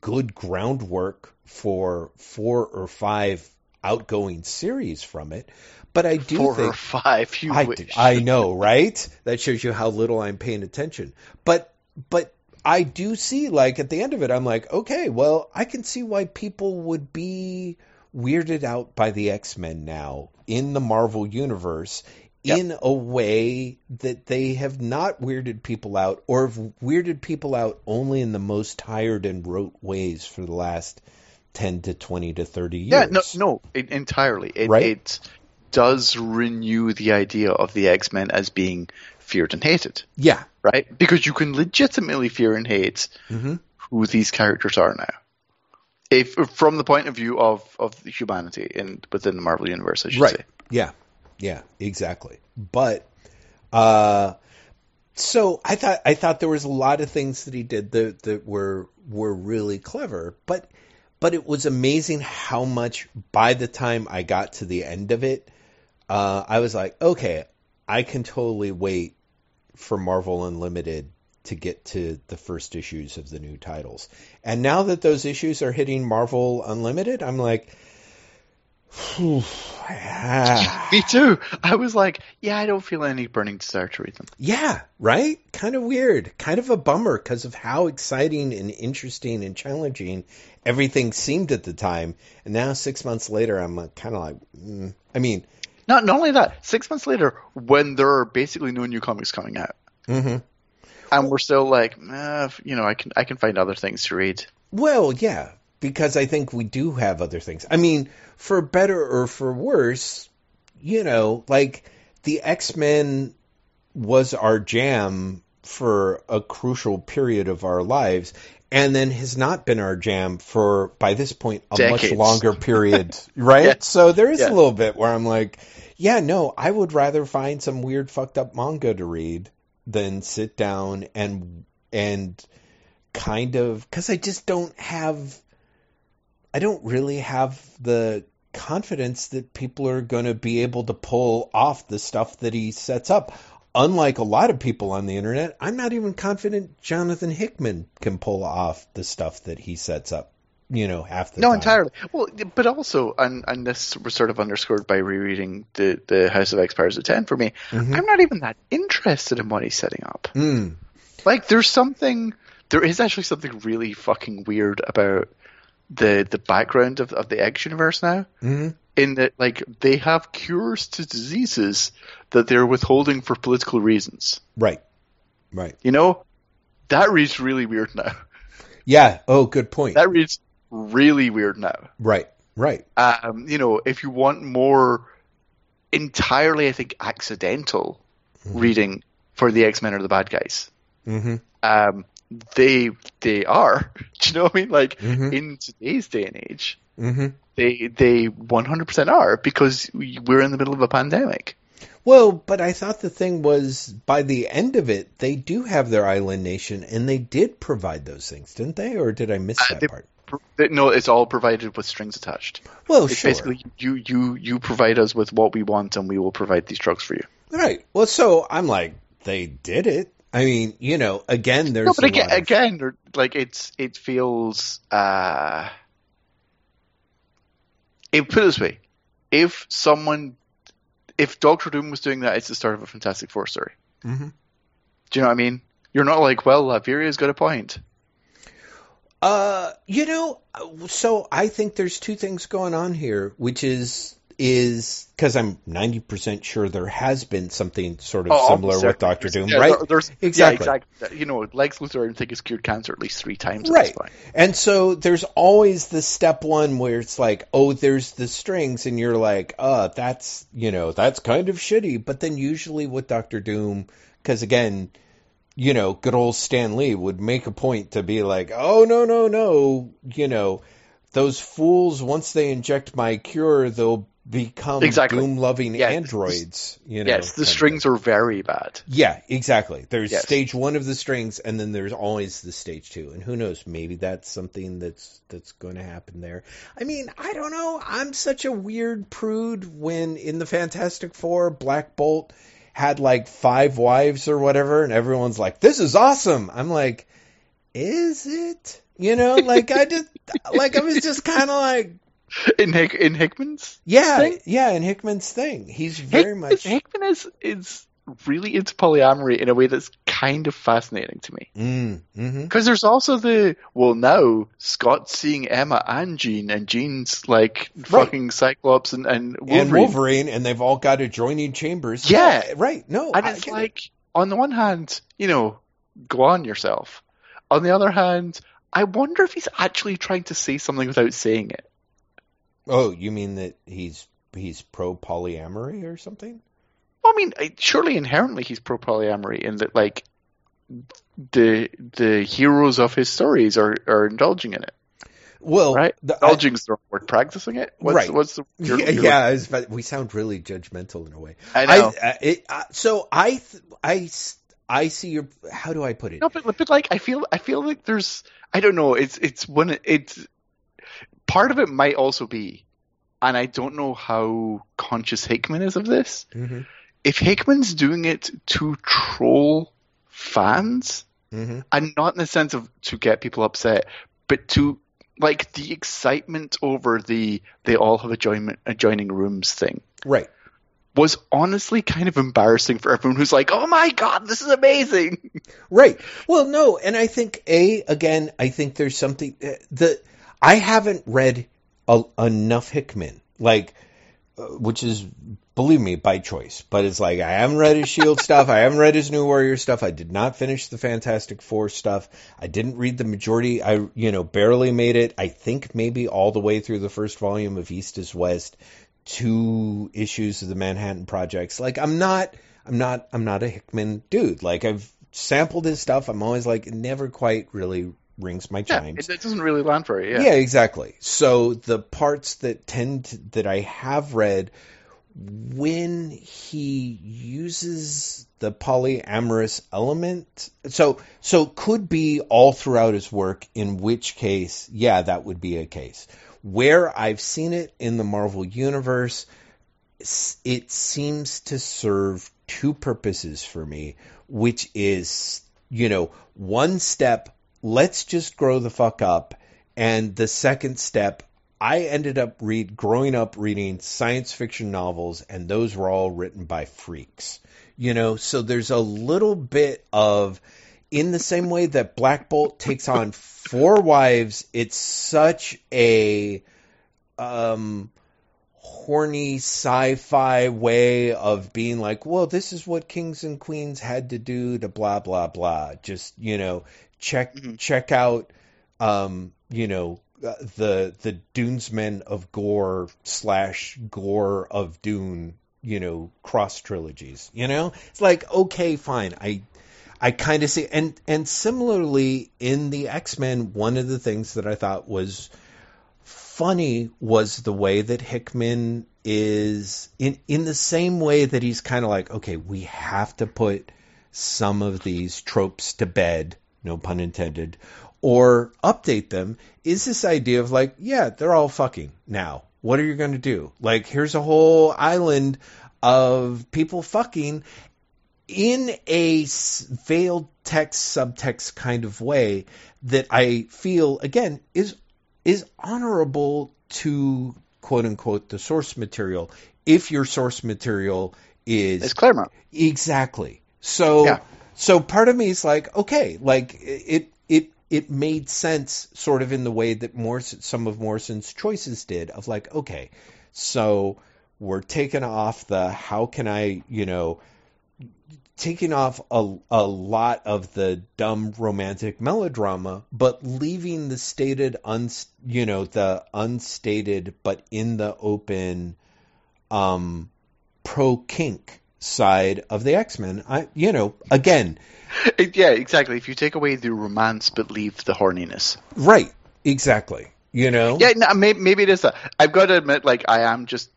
good groundwork for four or five outgoing series from it. But I do Four think or five, you I, wish. I know, right? That shows you how little I'm paying attention. But but I do see like at the end of it I'm like, okay, well, I can see why people would be weirded out by the X-Men now in the Marvel universe Yep. in a way that they have not weirded people out or have weirded people out only in the most tired and rote ways for the last 10 to 20 to 30 years. Yeah, no, no, it, entirely. It, Right? it does renew the idea of the X Men as being feared and hated, Yeah. right? Because you can legitimately fear and hate hmm who these characters are now. If from the point of view of of humanity in within the Marvel universe, I should Right. say. Yeah. Yeah, exactly. But uh so I thought I thought there was a lot of things that he did that that were were really clever, but but it was amazing how much by the time I got to the end of it, uh I was like, okay, I can totally wait for Marvel Unlimited to get to the first issues of the new titles. And now that those issues are hitting Marvel Unlimited, I'm like ah. [laughs] Me too. I was like, yeah, I don't feel any burning desire to read them. Yeah, right? Kind of weird. Kind of a bummer because of how exciting and interesting and challenging everything seemed at the time. And now, six months later, I'm kind of like, mm. I mean, Not not only that, six months later, when there are basically no new comics coming out, hmm and we're still like, eh, you know, I can I can find other things to read. well, yeah, because I think we do have other things. I mean, for better or for worse, you know, like the X Men was our jam for a crucial period of our lives and then has not been our jam for by this point a much longer period [laughs] right Yeah. so there is Yeah. a little bit where i'm like yeah no i would rather find some weird fucked up manga to read than sit down and and kind of because i just don't have i don't really have the confidence that people are going to be able to pull off the stuff that he sets up unlike a lot of people on the internet, I'm not even confident Jonathan Hickman can pull off the stuff that he sets up. You know, half the No, time. entirely. Well, but also, and and this was sort of underscored by rereading the the House of X Powers of Ten for me. Mhm. I'm not even that interested in what he's setting up. Mm. Like, there's something. There is actually something really fucking weird about the the background of of the X universe now. hmm In that, like, they have cures to diseases that they're withholding for political reasons. Right. Right. You know, that reads really weird now. Yeah. Oh, good point. That reads really weird now. right. Right. um, you know, if you want more entirely, I think, accidental reading for the X Men or the bad guys, hmm um, they they are. [laughs] Do you know what I mean? Like Mhm. in today's day and age, hmm they they 100% are because we- we're in the middle of a pandemic. Well, but I thought the thing was by the end of it, they do have their island nation, and they did provide those things, didn't they? Or did I miss Uh, that they- part? No, it's all provided with strings attached. Well, It's sure. basically you you you provide us with what we want, and we will provide these drugs for you. Right. Well, so I'm like, they did it. I mean, you know, again, there's no, but again, of- again, like it's it feels. uh If put it this way, if someone, if Doctor Doom was doing that, it's the start of a Fantastic Four story. Mhm. Do you know what I mean? You're not like, well, Latveria's got a point. Uh, you know, so I think there's two things going on here, which is is because I'm 90% sure there has been something sort of Oh, similar with. Doctor Doom, Yeah, right? there- there's, Exactly. Yeah, exactly. You know, Lex Luthor, I think, has cured cancer at least three times Right. And so there's always the step one where it's like, oh, there's the strings, and you're like, uh, that's, you know, that's kind of shitty. But then usually with Doctor Doom, because again, you know, good old Stan Lee would make a point to be like, oh, no, no, no, you know, those fools, once they inject my cure, they'll become Exactly. doom loving Yeah, androids. You know, yes, the strings are very bad. yeah, exactly. There's Yes. stage one of the strings, and then there's always the stage two. And who knows? Maybe that's something that's that's going to happen there. I mean, I don't know. I'm such a weird prude when in the Fantastic Four, Black Bolt had like five wives or whatever, and everyone's like, "This is awesome." I'm like, "Is it?" You know, like I just like I was just kind of like, [laughs] In Hick, in Hickman's yeah, thing? yeah. In Hickman's thing, he's very Hick- much. Hickman is is really into polyamory in a way that's kind of fascinating to me. Mm, hmm Because there's also the well now Scott's seeing Emma and Jean, and Jean's like fucking Cyclops and, and Wolverine. and Wolverine, and they've all got adjoining chambers. Yeah. No, right. No, And I it's get it. like, on the one hand, you know, go on yourself. On the other hand, I wonder if he's actually trying to say something without saying it. oh, you mean that he's he's pro polyamory or something? I mean, surely inherently he's pro polyamory in that, like, the the heroes of his stories are, are indulging in it, Well, right? the- I- Indulging is the word. Practicing it. What's, Right. What's the? yeah, you're- you're- yeah, was we sound really judgmental in a way. I know. I, it, uh, so I, th- I, I see your. How do I put it? No, but, but like I feel I feel like there's I don't know it's it's when it's part of it might also be, and I don't know how conscious Hickman is of this. hmm If Hickman's doing it to troll fans, hmm and not in the sense of to get people upset, but to like the excitement over the they all have adjoining adjoining rooms thing Right. was honestly kind of embarrassing for everyone who's like, oh my god, this is amazing. [laughs] Right. Well, no, and I think a again, I think there's something that I haven't read a, enough Hickman, like, uh, which is believe me by choice, but it's like I haven't read his Shield [laughs] stuff, I haven't read his New Warrior stuff, I did not finish the Fantastic Four stuff, I didn't read the majority, I you know barely made it, I think maybe all the way through the first volume of East of West, two issues of the Manhattan Projects. Like I'm not, I'm not, I'm not a Hickman dude. Like I've sampled his stuff. I'm always like, it never quite really rings my Yeah, chimes. it, it doesn't really land for you. yeah. exactly. So the parts that tend to, that I have read, when he uses the polyamorous element, so so could be all throughout his work. In which case, yeah, that would be a case where I've seen it in the Marvel universe. It seems to serve two purposes for me, which is you know one step let's just grow the fuck up. And the second step, I ended up read growing up reading science fiction novels, and those were all written by freaks. You know, so there's a little bit of in the same way that Black Bolt takes on four wives, it's such a um horny sci-fi way of being like, well, this is what kings and queens had to do to blah blah blah. Just you know, check Mhm. check out, um, you know, Uh, the the Dunesmen of Gor slash Gor of Dune, you know, cross trilogies. You know, it's like okay, fine, I. I kind of see, and and similarly in the X Men, one of the things that I thought was funny was the way that Hickman is in in the same way that he's kind of like, okay, we have to put some of these tropes to bed, no pun intended, or update them. Is this idea of like, yeah, they're all fucking now. What are you going to do? Like, here's a whole island of people fucking in a veiled text subtext kind of way that I feel again is is honorable to quote unquote the source material if your source material is It's Claremont. exactly so Yeah. so part of me is like okay like it it made sense sort of in the way that Morrison, some of Morrison's choices did of like okay so we're taking off the how can I, you know, taking off a, a lot of the dumb romantic melodrama, but leaving the stated, un, you know, the unstated but in the open, um, pro kink side of the X Men. I, you know, again, yeah, exactly. If you take away the romance but leave the horniness, right? Exactly. You know. Yeah, no, maybe, maybe it is that. I've got to admit, like, I am just,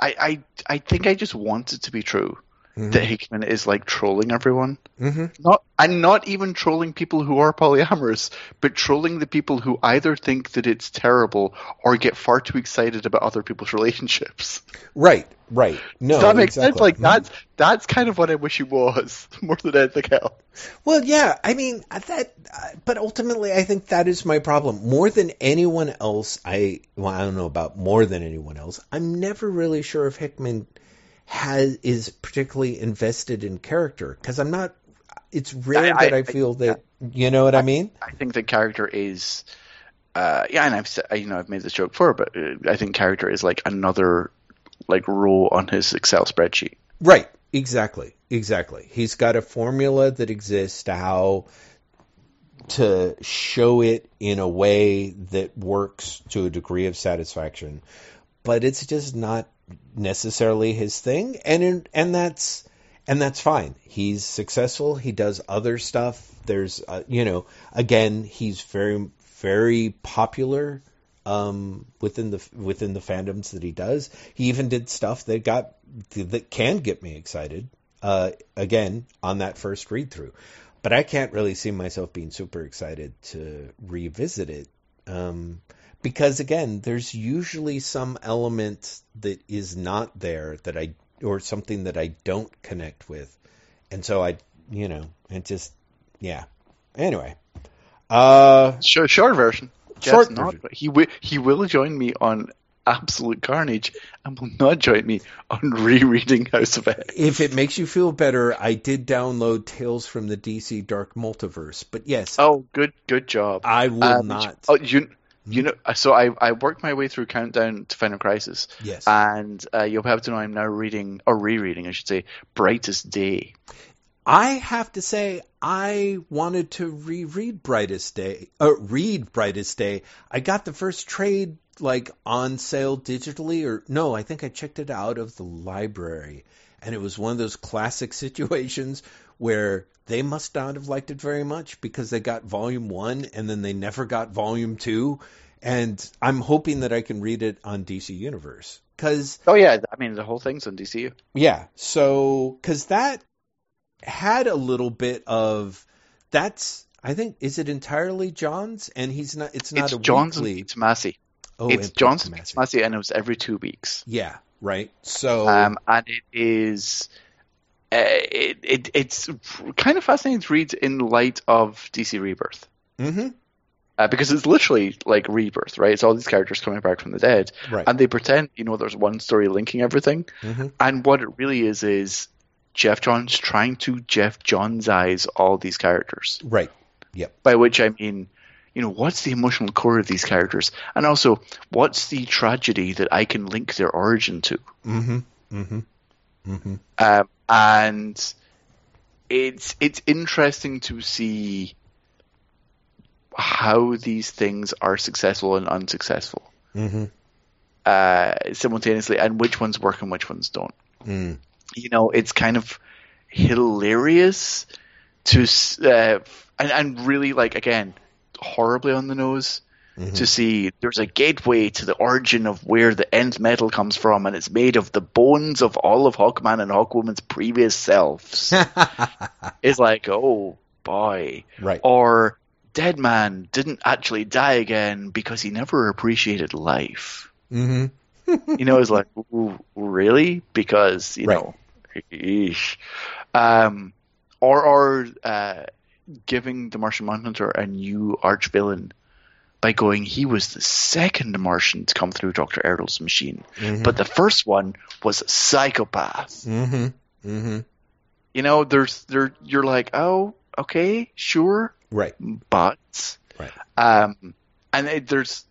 I, I, I think I just want it to be true mm-hmm. that Hickman is like trolling everyone. Mm-hmm. Not and not even trolling people who are polyamorous, but trolling the people who either think that it's terrible or get far too excited about other people's relationships. Right, right. No, Does that makes exactly. sense. Like mm-hmm. that's that's kind of what I wish he was [laughs] more than anything else. Well, yeah. I mean that, but ultimately, I think that is my problem. More than anyone else, I well, I don't know about more than anyone else. I'm never really sure if Hickman has is particularly invested in character because I'm not. It's rare I, that I, I feel I, that you know what I, mean. I think the character is, uh, yeah, and I've you know I've made this joke before, but uh, I think character is like another like row on his Excel spreadsheet. Right. Exactly. Exactly. He's got a formula that exists to how to show it in a way that works to a degree of satisfaction, but it's just not necessarily his thing, and and that's and that's fine. He's successful. He does other stuff. There's, uh, you know, again, he's very very popular um, within the within the fandoms that he does. He even did stuff that got that can get me excited. Uh, again, on that first read through, but I can't really see myself being super excited to revisit it. Um, because again, there's usually some element that is not there that I or something that I don't connect with, and so I, you know, it just yeah. Anyway, uh, short, short version. Short version. Not, he will he will join me on Absolute Carnage and will not join me on rereading House of X. If it makes you feel better, I did download Tales from the DC Dark Multiverse, but yes. Oh, good good job. I will um, not. Oh, you you know, so I, I worked my way through Countdown to Final Crisis. Yes. And uh, you'll have to know I'm now reading, or rereading, I should say, Brightest Day. I have to say, I wanted to reread Brightest Day, uh, read Brightest Day. I got the first trade like on sale digitally, or no, I think I checked it out of the library, and it was one of those classic [laughs] situations where they must not have liked it very much because they got volume one and then they never got volume two. And I'm hoping that I can read it on DC Universe. Cause, oh, yeah. I mean, the whole thing's on DCU. Yeah. So, because that had a little bit of that's, I think, is it entirely Johns? And he's not, it's not it's a Johns weekly. It's Tomasi. Oh, it's Johns and Tomasi, and it was every two weeks. Yeah. Right. So, um, and it is it, it, it's kind of fascinating to read in light of DC Rebirth. Mm-hmm. Uh, because it's literally like rebirth, right? It's all these characters coming back from the dead, right. and they pretend, you know, there's one story linking everything. Mm-hmm. And what it really is is Geoff Johns trying to Geoff Johns eyes all these characters. Right. Yep. By which I mean, you know, what's the emotional core of these characters, and also what's the tragedy that I can link their origin to. Mm-hmm. Mm-hmm. Mm-hmm. Um, and it's it's interesting to see how these things are successful and unsuccessful mm-hmm. uh, simultaneously, and which ones work and which ones don't. Mm. You know, it's kind of hilarious to uh, and, and really like again horribly on the nose mm-hmm. to see there's a gateway to the origin of where the Nth metal comes from, and it's made of the bones of all of Hawkman and Hawkwoman's previous selves. [laughs] it's like, oh boy. Right. Or Deadman didn't actually die again because he never appreciated life. Mm-hmm. [laughs] you know, it's like, really? Because, you right. know, eesh. Um, or, or, uh, giving the Martian Manhunter a new arch villain by going, he was the second Martian to come through Dr. Erdel's machine. Mm-hmm. But the first one was a psychopath. Mm-hmm. Mm-hmm. You know, there's there you're like, oh, okay, sure. Right. But right. Um and it, there's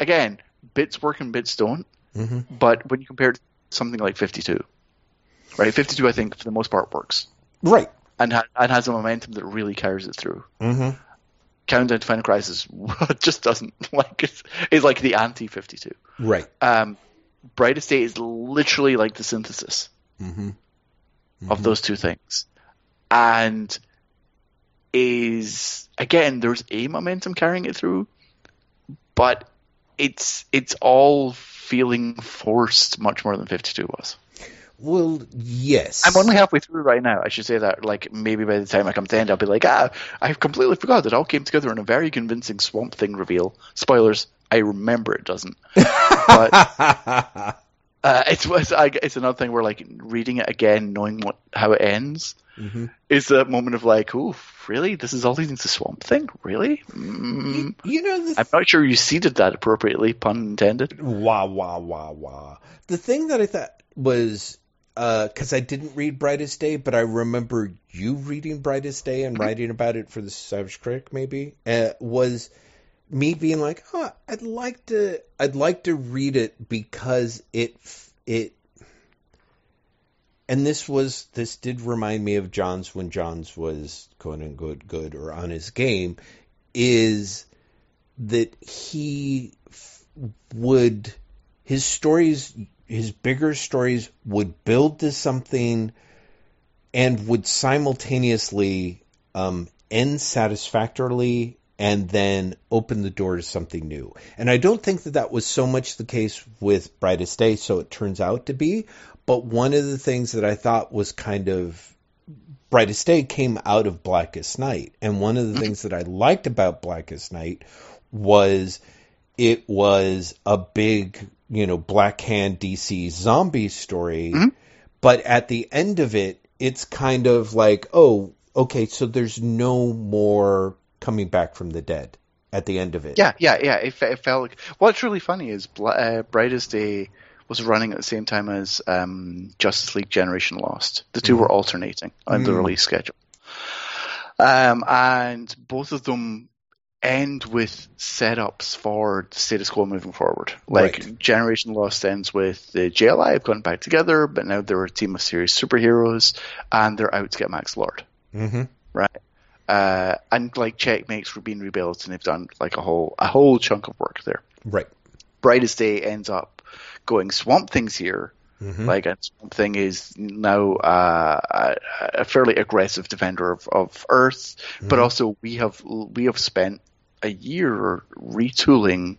again, bits work and bits don't. Mm-hmm. But when you compare it to something like 52. Right, 52 I think for the most part works Right. and ha- and has a momentum that really carries it through. Mm-hmm. Countdown to Final Crisis [laughs] just doesn't [laughs] like it's, it's like the anti 52. Right. Um, Brightest Day is literally like the synthesis Mm-hmm. of those two things, and is again there's a momentum carrying it through, but it's it's all feeling forced much more than 52 was. Well, yes. I'm only halfway through right now. I should say that. Like maybe by the time I come to the end, I'll be like, ah, I've completely forgot it all came together in a very convincing Swamp Thing reveal. Spoilers. I remember it doesn't. But [laughs] uh, it's it's, I, it's another thing where like reading it again, knowing what how it ends, hmm is that moment of like, ooh, really? This is all leading to Swamp Thing? Really? Mm, You know, the I'm not sure you seeded that appropriately, pun intended. wah wah wah wah. The thing that I thought was because I didn't read Brightest Day, but I remember you reading Brightest Day and writing about it for the Savage Critic, maybe uh, was me being like, oh, I'd like to, I'd like to read it because it, it. And this was this did remind me of Johns when Johns was quote unquote good or on his game, is that he f- would his stories his bigger stories would build to something and would simultaneously um, end satisfactorily and then open the door to something new. And I don't think that that was so much the case with Brightest Day, so it turns out to be. But one of the things that I thought was kind of Brightest Day came out of Blackest Night. And one of the things that I liked about Blackest Night was it was a big, you know, Black Hand DC zombie story. Mhm. But at the end of it, it's kind of like, oh, okay, so there's no more coming back from the dead at the end of it. Yeah, yeah, yeah. It, it felt like. What's really funny is uh, Brightest Day was running at the same time as um, Justice League Generation Lost. The 2 were alternating on the Mm. release schedule, um, and both of them end with setups for the status quo moving forward. Like Right. Generation Lost ends with the JLI have gone back together, but now they're a team of serious superheroes, and they're out to get Max Lord hmm right? Uh, and like checkmates were being rebuilt, and they've done like a whole a whole chunk of work there. Right. Brightest Day ends up going Swamp Thing's here, hmm like and Swamp Thing is now uh, a, a fairly aggressive defender of, of Earth, but Mhm. also we have we have spent a year retooling,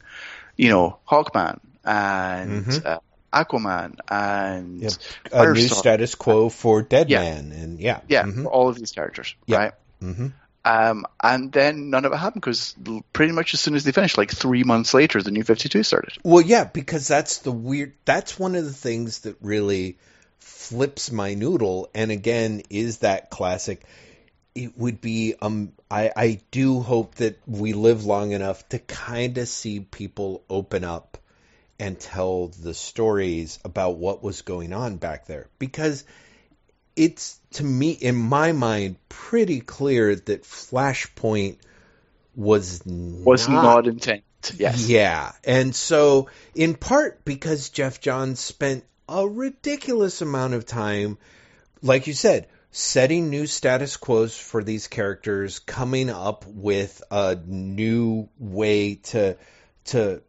you know, Hawkman and Mhm. uh, Aquaman and Yep. a new status quo for Deadman Yeah. And yeah, yeah, hmm all of these characters, Yeah. right? Um, and then none of it happened because pretty much as soon as they finished, like three months later, the new 52 started. Well, yeah, because that's the weird. That's one of the things that really flips my noodle, and again is that classic. It would be um. I I do hope that we live long enough to kind of see people open up and tell the stories about what was going on back there because it's to me in my mind pretty clear that Flashpoint was Was not not intent. Yes. yeah. And so, in part because Geoff Johns spent a ridiculous amount of time, like you said, setting new status quos for these characters, coming up with a new way to, to,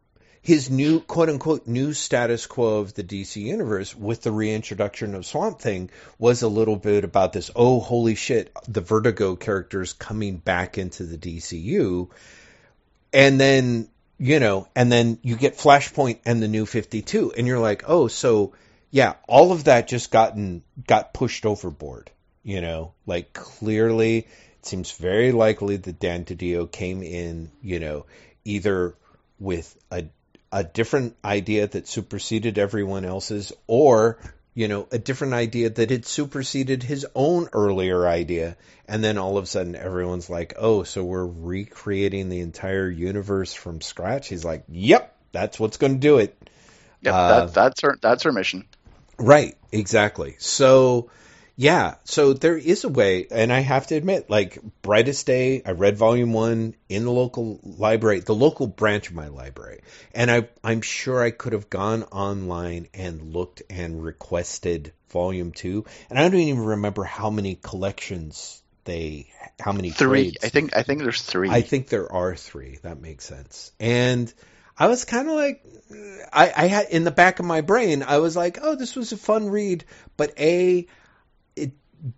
his new quote unquote new status quo of the DC universe with the reintroduction of Swamp Thing was a little bit about this. Oh, holy shit, the Vertigo characters coming back into the DCU. And then, you know, and then you get Flashpoint and the new 52 and you're like, "Oh, so yeah, all of that just gotten got pushed overboard." You know, like clearly it seems very likely that Dan DiDio came in, you know, either with a a different idea that superseded everyone else's or you know a different idea that had superseded his own earlier idea and then all of a sudden everyone's like oh so we're recreating the entire universe from scratch he's like yep that's what's going to do it Yep, Uh, that, that's her. That's her mission. Right, exactly. So, Yeah, so there is a way, and I have to admit, like Brightest Day, I read Volume One in the local library, the local branch of my library, and I, I'm sure I could have gone online and looked and requested Volume Two, and I don't even remember how many collections they, how many Three. trades. I think. I think there's three. I think there are three. That makes sense. And I was kind of like, I, I had in the back of my brain, I was like, oh, this was a fun read, but a,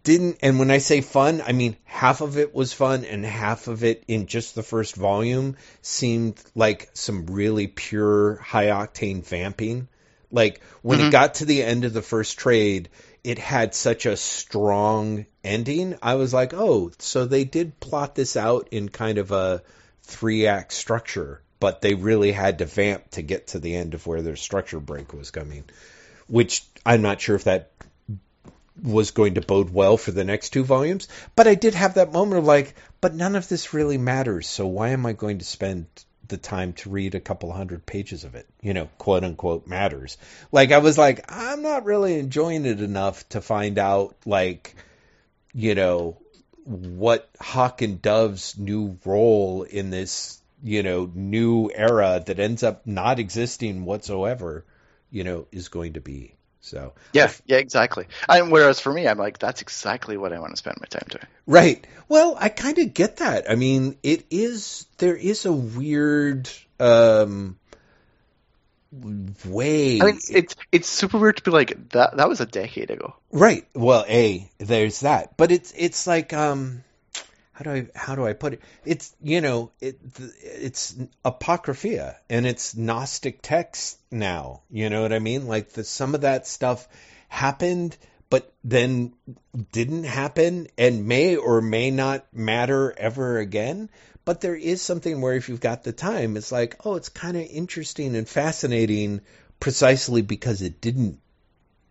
didn't. And when I say fun, I mean half of it was fun, and half of it in just the first volume seemed like some really pure high octane vamping. Like when Mhm. it got to the end of the first trade, it had such a strong ending. I was like, oh, so they did plot this out in kind of a three act structure, but they really had to vamp to get to the end of where their structure break was coming, which I'm not sure if that was going to bode well for the next two volumes. But I did have that moment of like, but none of this really matters, so why am I going to spend the time to read a couple hundred pages of it? You know, quote unquote matters. Like I was like, I'm not really enjoying it enough to find out like, you know, what Hawk and Dove's new role in this, you know, new era that ends up not existing whatsoever, you know, is going to be. So yeah. Yeah. Exactly. And whereas for me, I'm like, that's exactly what I want to spend my time doing. Right. Well, I kind of get that. I mean, it is there is a weird um way. I mean, it's it's super weird to be like that. That was a decade ago. right. Well, a there's that, but it's it's like um how do I how do I put it? It's you know it it's apocrypha and it's Gnostic text now. You know what I mean? Like the some of that stuff happened, but then didn't happen and may or may not matter ever again. But there is something where if you've got the time, it's like, oh, it's kind of interesting and fascinating precisely because it didn't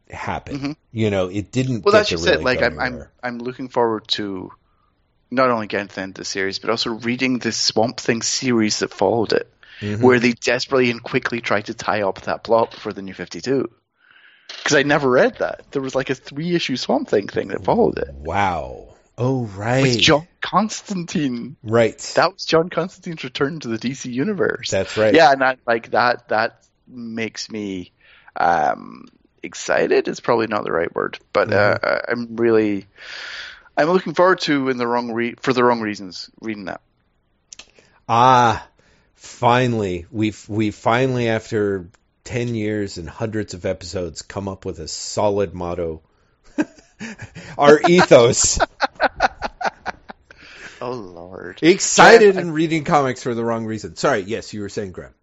happen. Mhm. You know, it didn't. Well, that's just really it. Like I'm I'm. I'm looking forward to not only getting to the end of the series, but also reading the Swamp Thing series that followed it, Mhm. where they desperately and quickly tried to tie up that plot for the New Fifty Two. Because I never read that. There was like a three issue Swamp Thing thing that followed it Wow. Oh, right. with John Constantine. Right. That was John Constantine's return to the DC universe. That's right. Yeah, and that like that that makes me um excited is probably not the right word, but Mm-hmm. uh, I'm really I'm looking forward to in the wrong re- for the wrong reasons reading that. Ah, finally, we've we finally after ten years and hundreds of episodes come up with a solid motto. [laughs] Our ethos. [laughs] Oh lord. Excited Jeff, and reading comics for the wrong reason. Sorry, yes, you were saying Graeme.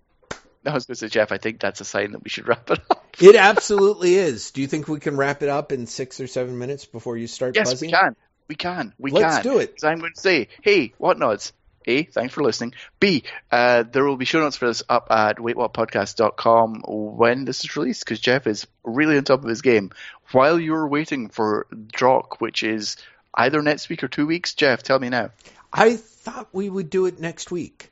I was going to say Jeff, I think that's a sign that we should wrap it up. It absolutely is. Do you think we can wrap it up in six or seven minutes before you start Yes, buzzing? we can. We can. We can. Let's can. do it. So I'm going to say, hey, Whatnauts? A, thanks for listening. B, uh, there will be show notes for this up at waitwhatpodcast.com when this is released because Jeff is really on top of his game. While you're waiting for Drock, which is either next week or two weeks, Jeff, tell me now. I thought we would do it next week.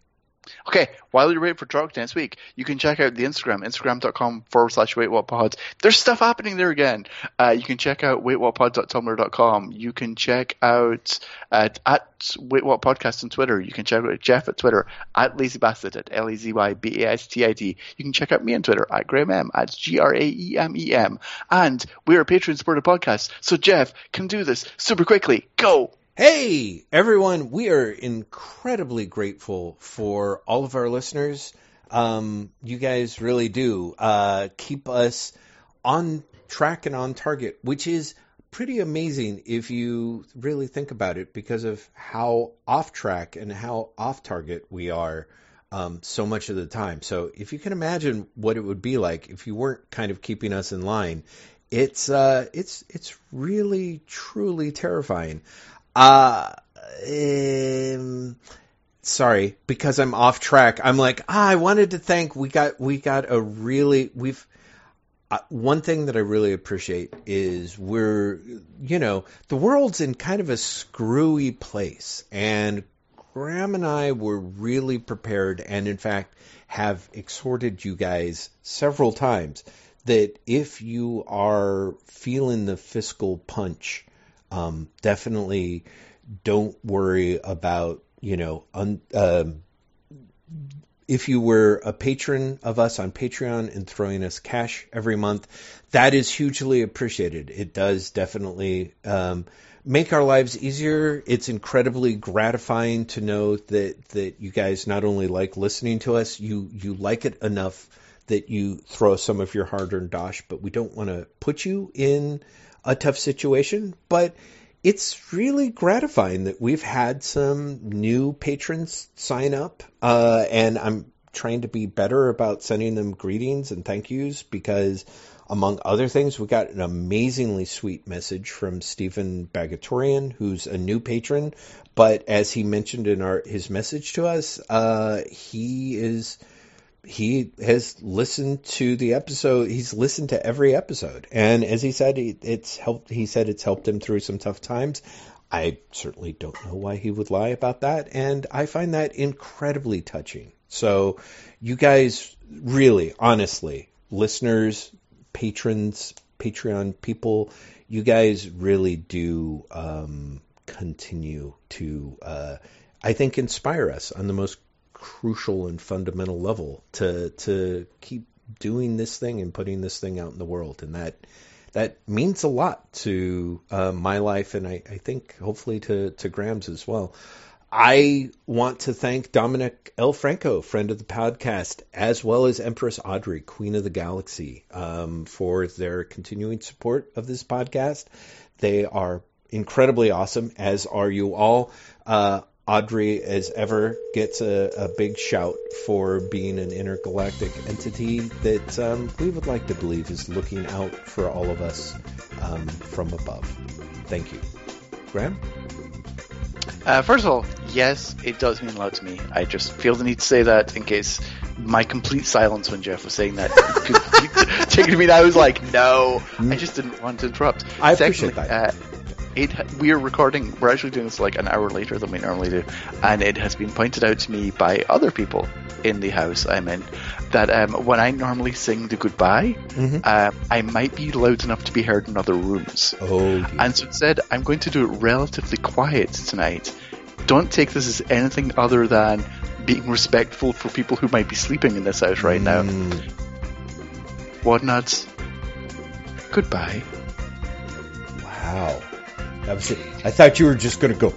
Okay, while you're waiting for Drock next week, you can check out the Instagram, instagram.com forward slash waitwhatpod. There's stuff happening there again. Uh, you can check out waitwhatpod.tumblr.com. You can check out at, at Podcast on Twitter. You can check out Jeff at Twitter, at lazybastard, at L-A-Z-Y-B-A-S-T-I-D. You can check out me on Twitter, at Graeme M, at G-R-A-E-M-E-M. And we're a Patreon-supported podcast, so Jeff can do this super quickly. Go! Hey, everyone, we are incredibly grateful for all of our listeners. Um, you guys really do uh, keep us on track and on target, which is pretty amazing if you really think about it because of how off track and how off target we are um, so much of the time. So if you can imagine what it would be like if you weren't kind of keeping us in line, it's uh, it's it's really truly terrifying. Uh, um, sorry, because I'm off track. I'm like, ah, I wanted to thank. We got we got a really we've. Uh, one thing that I really appreciate is we're, you know, the world's in kind of a screwy place, and Graeme and I were really prepared, and in fact, have exhorted you guys several times that if you are feeling the fiscal punch Um, definitely don't worry about, you know, un, um, if you were a patron of us on Patreon and throwing us cash every month, that is hugely appreciated. It does definitely um, make our lives easier. It's incredibly gratifying to know that that you guys not only like listening to us, you you like it enough that you throw some of your hard-earned dosh. But we don't want to put you in a tough situation, but it's really gratifying that we've had some new patrons sign up, uh, and I'm trying to be better about sending them greetings and thank yous because, among other things, we got an amazingly sweet message from Stephen Bagatorian, who's a new patron, but as he mentioned in our his message to us, uh, he is he has listened to the episode. He's listened to every episode, and as he said, it's helped. He said it's helped him through some tough times. I certainly don't know why he would lie about that, and I find that incredibly touching. So, you guys, really, honestly, listeners, patrons, Patreon people, you guys really do um, continue to, uh, I think, inspire us on the most crucial and fundamental level to to keep doing this thing and putting this thing out in the world, and that that means a lot to uh, my life, and I, I think hopefully to to Graeme's as well. I want to thank Dominic L. Franco, friend of the podcast, as well as Empress Audrey, Queen of the Galaxy, um, for their continuing support of this podcast. They are incredibly awesome, as are you all. Uh, Audrey, as ever, gets a, a, big shout for being an intergalactic entity that um, we would like to believe is looking out for all of us um, from above. Thank you. Graeme? Uh, first of all, yes, it does mean a lot to me. I just feel the need to say that in case my complete silence when Jeff was saying that [laughs] taken to me. I was like, no, I mm. just didn't want to interrupt. I Secondly, appreciate that. Uh, it we are recording. We're actually doing this like an hour later than we normally do, and it has been pointed out to me by other people in the house I'm in that um, when I normally sing the goodbye, mm-hmm. uh, I might be loud enough to be heard in other rooms. Oh, and so instead, I'm going to do it relatively quiet tonight. Don't take this as anything other than being respectful for people who might be sleeping in this house right now. Mm. Whatnauts, goodbye. Wow. I, was, I thought you were just going to go.